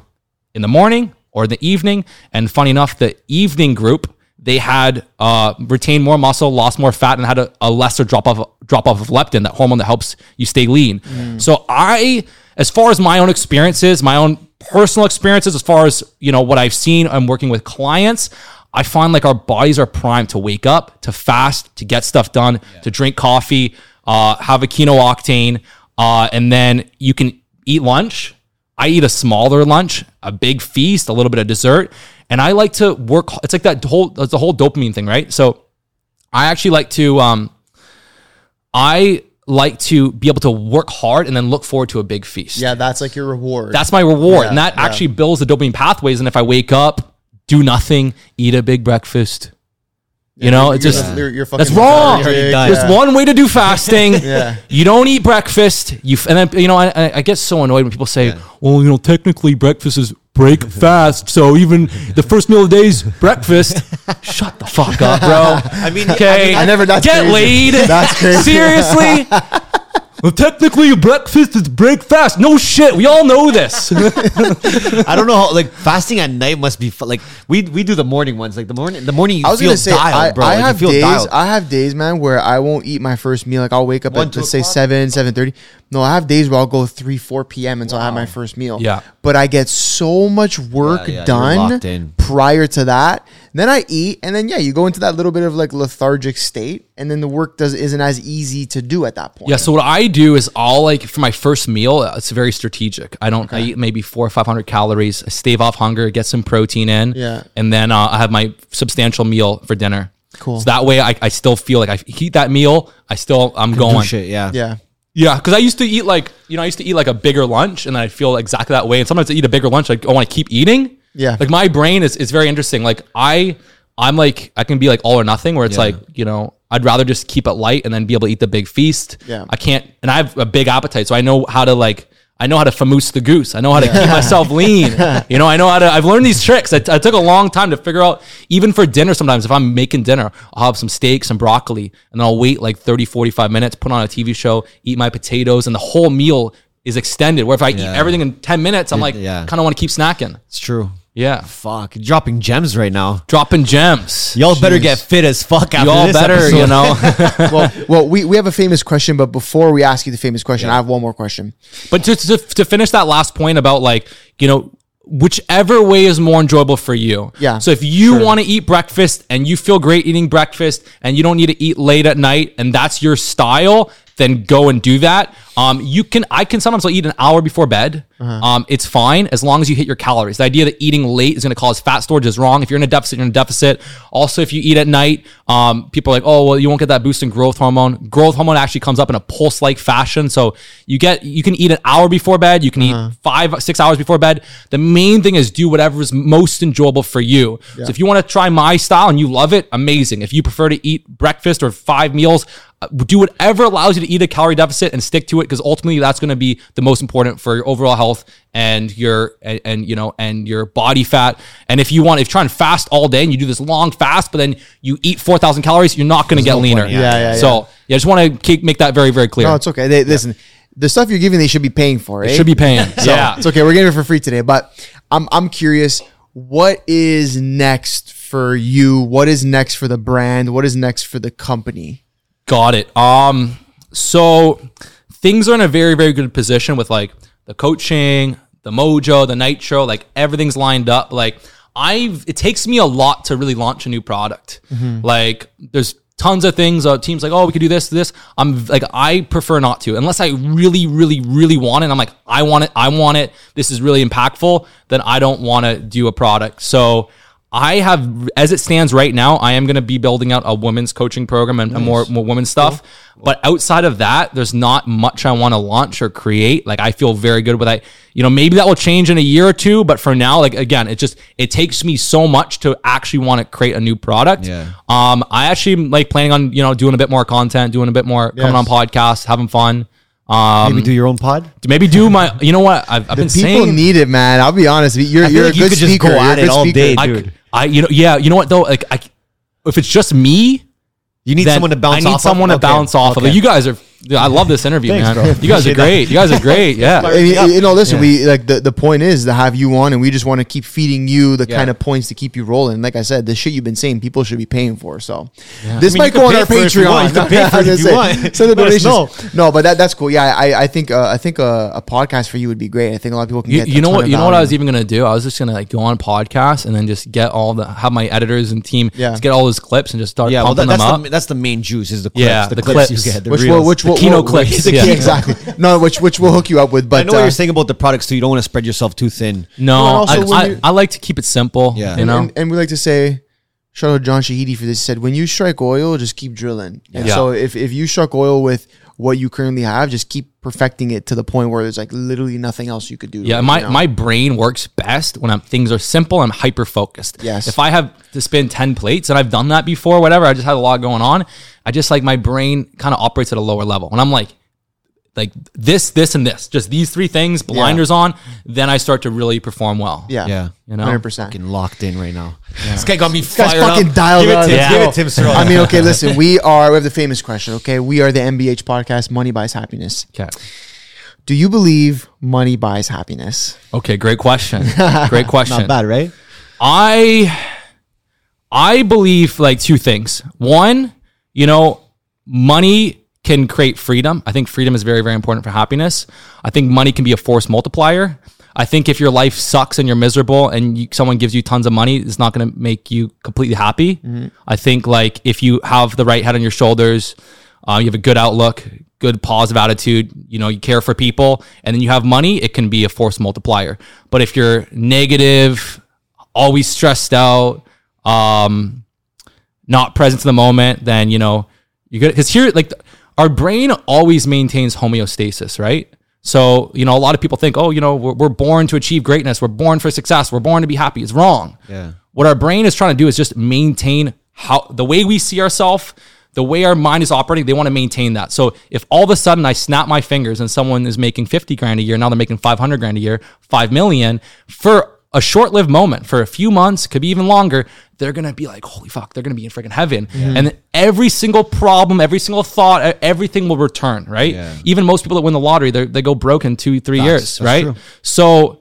in the morning or in the evening. And funny enough, the evening group, they had uh, retained more muscle, lost more fat, and had a, a lesser drop off drop off of leptin, that hormone that helps you stay lean. So I, as far as my own experiences, my own personal experiences, as far as you know what I've seen, I'm working with clients. I find like our bodies are primed to wake up, to fast, to get stuff done, to drink coffee, uh, have a Kino octane, uh, and then you can eat lunch. I eat a smaller lunch, a big feast, a little bit of dessert, and I like to work. It's like that whole that's the whole dopamine thing, right? So I actually like to um, I like to be able to work hard and then look forward to a big feast. Yeah, that's like your reward. That's my reward. Yeah, and that yeah. actually builds the dopamine pathways. And if I wake up, do nothing, eat a big breakfast, you know, it's You're just the- you're- you're that's wrong. lethargic. There's one way to do fasting. Yeah. You don't eat breakfast. You f- and then you know I, I- I get so annoyed when people say, "Well, you know, technically breakfast is break fast, so even the first meal of the day is breakfast." Shut the fuck up, bro. I mean, Okay, I never- that's get crazy. laid. That's crazy. Seriously. Well, technically, breakfast is break fast. No shit. We all know this. I don't know how like fasting at night must be fu- like we we do the morning ones like the morning the morning you I was feel gonna say dialed, I, bro. I Like, have feel days. dialed. I have days, man, where I won't eat my first meal. Like I'll wake up One, at two let's say o'clock? seven, seven thirty. No, I have days where I'll go three, four p.m. until I have my first meal. Yeah. but I get so much work Yeah, yeah, you're done locked in. prior to that. Then I eat, and then yeah, you go into that little bit of like lethargic state, and then the work does isn't as easy to do at that point. Yeah. So what I do is I'll like for my first meal, it's very strategic. I don't. I eat maybe four or five hundred calories. I stave off hunger, get some protein in. Yeah. And then uh, I have my substantial meal for dinner. Cool. So that way I, I still feel like I eat that meal. I still I'm Do going. shit, yeah. yeah. Yeah, because I used to eat like you know I used to eat like a bigger lunch, and then I feel exactly that way. And sometimes I eat a bigger lunch, like I want to keep eating. Yeah. like my brain is is very interesting. Like I I'm like I can be like all or nothing, where it's Yeah. like you know I'd rather just keep it light and then be able to eat the big feast. Yeah. I can't, and I have a big appetite, so I know how to like. I know how to famoose the goose. I know how to keep myself lean. You know, I know how to. I've learned these tricks. I, I took a long time to figure out. Even for dinner, sometimes if I'm making dinner, I'll have some steak, some broccoli, and then I'll wait like 30, 45 minutes, put on a TV show, eat my potatoes, and the whole meal is extended. Where if I eat everything in 10 minutes, I'm like, yeah. kind of want to keep snacking. It's true. Yeah. Fuck, dropping gems right now. Dropping gems. Y'all better get fit as fuck after Y'all this better, episode. you know. well, well, we, we have a famous question, but before we ask you the famous question, I have one more question. But to, to, to finish that last point about like, you know, whichever way is more enjoyable for you. Yeah, So if you want to eat breakfast and you feel great eating breakfast and you don't need to eat late at night and that's your style, then go and do that. Um, you can, I can sometimes I'll eat an hour before bed. Um, it's fine as long as you hit your calories. The idea that eating late is going to cause fat storage is wrong. If you're in a deficit, you're in a deficit. Also, if you eat at night, um, people are like, oh, well, you won't get that boost in growth hormone. Growth hormone actually comes up in a pulse like fashion. So you get, you can eat an hour before bed. You can eat five, six hours before bed. The main thing is do whatever is most enjoyable for you. So if you want to try my style and you love it, amazing. If you prefer to eat breakfast or five meals, do whatever allows you to eat a calorie deficit and stick to it because ultimately that's going to be the most important for your overall health and your and, and you know and your body fat and if you want if you're trying to fast all day and you do this long fast but then you eat 4000 calories you're not going to get no leaner point, yeah. Yeah, yeah, so yeah, I just want to make that very very clear No, it's okay. They, Listen, the stuff you're giving, they should be paying for. It eh? should be paying So, yeah it's okay. We're getting it for free today, but I'm I'm curious. What is next for you? What is next for the brand? What is next for the company? Got it. Um, so things are in a very, very good position with like the coaching, the mojo, the nitro, like everything's lined up. Like I've, it takes me a lot to really launch a new product. Like there's tons of things. Uh, teams like, oh, we could do this, this. I'm like, I prefer not to unless I really, really, really want it. I'm like, I want it. I want it. This is really impactful. Then I don't want to do a product. So. I have, as it stands right now, I am going to be building out a women's coaching program and, and more, more women's stuff. But outside of that, there's not much I want to launch or create. Like I feel very good with that. You know, maybe that will change in a year or two. But for now, like again, it just it takes me so much to actually want to create a new product. Yeah. Um, I actually am, like planning on you know doing a bit more content, doing a bit more coming on podcasts, having fun. Um, Maybe do your own pod. maybe do my. You know what? I've, I've been People saying need it, man. I'll be honest. You're I you're a you good could just speaker. go You're a at it all speaker. day. I, dude. I, you know, yeah, you know what though? Like, I, if it's just me, You need someone to bounce I need off someone of? to Okay. bounce off of. Like, you guys are Dude, I love this interview, Thanks, man. bro. You guys are great. You guys are great. Yeah. And, you- you know, listen, we like the, the point is to have you on, and we just want to keep feeding you the Yeah. kind of points to keep you rolling. Like I said, the shit you've been saying, people should be paying for. So this I mean, might go on our for it if you Patreon. want. You can pay for it I was you want. Send the Let us donations. No, but that, that's cool. Yeah, I, I think uh, I think uh, a podcast for you would be great. I think a lot of people can You, get. you know what? of You know what I was even gonna do? I was just gonna like go on podcasts and then just get all the have my editors and team Yeah. get all those clips and just start Yeah, well, pumping that, that's them up. the that's the main juice is the clips. Yeah, the, the clips, clips. you get. The which reels. will which The will Kino will- clips, the- yeah. exactly. No, which which we'll hook you up with. But I know what uh, you're saying about the products too. You don't want to spread yourself too thin. no, also I, I, I like to keep it simple. Yeah. you and, know. and, and we like to say, shout out John Shahidi for this. He said, when you strike oil, just keep drilling. And Yeah. so if, if you struck oil with what you currently have, just keep perfecting it to the point where there's like literally nothing else you could do. Yeah, my, my brain works best when I'm, things are simple. I'm hyper focused. Yes. If I have to spin ten plates, and I've done that before, whatever. I just had a lot going on. I just like my brain kind of operates at a lower level. When I'm like, like this, this, and this, just these three things, blinders on, then I start to really perform well. yeah. Yeah. You know? 100%. Fucking locked in right now. This guy got me This guy's fired fucking up. dialed Give it up. to Yeah. Give it Tim Searle. I mean, okay, listen, we are, we have the famous question, okay? We are the MBH podcast, Money Buys Happiness. Okay. Do you believe money buys happiness? Okay. Great question. Great question. Not bad, right? I I believe like two things. One, you know, money can create freedom. I think freedom is very very important for happiness. I think money can be a force multiplier. I think if your life sucks and you're miserable and you, someone gives you tons of money, it's not going to make you completely happy. I think like if you have the right head on your shoulders, uh, you have a good outlook, good positive attitude, you know, you care for people, and then you have money, it can be a force multiplier. But if you're negative, always stressed out, um, not present to the moment, then you know you're good. Because here, like our brain always maintains homeostasis, right? So you know, a lot of people think, oh, you know, we're, we're born to achieve greatness, we're born for success, we're born to be happy. It's wrong. Yeah. What our brain is trying to do is just maintain how the way we see ourselves. The way our mind is operating, they want to maintain that. So if all of a sudden I snap my fingers and someone is making 50 grand a year, now they're making 500 grand a year, 5 million for a short lived moment, for a few months, could be even longer, they're to be like, holy fuck, they're to be in freaking heaven. And then every single problem, every single thought, everything will return, right? Yeah. Even most people that win the lottery, they they go broke in two, three years, that's right? true. So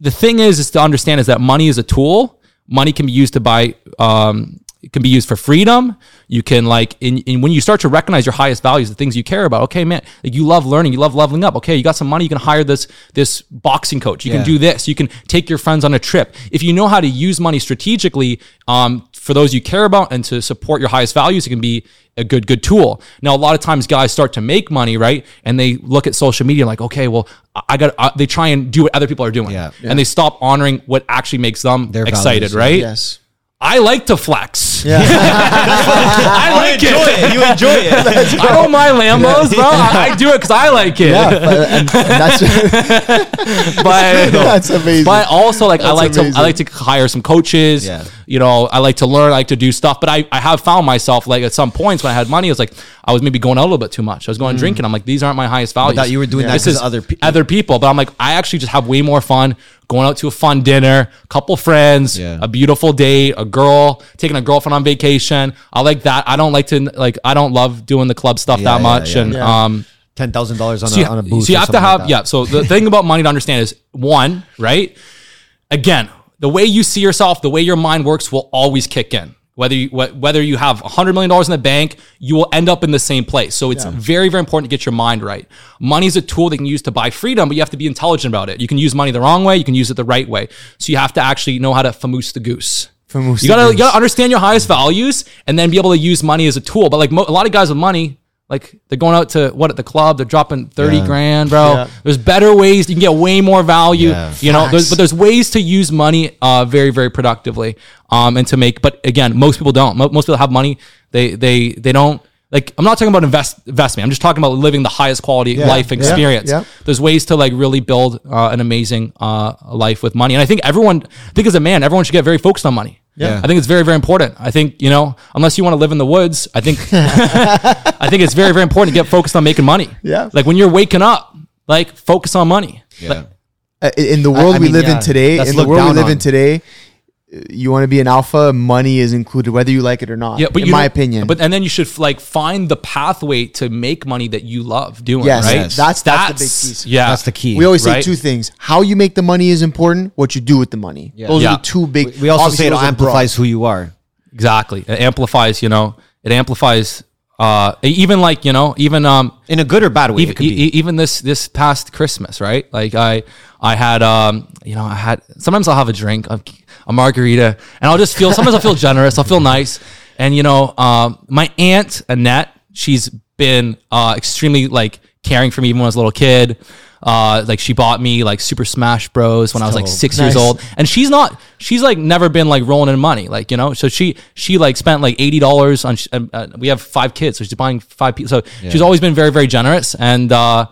the thing is, is to understand is that money is a tool. Money can be used to buy. Um, it can be used for freedom. You can like, in, in when you start to recognize your highest values, the things you care about. Okay, man, like you love learning, you love leveling up. Okay, you got some money, you can hire this this boxing coach. You Yeah. can do this. You can take your friends on a trip. If you know how to use money strategically, um, for those you care about and to support your highest values, it can be a good good tool. Now, a lot of times guys start to make money, right? And they look at social media like, okay, well, I- got. I, they try and do what other people are doing, Yeah. and they stop honoring what actually makes them Their excited, values, right? Yes. I like to flex. Yeah. I like it. You enjoy it. I don't mind Lambos, bro. I, I do it because I like it. and, uh, and that's, but that's amazing. But also, like, I That's like to. I like to hire some coaches. Yeah. You know, I like to learn. I like to do stuff. But I, I have found myself like at some points when I had money, I was like, I was maybe going out a little bit too much. I was going mm. drinking. I'm like, these aren't my highest values. that you were doing that This 'cause is other pe- other people. But I'm like, I actually just have way more fun going out to a fun dinner, couple friends, Yeah. a beautiful date, a girl, taking a girlfriend on vacation. I like that. I don't like to like. I don't love doing the club stuff Yeah, that much. and um. Ten thousand dollars on So you, a on a booth. so you have to something like have yeah. So the thing about money to understand is one, right? Again, the way you see yourself, the way your mind works, will always kick in. Whether you wh- whether you have hundred million dollars in the bank, you will end up in the same place. So it's very very important to get your mind right. Money is a tool that you can use to buy freedom, but you have to be intelligent about it. You can use money the wrong way, you can use it the right way. So you have to actually know how to famoose the goose. Famoose you gotta you gotta understand your highest values and then be able to use money as a tool. But like mo- a lot of guys with money, like they're going out to what at the club, they're dropping thirty Yeah. grand, bro. Yeah. There's better ways you can get way more value. Yeah. You know, there's, but there's ways to use money uh, very very productively um, and to make. But again, most people don't. Mo- Most people have money. They they they don't. Like I'm not talking about invest investment. I'm just talking about living the highest quality life experience. There's ways to like really build uh, an amazing uh, life with money. And I think everyone, I think as a man, everyone should get very focused on money. Yeah. I think it's very, very important. I think, you know, unless you want to live in the woods, I think I think it's very, very important to get focused on making money. Yeah. Like when you're waking up, like focus on money. Yeah. Like, Uh, in the world I we mean, live yeah, in today, that's in the world we live on. in today, you want to be an alpha, money is included, whether you like it or not. Yeah, but in you my opinion. But and then you should like find the pathway to make money that you love doing. Yes, right. yes. That's- that's the big piece. Yeah, That's the key. we always say two things: how you make the money is important. What you do with the money. Those Yeah. are the two big. We also say it those broad. amplifies who you are. Exactly. It amplifies. You know, it amplifies. Uh, even like you know, even um, In a good or bad way. even, it could be. e- even this this past Christmas, right? Like I I had um you know I had sometimes I'll have a drink, a, a margarita, and I'll just feel sometimes I'll feel generous, I'll feel nice, and you know um my aunt Annette, she's been uh extremely like caring for me even when I was a little kid. Uh, like she bought me like Super Smash Bros. when I was like six years old, and she's not she's like never been like rolling in money like you know? So she she like spent like eighty dollars on uh, we have five kids so she's buying five people so she's always been very very generous. And uh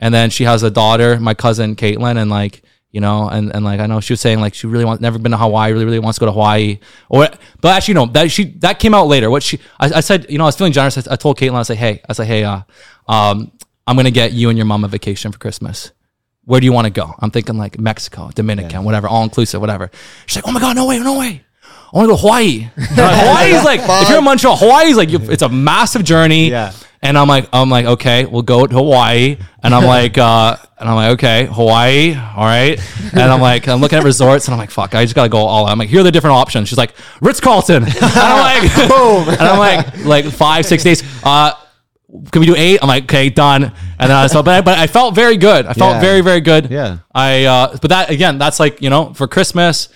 and then she has a daughter my cousin Caitlin and like you know and and like I know she was saying like she really wants never been to Hawaii really really wants to go to Hawaii or but actually no that she that came out later what she I, I said you know I was feeling generous I, I told Caitlin I was like hey I was like hey uh um I'm gonna get you and your mom a vacation for Christmas where do you want to go? I'm thinking like Mexico, Dominican, whatever, all inclusive, whatever. She's like, oh my God, no way, no way. I want to go to Hawaii. Like, Hawaii's like, if you're in Montreal, Hawaii's like, it's a massive journey. Yeah. And I'm like, I'm like, okay, we'll go to Hawaii. And I'm like, uh, and I'm like, okay, Hawaii, all right. And I'm like, I'm looking at resorts, and I'm like, fuck, I just gotta go all out. I'm like, here are the different options. She's like, Ritz Carlton. And I'm like, boom. And I'm like, like five, six days. Uh, can we do eight? I'm like, okay, done. And then I so, but I, but I felt very good. I felt Yeah. very, very good. Yeah. I, uh, but that again, that's like you know, for Christmas,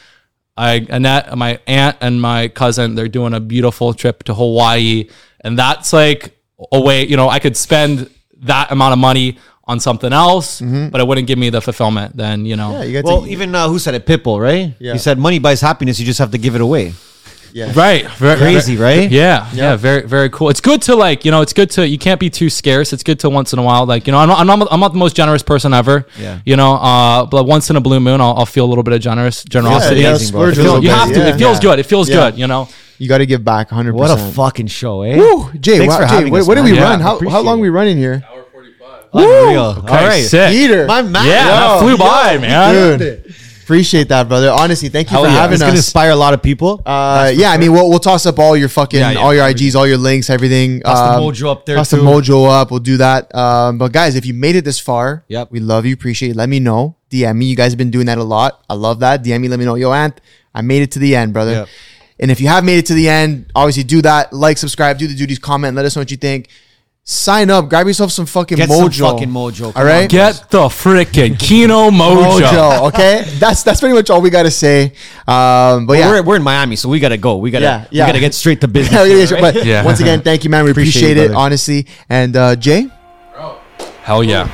I Annette, my aunt, and my cousin, they're doing a beautiful trip to Hawaii, and that's like a way. You know, I could spend that amount of money on something else, but it wouldn't give me the fulfillment. Then you know, Yeah, you got well, to. even uh, who said it? Pitbull, right? Yeah. He said money buys happiness. You just have to give it away. yeah. right? Very, Crazy, right? Yeah, yeah, very, very cool. It's good to like, you know, it's good to you can't be too scarce. It's good to once in a while, like, you know, I'm not, I'm not, I'm not the most generous person ever. Yeah. you know, uh, but once in a blue moon, I'll, I'll feel a little bit of generous generosity. Yeah, amazing, bro. It a you bit, have to. yeah. It feels Yeah. good. It feels Yeah. good. You know. You got to give back 100%. What a fucking show, eh? Woo, Jay, Thanks wow, for Jay, having what, us, what do man. we Yeah, run? How, appreciate how long it. we running here? Hour 45. Unreal. Okay, All right. sick. Peter. My man. Yeah, that flew by, man. Dude, appreciate that, brother. Honestly, thank you Hell for yeah. having It's gonna us. inspire a lot of people. Uh, yeah, I mean, we'll, we'll toss up all your fucking, Yeah, yeah. all your IGs, all your links, everything. Toss the Um, mojo up there, Toss the too. mojo up. We'll do that. Um, but guys, if you made it this far, Yep. we love you, appreciate it. Let me know. DM me. You guys have been doing that a lot. I love that. DM me. Let me know. Yo, Ant, I made it to the end, brother. Yep. And if you have made it to the end, obviously do that. Like, subscribe, do the duties, comment, let us know what you think. Sign up. Grab yourself some fucking Get some mojo. fucking mojo. All Come right. on. Get the freaking Kino Mojo. mojo. Okay, that's that's pretty much all we got to say. Um, but yeah, We're, we're in Miami, so we gotta go. We gotta Yeah, yeah. we gotta get straight to business. Hell yeah, here, but? Yeah. once again, thank you, man. We Appreciate appreciate, it, it, brother. honestly. And uh, Jay, Hell yeah.